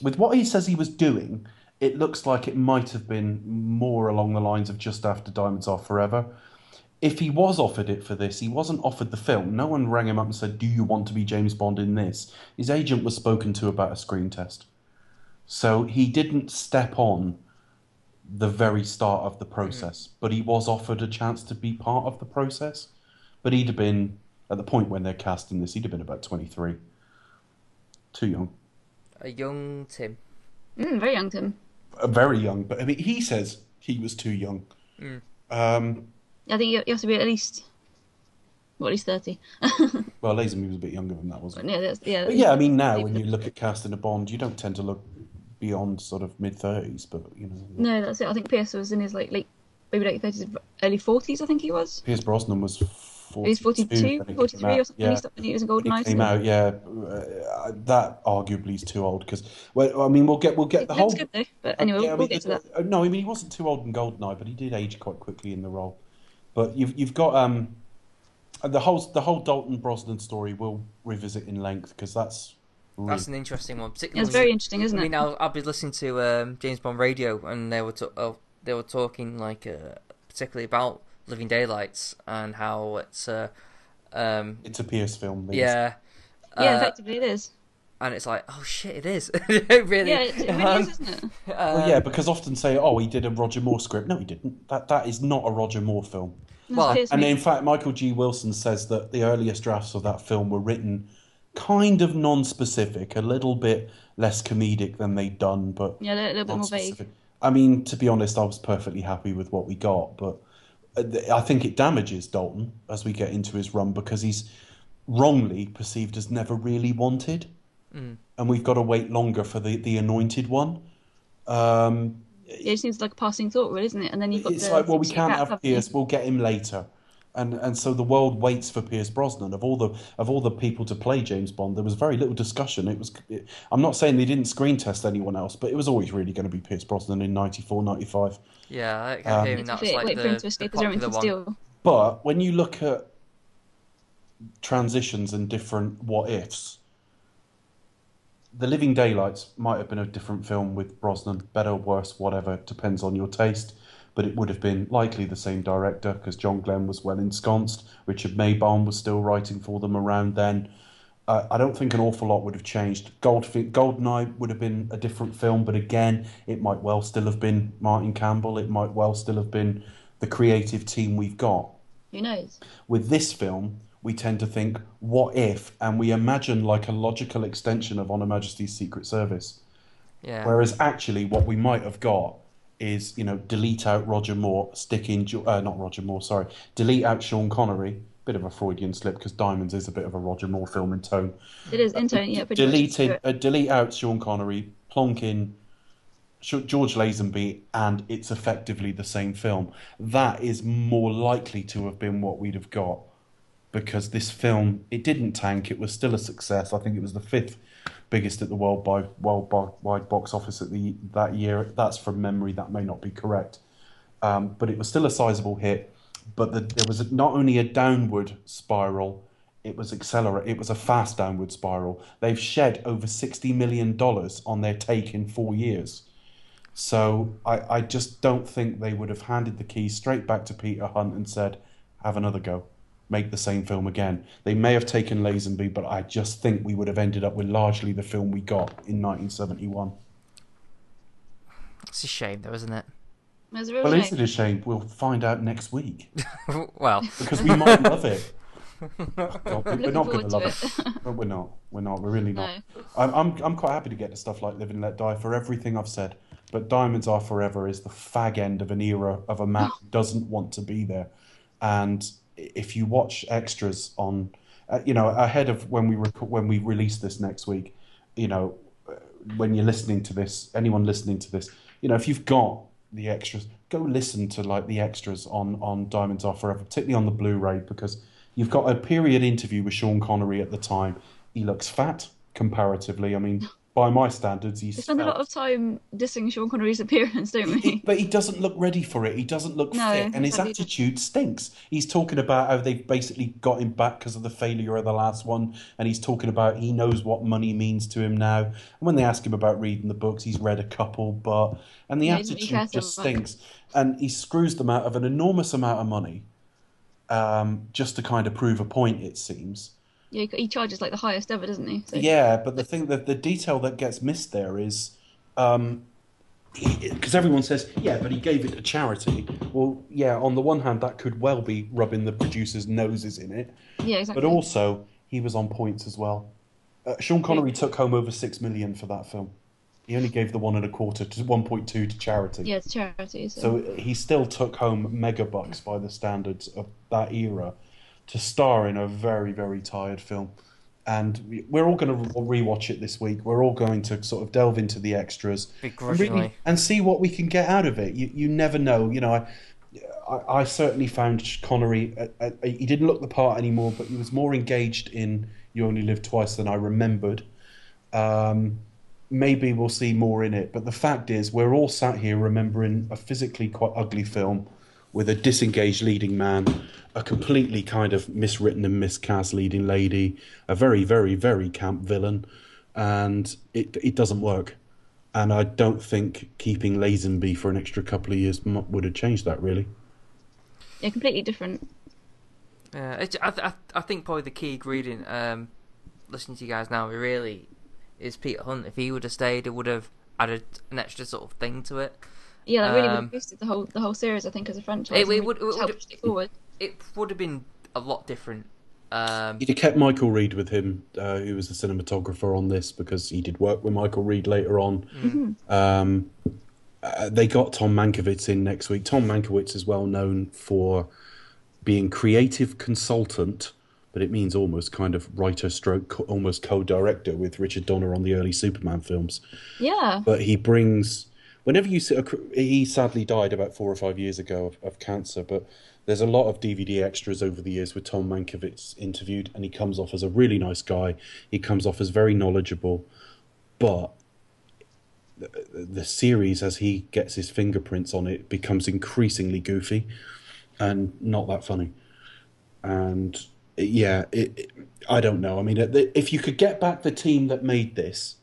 with what he says he was doing, it looks like it might have been more along the lines of just after Diamonds Are Forever. If he was offered it for this, he wasn't offered the film. No one rang him up and said, Do you want to be James Bond in this? His agent was spoken to about a screen test. So he didn't step on the very start of the process, but he was offered a chance to be part of the process. But he'd have been, at the point when they're casting this, he'd have been about 23. Too young. A young Tim. Mm, very young, Tim. Uh, very young, but I mean, he says he was too young. Um, I think you, you have to be at least, well, at least 30. well, Lazenby was a bit younger than that, wasn't he? yeah, that's, yeah. But yeah, I mean, now when you look at casting a Bond, you don't tend to look beyond sort of mid 30s, but, you know. No, that's it. I think Pierce was in his like late, maybe late 30s, early 40s, I think he was. Pierce Brosnan was 42. He was 42, 43 or something. Yeah. He, stopped, he was in He GoldenEye. came so- out, yeah. Uh, that arguably is too old because, well, I mean, we'll get we'll get the whole. looks good though, but anyway, Yeah, we'll, mean, we'll get to that. uh, No, I mean he wasn't too old in Goldeneye, but he did age quite quickly in the role. But you've you've got um, the whole the whole Dalton Brosnan story. We'll revisit in length because that's. That's an interesting one. Particularly, It's very interesting, isn't I it? mean, I'll, I'll be listening to um, James Bond radio, and they were to- oh, they were talking like uh, particularly about Living Daylights and how it's uh, um, it's a Pierce film. Vince. yeah, yeah, uh, effectively it is. and it's like oh shit, it is it really. Yeah, it, it really um, is, isn't it? Well, yeah, because often say, "Oh, he did a Roger Moore script." No, he didn't. That that is not a Roger Moore film. Well, Pierce And made- in fact, Michael G. Wilson says that the earliest drafts of that film were written kind of non-specific, a little bit less comedic than they'd done, but yeah, a little, little bit more vague. I mean, to be honest, I was perfectly happy with what we got, but th- I think it damages Dalton as we get into his run because he's wrongly perceived as never really wanted, Mm. and we've got to wait longer for the the anointed one. Um, it seems like a passing thought, really, isn't it? And then you've got it's the like, well, we can't can't have have Pierce. We'll get him later. And and so the world waits for Pierce Brosnan. Of all the of all the people to play James Bond, there was very little discussion. It was. It, I'm not saying they didn't screen test anyone else, but it was always really going to be Pierce Brosnan in 94, 95. Yeah, I kept Um, hearing that was like wait the, for him to the escape as Remington popular one. But when you look at transitions and different what ifs, The Living Daylights might have been a different film with Brosnan, better, worse, whatever, depends on your taste. But it would have been likely the same director because John Glen was well ensconced. Richard Maibaum was still writing for them around then. Uh, I don't think an awful lot would have changed. Goldfi- Goldeneye would have been a different film, but again, it might well still have been Martin Campbell. It might well still have been the creative team we've got Who knows? with this film, we tend to think, what if? And we imagine like a logical extension of On Her Majesty's Secret Service. Yeah. Whereas actually, what we might have got is, you know, delete out Roger Moore, stick in, uh, not Roger Moore, sorry, delete out Sean Connery. Bit of a Freudian slip because Diamonds is a bit of a Roger Moore film in tone. It is in tone, yeah. Delete much. in, uh, delete out Sean Connery, plonk in George Lazenby, and it's effectively the same film. That is more likely to have been what we'd have got because this film it didn't tank. It was still a success. I think it was the fifth biggest at the world by worldwide box office at the that year. That's from memory. That may not be correct, um, but it was still a sizable hit. But the, there was not only a downward spiral, it was accelerate. It was a fast downward spiral. They've shed over sixty million dollars on their take in four years. So I, I just don't think they would have handed the keys straight back to Peter Hunt and said, "Have another go, make the same film again." They may have taken Lazenby, but I just think we would have ended up with largely the film we got in 1971. It's a shame, though, isn't it? There's a real Well, shame. is it a shame? We'll find out next week well, because we might love it. God, we're not going to to love it. it. But we're not. We're not. We're really not. No. I'm, I'm, I'm quite happy to get to stuff like Live and Let Die for everything I've said. But Diamonds Are Forever is the fag end of an era of a man who doesn't want to be there. And if you watch extras on, uh, you know, ahead of when we rec- when we release this next week, you know, uh, when you're listening to this, anyone listening to this, you know, if you've got the extras, go listen to like the extras on on Diamonds Are Forever, particularly on the Blu-ray, because you've got a period interview with Sean Connery at the time. He looks fat comparatively. I mean, by my standards, he's We spend a lot of time dissing Sean Connery's appearance, don't He- we? but he doesn't look ready for it. He doesn't look No, fit, and his attitude stinks. He's talking about how they've basically got him back because of the failure of the last one, and he's talking about he knows what money means to him now. And when they ask him about reading the books, he's read a couple, but and the Yeah, he attitude just stinks, and he screws them out of an enormous amount of money, um, just to kind of prove a point. It seems. Yeah, he charges like the highest ever, doesn't he? So, Yeah, but the thing that the detail that gets missed there is, um, because everyone says, yeah, but he gave it to charity. Well, yeah, on the one hand, that could well be rubbing the producers' noses in it, yeah, exactly. but also he was on points as well. Uh, Sean Connery took home over six million for that film. He only gave the one and a quarter to one point two to charity. yeah, it's charity. So, So he still took home mega bucks by the standards of that era to star in a very, very tired film. And we- we're all going to rewatch it this week. We're all going to sort of delve into the extras and, Begrudgingly. and see what we can get out of it. You, you never know. You know, I, I, I certainly found Connery, uh, uh, he didn't look the part anymore, but he was more engaged in You Only Live Twice than I remembered. Um, maybe we'll see more in it. But the fact is, we're all sat here remembering a physically quite ugly film with a disengaged leading man, a completely kind of miswritten and miscast leading lady, a very, very, very camp villain, and it it doesn't work. And I don't think keeping Lazenby for an extra couple of years would have changed that really. yeah, completely different. Yeah, it's, I, th- I, I think probably the key ingredient, um, listening to you guys now, really is Peter Hunt. If he would have stayed, it would have added an extra sort of thing to it. Yeah, that really would Um, have boosted the whole the whole series. I think as a franchise, It- it would- it would- helped push it forward. It would have been a lot different. Um, He'd have kept Michael Reed with him, uh, who was the cinematographer on this, because he did work with Michael Reed later on. Um, uh, they got Tom Mankiewicz in next week. Tom Mankiewicz is well known for being creative consultant, but it means almost kind of writer stroke, co- almost co-director with Richard Donner on the early Superman films. Yeah, But he brings, whenever you see, he sadly died about four or five years ago of, of cancer, but There's a lot of DVD extras over the years with Tom Mankiewicz interviewed, and he comes off as a really nice guy. He comes off as very knowledgeable, but the, the series, as he gets his fingerprints on it, becomes increasingly goofy and not that funny. And yeah, it, it, I don't know. I mean, if you could get back the team that made this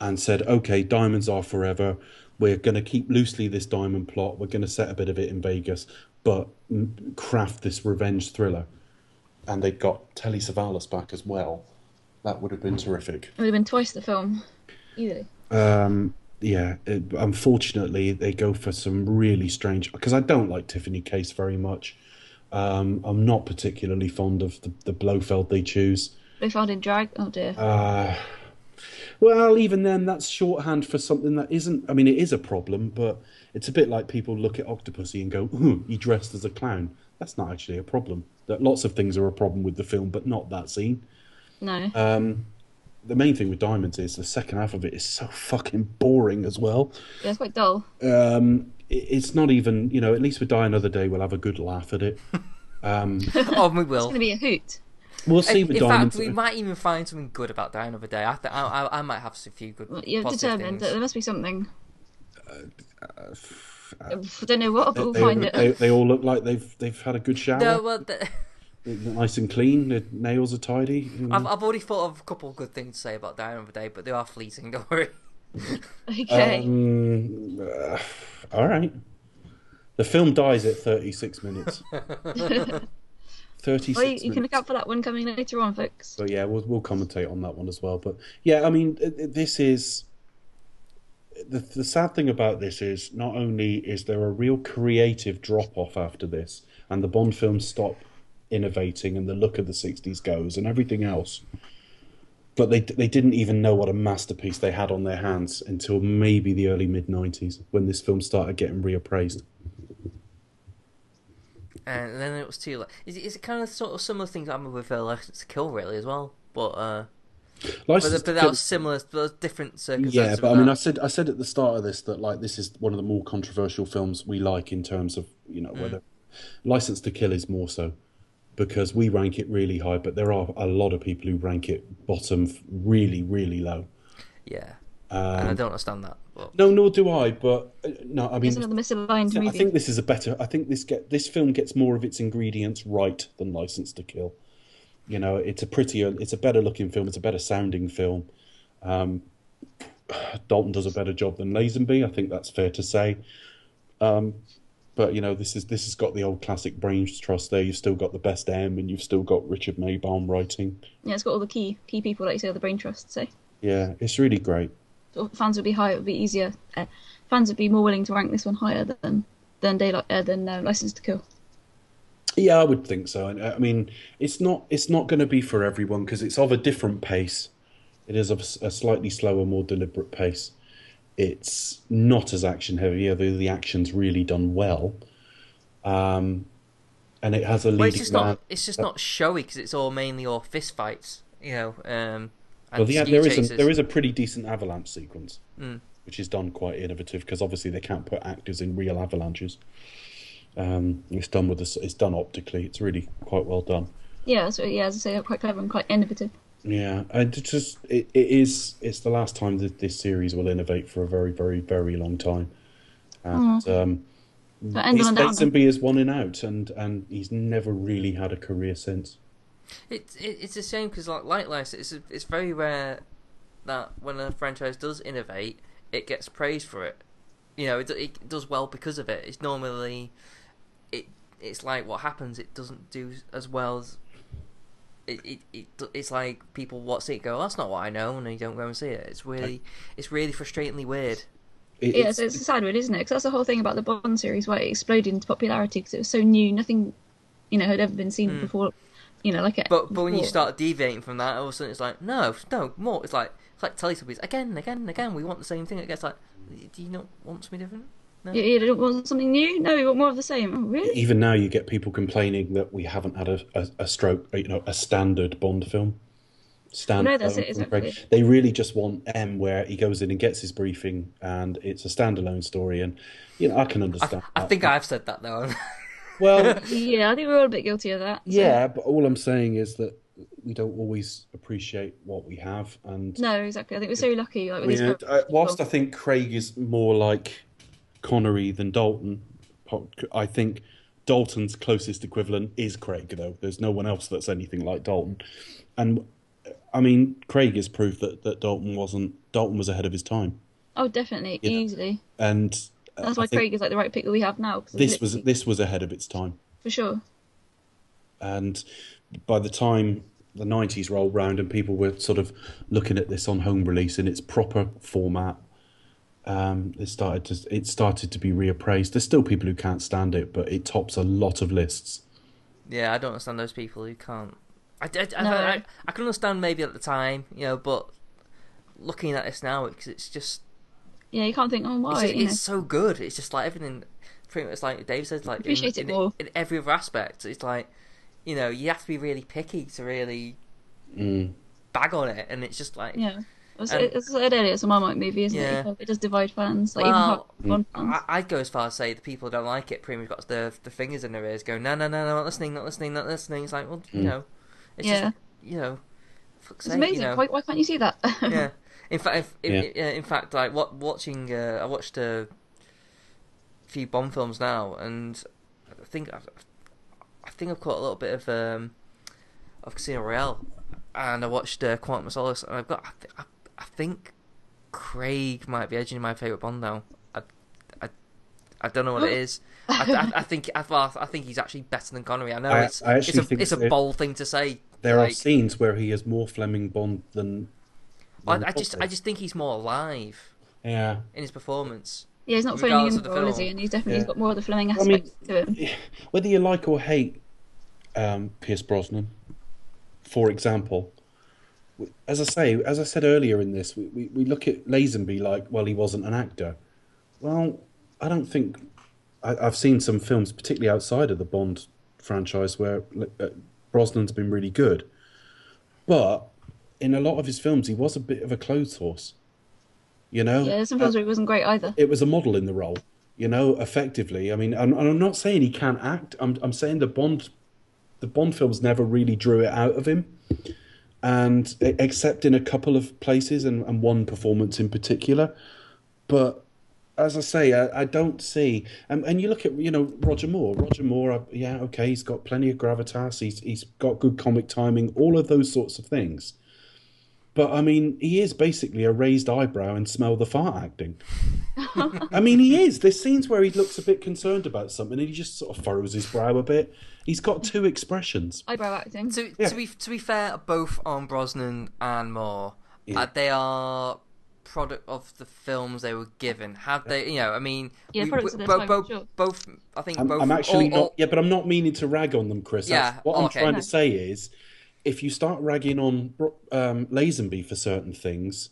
and said, okay, diamonds are forever. We're going to keep loosely this diamond plot. We're going to set a bit of it in Vegas, but craft this revenge thriller. And they got Telly Savalas back as well. That would have been terrific. It would have been twice the film, either. Um, yeah, it, unfortunately, they go for some really strange. Because I don't like Tiffany Case very much. Um, I'm not particularly fond of the, the Blofeld they choose. Blofeld in drag? Oh dear. Uh, well, even then, that's shorthand for something that isn't. I mean, it is a problem, but it's a bit like people look at Octopussy and go, "Ooh, he dressed as a clown." That's not actually a problem. That lots of things are a problem with the film, but not that scene. No. Um, the main thing with Diamonds is the second half of it is so fucking boring as well. Yeah, it's quite dull. Um, it, it's not even, you know, at least with Die Another Day, we'll have a good laugh at it. Um, oh, we will. It's going to be a hoot. We'll see in, with in fact, we might even find something good about Die Another Day. I, th- I, I, I might have a few good. Well, You're determined things. that there must be something. Uh, I don't know what, but we'll they, find they, it. they, they all look like they've they've had a good shower. No, well, the, nice and clean. The nails are tidy. I've, I've already thought of a couple of good things to say about Die Another Day, but they are fleeting. Don't worry. Okay. Um, uh, all right. The film dies at 36 minutes. 36 well, you, you can look out for that one coming later on, folks. So yeah, we'll we'll commentate on that one as well. But yeah, I mean, this is the the sad thing about this is not only is there a real creative drop off after this, and the Bond films stop innovating, and the look of the '60s goes, and everything else. But they they didn't even know what a masterpiece they had on their hands until maybe the early mid '90s when this film started getting reappraised. And then it was too late. Is, it- is it kind of sort of similar things I'm with uh, License to Kill, really, as well? But uh, but, License but that Kill- was similar. Was different circumstances. Yeah, but I mean, that. I said I said at the start of this that like this is one of the more controversial films we like in terms of you know whether License to Kill is more so because we rank it really high, but there are a lot of people who rank it bottom really really low. yeah, and I Um, don't understand that. But no, nor do I. But uh, no, I mean, It's another misaligned I think this is a better. I think this get this film gets more of its ingredients right than License to Kill. You know, it's a prettier, it's a better looking film. It's a better sounding film. Um, Dalton does a better job than Lazenby. I think that's fair to say. Um, but you know, this is this has got the old classic brains trust there. You've still got the best M, and you've still got Richard Maibaum writing. Yeah, it's got all the key key people, like you say, the brain trust. So Yeah, it's really great. So fans would be higher. It would be easier. Uh, fans would be more willing to rank this one higher than than Daylight uh, than uh, License to Kill. Yeah, I would think so. And uh, I mean, it's not it's not going to be for everyone because it's of a different pace. It is of a slightly slower, more deliberate pace. It's not as action heavy, although the action's really done well. Um, and it has a leading well, it's just man. not. It's just not showy because it's all mainly all fist fights. You know. Um, and well, yeah, ski there is a, there is a pretty decent avalanche sequence, Mm. which is done quite innovative because obviously they can't put actors in real avalanches. Um, it's done with this. It's done optically. It's really quite well done. Yeah, so yeah, as I say, they're quite clever and quite innovative. Yeah, and it's just it, it is. It's the last time that this series will innovate for a very, very, very long time. And um, But end his on a downer. Lazenby is one and out, and and he's never really had a career since. It's it, it's a shame because like like Lice, it's it's very rare that when a franchise does innovate, it gets praised for it. You know, it, it does well because of it. It's normally it it's like what happens. It doesn't do as well as. It, it, it it's like people watch it go that's not what I know and they don't go and see it. It's really it's really frustratingly weird. It, Yeah, it's- so it's a sad, really, isn't it? Because that's the whole thing about the Bond series, why it exploded into popularity because it was so new, nothing, you know, had ever been seen mm. before. You know, like it. But but when you start deviating from that, all of a sudden it's like no no more. It's like it's like Teletubbies again again and again. We want the same thing. It gets like do you not want something different? No. you, you don't want something new? No, you want more of the same. Oh, really? even now you get people complaining that we haven't had a, a, a stroke, you know, a standard Bond film. Standard. No, that's um, it, exactly. They really just want M, where he goes in and gets his briefing, and it's a standalone story. And you know, I can understand. I that. think I've said that though. Well, Yeah, I think we're all a bit guilty of that. so- yeah, but all I'm saying is that we don't always appreciate what we have, and No, exactly. I think we're so lucky. Like with you this know, film. I, whilst I think Craig is more like Connery than Dalton, I think Dalton's closest equivalent is Craig. Though there's no one else that's anything like Dalton, and I mean Craig is proof that, that Dalton wasn't Dalton was ahead of his time, Oh, definitely, Yeah. easily. and uh, That's why Craig is like the right pick that we have now. this was this was ahead of its time. for sure. and by the time the 90s rolled round and people were sort of looking at this on home release in its proper format um, it started to it started to be reappraised there's still people who can't stand it but it tops a lot of lists Yeah, I don't understand those people who can't. I, I, I, No. I, I can understand maybe at the time, you know, but looking at this now, because it's just Yeah, you can't think, oh, why? it's, just- you know? it's so good. It's just like everything. Pretty much like Dave says, like in, Appreciate it in, more. in every other aspect. It's like you know you have to be really picky to really mm. bag on it, and it's just like Yeah. As And- as I it's a Marmite movie, isn't Yeah. it? It does divide fans. Like Well, even fans. I, I'd go as far as say the people who don't like it pretty much got the the fingers in their ears, going no no no no not listening not listening not listening. It's like well you Mm. know, it's Yeah. just you know, It's sake, amazing. You know. Why, why can't you see that? yeah. In fact, if, Yeah. in, in fact, like what watching, uh, I watched a few Bond films now, and I think I've, I think I've caught a little bit of um, of Casino Royale, and I watched uh, Quantum of Solace, and I've got, I, th- I, I think Craig might be edging my favorite Bond now. I, I, I don't know what it is. I, I, I think I, I think he's actually better than Connery. I know I- it's I it's a it's a that- bold thing to say. there are scenes where he is more Fleming Bond than, I, I just I just think he's more alive yeah in his performance. yeah, he's not phoning in the the role, is he? And he's definitely Yeah. got more of the Fleming I mean, to him. whether you like or hate um, Pierce Brosnan, for example, as I say, as I said earlier in this, we, we, we look at Lazenby like, well, he wasn't an actor. Well, I don't think I, I've seen some films, particularly outside of the Bond franchise, where uh, Brosnan's been really good, but in a lot of his films, he was a bit of a clothes horse. You know, Yeah, there's some films where he wasn't great either. it was a model in the role, you know, effectively. I mean, and and I'm not saying he can't act. I'm I'm saying the Bond, the Bond films never really drew it out of him, and except in a couple of places and, and one performance in particular. But as I say, I, I don't see. And, and you look at you know Roger Moore. Roger Moore, uh, yeah, okay, he's got plenty of gravitas. He's he's got good comic timing. All of those sorts of things. But I mean, he is basically a raised eyebrow and smell the fart acting. I mean, he is. There's scenes where he looks a bit concerned about something and he just sort of furrows his brow a bit. He's got two expressions. Eyebrow acting. To Yeah. to be to be fair, both on Brosnan and Moore, Yeah. uh, they are product of the films they were given. Have they? You know, I mean, Yeah, products of their bo- time, bo- sure. both. I think I'm, both. I'm actually all- not. all- Yeah, but I'm not meaning to rag on them, Chris. That's- Yeah, what I'm okay. trying No. to say is, if you start ragging on Bro- um, Lazenby for certain things,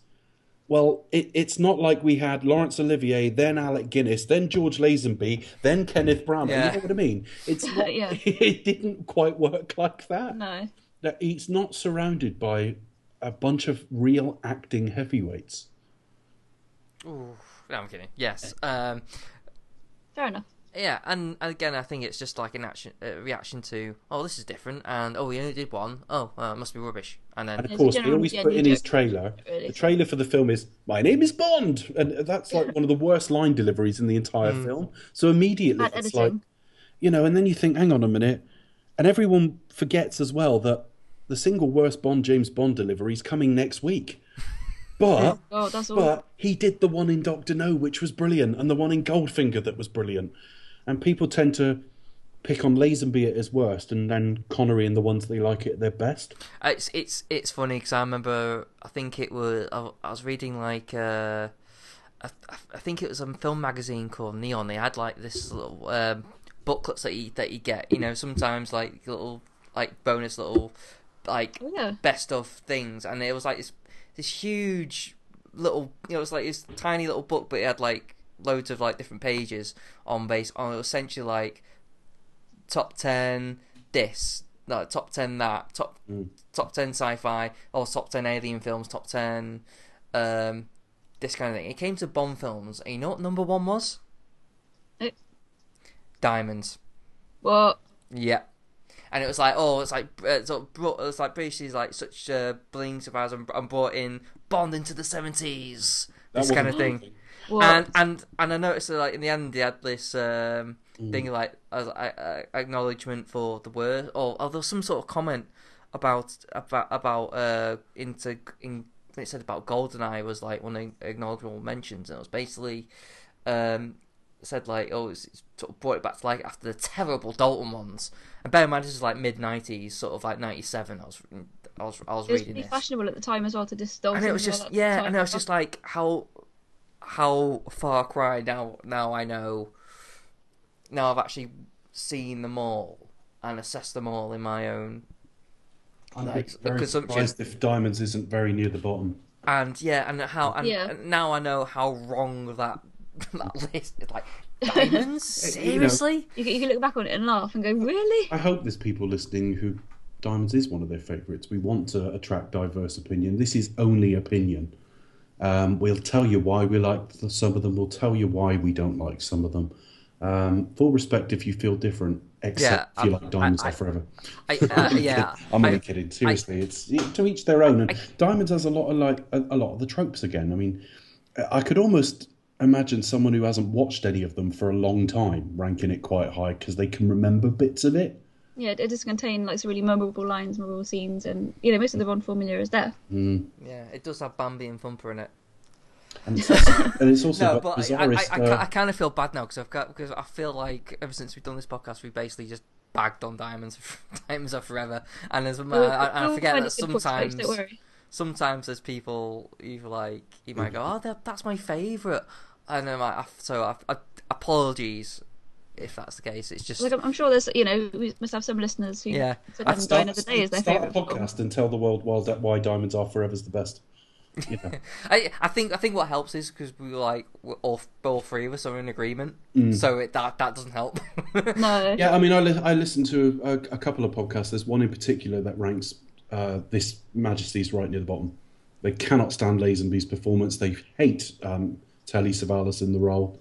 well, it, it's not like we had Laurence Olivier, then Alec Guinness, then George Lazenby, then Kenneth Branagh. Yeah. You know what I mean? It's not, Yeah. it didn't quite work like that. No. That he's not surrounded by a bunch of real acting heavyweights. Ooh, no, I'm kidding. Yes. Um, Fair enough. Yeah, and, and again, I think it's just like an action uh, reaction to, oh, this is different, and oh, we only did one. Oh, uh, it must be rubbish. And then And of course, he always put in his trailer. really. The trailer for the film is "My name is Bond," and that's like one of the worst line deliveries in the entire film. So immediately, Bad it's like you know, and then you think, "Hang on a minute," and everyone forgets as well that the single worst Bond James Bond delivery is coming next week. But Oh, that's all. but he did the one in Doctor No, which was brilliant, and the one in Goldfinger that was brilliant. And people tend to pick on Lazenby at his worst, and then Connery and the ones they like it at their best. Uh, It's it's it's funny because I remember I think it was I, I was reading like uh, I, I think it was a film magazine called Neon. They had like this little um, booklets that you that you get. You know, sometimes like little like bonus little like Oh, yeah. best of things, and it was like this this huge little you know it was like this tiny little book, but it had like loads of like different pages on base on essentially like top 10 this no top 10 that top top 10 sci-fi or top 10 alien films top 10 um this kind of thing. It came to bond films. And you know what number one was? It... diamonds. What? Yeah. And it was like, oh, it's like, uh, sort of brought, it's like basically like such uh, bling surprise and, and brought in Bond into the seventies, this kind of wasn't thing. What? And and and I noticed that like in the end they had this um, Mm. thing like as uh, acknowledgement for the word, or, or there was some sort of comment about about about uh into in it said about Goldeneye was like one of the acknowledgeable mentions, and it was basically um said like oh it's, it's sort of brought it back to like after the terrible Dalton ones, and bear in mind this is like mid nineties, sort of like ninety seven. I was I was I was it was reading pretty this fashionable at the time as well to diss Dalton. and it was as well just yeah, and it was just like how how Far Cry now now I know now I've actually seen them all and assessed them all in my own I'm like, very consumption. surprised if Diamonds isn't very near the bottom. and yeah and how and, Yeah. and now I know how wrong that that list is like diamonds You know- seriously you, can- you can look back on it and laugh and go, really? I hope there's people listening who Diamonds is one of their favourites. We want to attract diverse opinion. This is only opinion. Um, we'll tell you why we like some of them. We'll tell you why we don't like some of them. Um, full respect if you feel different, except Yeah, if you um, like Diamonds I- Are Forever. I, uh, yeah I'm only I- kidding. Seriously, it's to each their own. And Diamonds has a lot of like a, a lot of the tropes again. I mean, I could almost imagine someone who hasn't watched any of them for a long time ranking it quite high because they can remember bits of it. Yeah, it does contain like some really memorable lines, memorable scenes, and you know most of the Bond formula is there. yeah it does have Bambi and Thumper in it. And it's also, and it's also No, got but I, I, I, uh, I, kind of feel bad now because I've got because I feel like ever since we've done this podcast, we've basically just bagged on diamonds, diamonds are forever, and as uh, We'll- I, I forget that a good podcast, sometimes Don't worry. sometimes there's people you like you might go, oh, that, that's my favourite, and then like, I- so I, I, apologies if that's the case. It's just Like I'm, I'm sure there's you know we must have some listeners who Yeah. said I Never Die Another Day is their start favourite. a podcast and tell the world why, why Diamonds Are Forever's the best. You know. I, I think I think what helps is because we were like we're all all three of us are in agreement, Mm. so it, that that doesn't help. No, Yeah, I mean, I, li- I listened to a, a couple of podcasts. There's one in particular that ranks uh, this Majesty's right near the bottom. They cannot stand Lazenby's performance. They hate um, Telly Savalas in the role.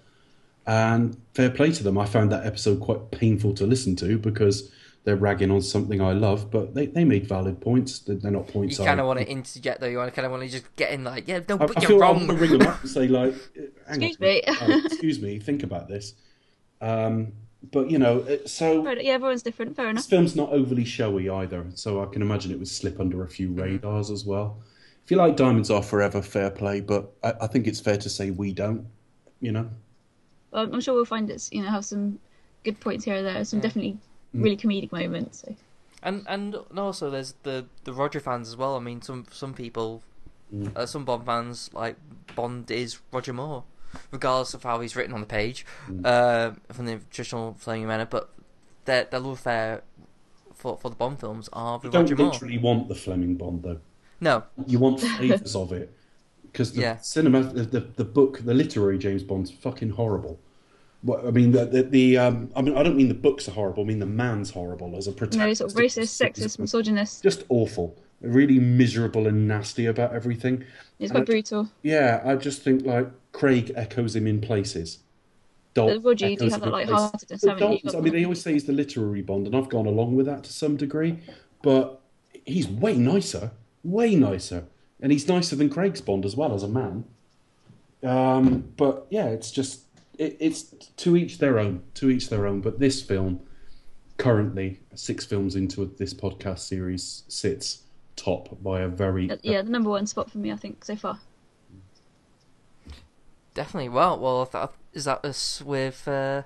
And fair play to them. I found that episode quite painful to listen to because they're ragging on something I love, but they, they made valid points. They're, they're not points you kind of want to interject though. You want to kind of want to just get in like, yeah, no, I, but I you're feel I wrong. want to ring them up and say, like, hang Excuse on, me. oh, excuse me, think about this. Um, but, you know, so yeah, everyone's different. Fair enough. this film's not overly showy either, so I can imagine it would slip under a few radars as well. If you like Diamonds Are Forever, fair play, but I, I think it's fair to say we don't, you know? Well, I'm sure we'll find it's you know have some good points here and there. Some definitely really comedic moments. So. And and also there's the the Roger fans as well. I mean, some some people, uh, some Bond fans like Bond is Roger Moore, regardless of how he's written on the page, uh, from the traditional Fleming manner. But their their love affair for for the Bond films are You with don't Roger Moore. literally want the Fleming Bond, though. No, You want flavours of it. Because the Yeah. cinema, the, the, the book, the literary James Bond's fucking horrible. What, I mean, the, the, the um, I mean, I don't mean the books are horrible. I mean the man's horrible as a You know, protagonist. sort of racist, sexist, misogynist. Just awful. Really miserable and nasty about everything. It's quite brutal. Yeah, I just think like Craig echoes him in places. Dal- Roger, you do echoes have him that in places. lightheartedness, haven't you? Dalton's- I mean, they always say he's the literary Bond, and I've gone along with that to some degree. But he's way nicer, way nicer, and he's nicer than Craig's Bond as well as a man. Um, but yeah, it's just it, it's to each their own. To each their own. But this film, currently six films into this podcast series, sits top by a very Uh, Yeah, the number one spot for me, I think, so far. definitely. Well, well, that, is that us with? Uh,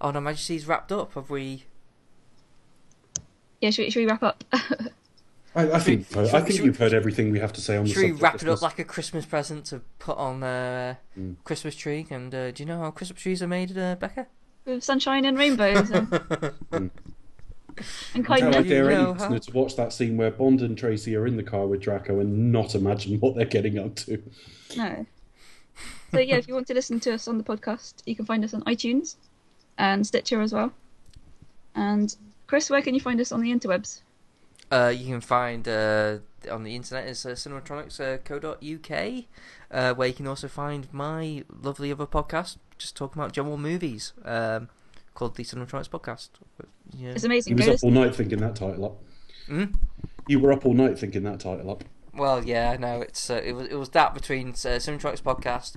oh no, Majesty's wrapped up. Have we? Yeah, should we, should we wrap up? I, I think Should- I think should- you've heard everything we have to say on the Should we wrap it up like a Christmas present to put on a Mm. Christmas tree? And uh, do you know how Christmas trees are made, uh, Becca? With sunshine and rainbows and, and I kindness. dare any know listener how- to watch that scene where Bond and Tracy are in the car with Draco and not imagine what they're getting up to. No. So yeah, if you want to listen to us on the podcast, you can find us on iTunes and Stitcher as well. And Chris, where can you find us on the interwebs? Uh, you can find uh, on the internet is uh, cinematronics.co.uk, uh, where you can also find my lovely other podcast, just talking about general movies, um, called the Cinematronics Podcast. Yeah. It's He amazing. was Go up all night thinking that title up. Hmm? You were up all night thinking that title up. Well, yeah, no, it's uh, it was it was that between uh, Cinematronics Podcast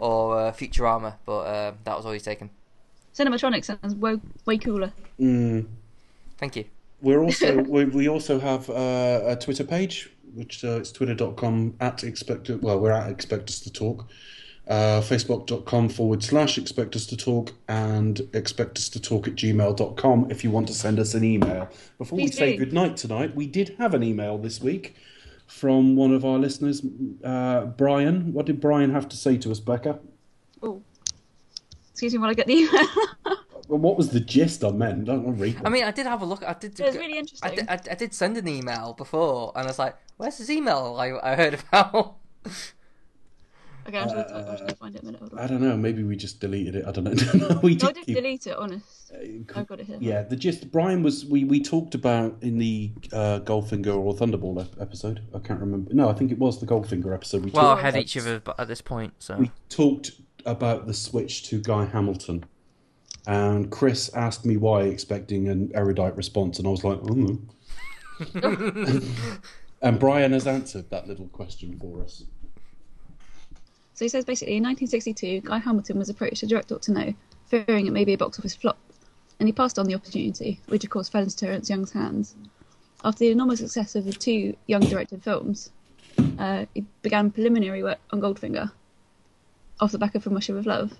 or uh, Futurama, but uh, that was always taken. Cinematronics sounds way, way cooler. Mm. Thank you. We're also we, we also have uh, a Twitter page, which uh, it's twitter.com at expect well we're at expect us to talk, uh, facebook.com forward slash expect us to talk and expect us to talk at gmail.com if you want to send us an email. Before we say do. good night tonight, we did have an email this week from one of our listeners, uh, Brian. What did Brian have to say to us, Becca? Oh, excuse me while I get the email. Well, what was the gist I meant? Don't read. I mean, I did have a look. I did. It was really I interesting. did, I, I did send an email before, and I was like, "Where's his email?" I, I heard about. okay, I'm just, gonna, I'm gonna find it a minute. I don't know. Maybe we just deleted it. I don't know. we No, I did did keep- delete it. Honest, I've got it here. Yeah, the gist. Brian was we we talked about in the uh, Goldfinger or Thunderball ep- episode. I can't remember. No, I think it was the Goldfinger episode. We Well, talked ahead about- each other but at this point, so We talked about the switch to Guy Hamilton, and Chris asked me why, expecting an erudite response, and I was like, oh. and Brian has answered that little question for us. So he says basically in 1962, Guy Hamilton was approached to direct Doctor No, fearing it may be a box office flop, and he passed on the opportunity, which of course fell into Terence Young's hands. After the enormous success of the two Young directed films, uh, he began preliminary work on Goldfinger, off the back of From Russia with Love.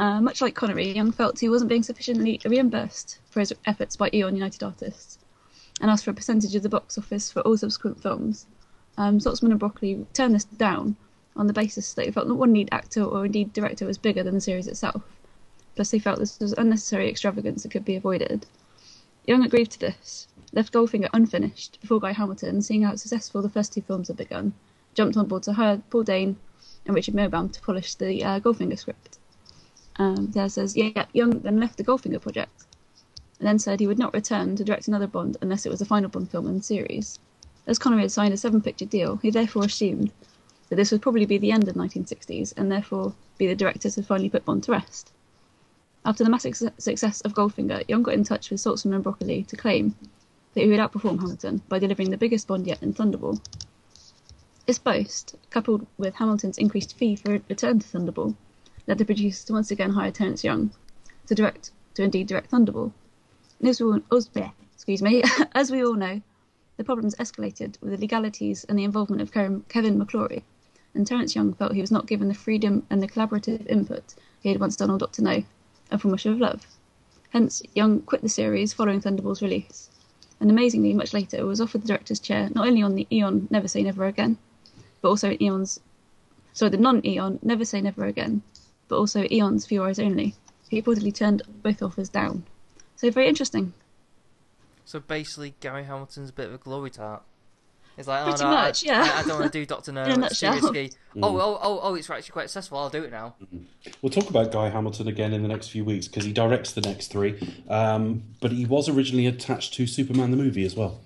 Uh, much like Connery, Young felt he wasn't being sufficiently reimbursed for his efforts by Eon United Artists, and asked for a percentage of the box office for all subsequent films. Um, Saltzman and Broccoli turned this down on the basis that they felt not one lead actor or indeed director was bigger than the series itself. Plus, they felt this was unnecessary extravagance that could be avoided. Young agreed to this, left Goldfinger unfinished before Guy Hamilton, seeing how successful the first two films had begun, jumped on board to hire Paul Dehn and Richard Maibaum to polish the uh, Goldfinger script. Um, there says, yeah, yeah, Young then left the Goldfinger project, and then said he would not return to direct another Bond unless it was the final Bond film in the series. As Connery had signed a seven picture deal, he therefore assumed that this would probably be the end of the 1960s and therefore be the director to finally put Bond to rest. After the massive success of Goldfinger, Young got in touch with Saltzman and Broccoli to claim that he would outperform Hamilton by delivering the biggest Bond yet in Thunderball. This boast, coupled with Hamilton's increased fee for return to Thunderball, led the producers to once again hire Terence Young to direct, to indeed direct Thunderball. And as we all, excuse me, as we all know, the problems escalated with the legalities and the involvement of Kevin McClory, and Terence Young felt he was not given the freedom and the collaborative input he had once done on Doctor No and From Russia of Love. Hence, Young quit the series following Thunderball's release, and amazingly, much later, was offered the director's chair not only on the Eon Never Say Never Again, but also in Eon's, sorry, the non-Eon Never Say Never Again, but also Eon's Few Eyes Only. He reportedly turned both offers down. So very interesting. so basically, Gary Hamilton's a bit of a glory tart. It's like, Pretty oh no, much, I, yeah. I, I don't want to do Doctor No. In a it's too nutshell. risky. Oh, oh, oh, oh, it's actually quite successful. I'll do it now. We'll talk about Guy Hamilton again in the next few weeks because he directs the next three. Um, but he was originally attached to Superman the movie as well.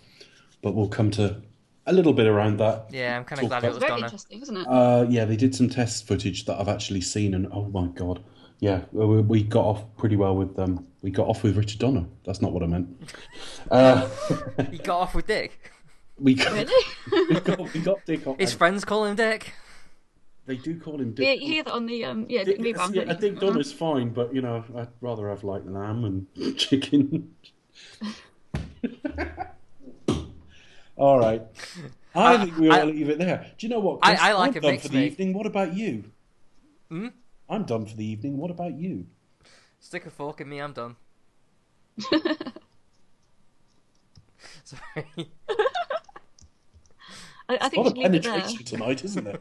But we'll come to a little bit around that. Yeah, I'm kind of glad it about- was Very Donna. interesting, isn't it? Uh, yeah, they did some test footage that I've actually seen, and oh my god, yeah, we, we got off pretty well with um, we got off with Richard Donner. That's not what I meant. Uh, He got off with Dick. we got, Really? we got we got Dick off. His friends call him Dick. They do call him yeah, Dick. you hear that on the um, yeah, Dick, Dick Rebound, yeah, don't I think Donner's fine, but you know, I'd rather have like lamb and chicken. All right. I I- think we ought I- to leave it there. Do you know what? I- Chris? I like I'm a done for the mate. evening. What about you? Hmm? I'm done for the evening. What about you? Stick a fork in me, I'm done. Sorry. I, I A think lot we of should leave it there. penetration tonight, isn't it?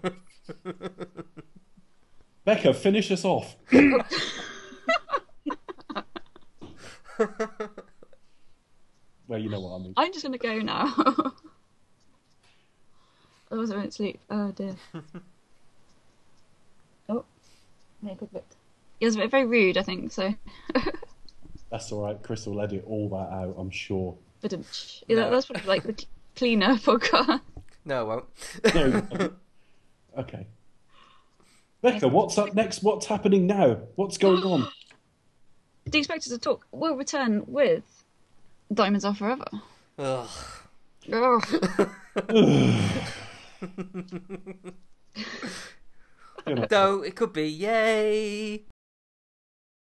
Becca, finish us off. Well, you know what I mean. I'm just gonna go now. Otherwise I won't sleep. Oh dear. oh, yeah, quick bit. It was very rude, I think. So, That's all right. Chris will edit all that out, I'm sure. but um, yeah, that, that's probably like the cl- cleaner podcast. No, I won't. No. okay. Becca, what's up next? What's happening now? What's going on? Do you expect us to talk? We'll return with Diamonds Are Forever. Ugh. Ugh. You Though it could be yay.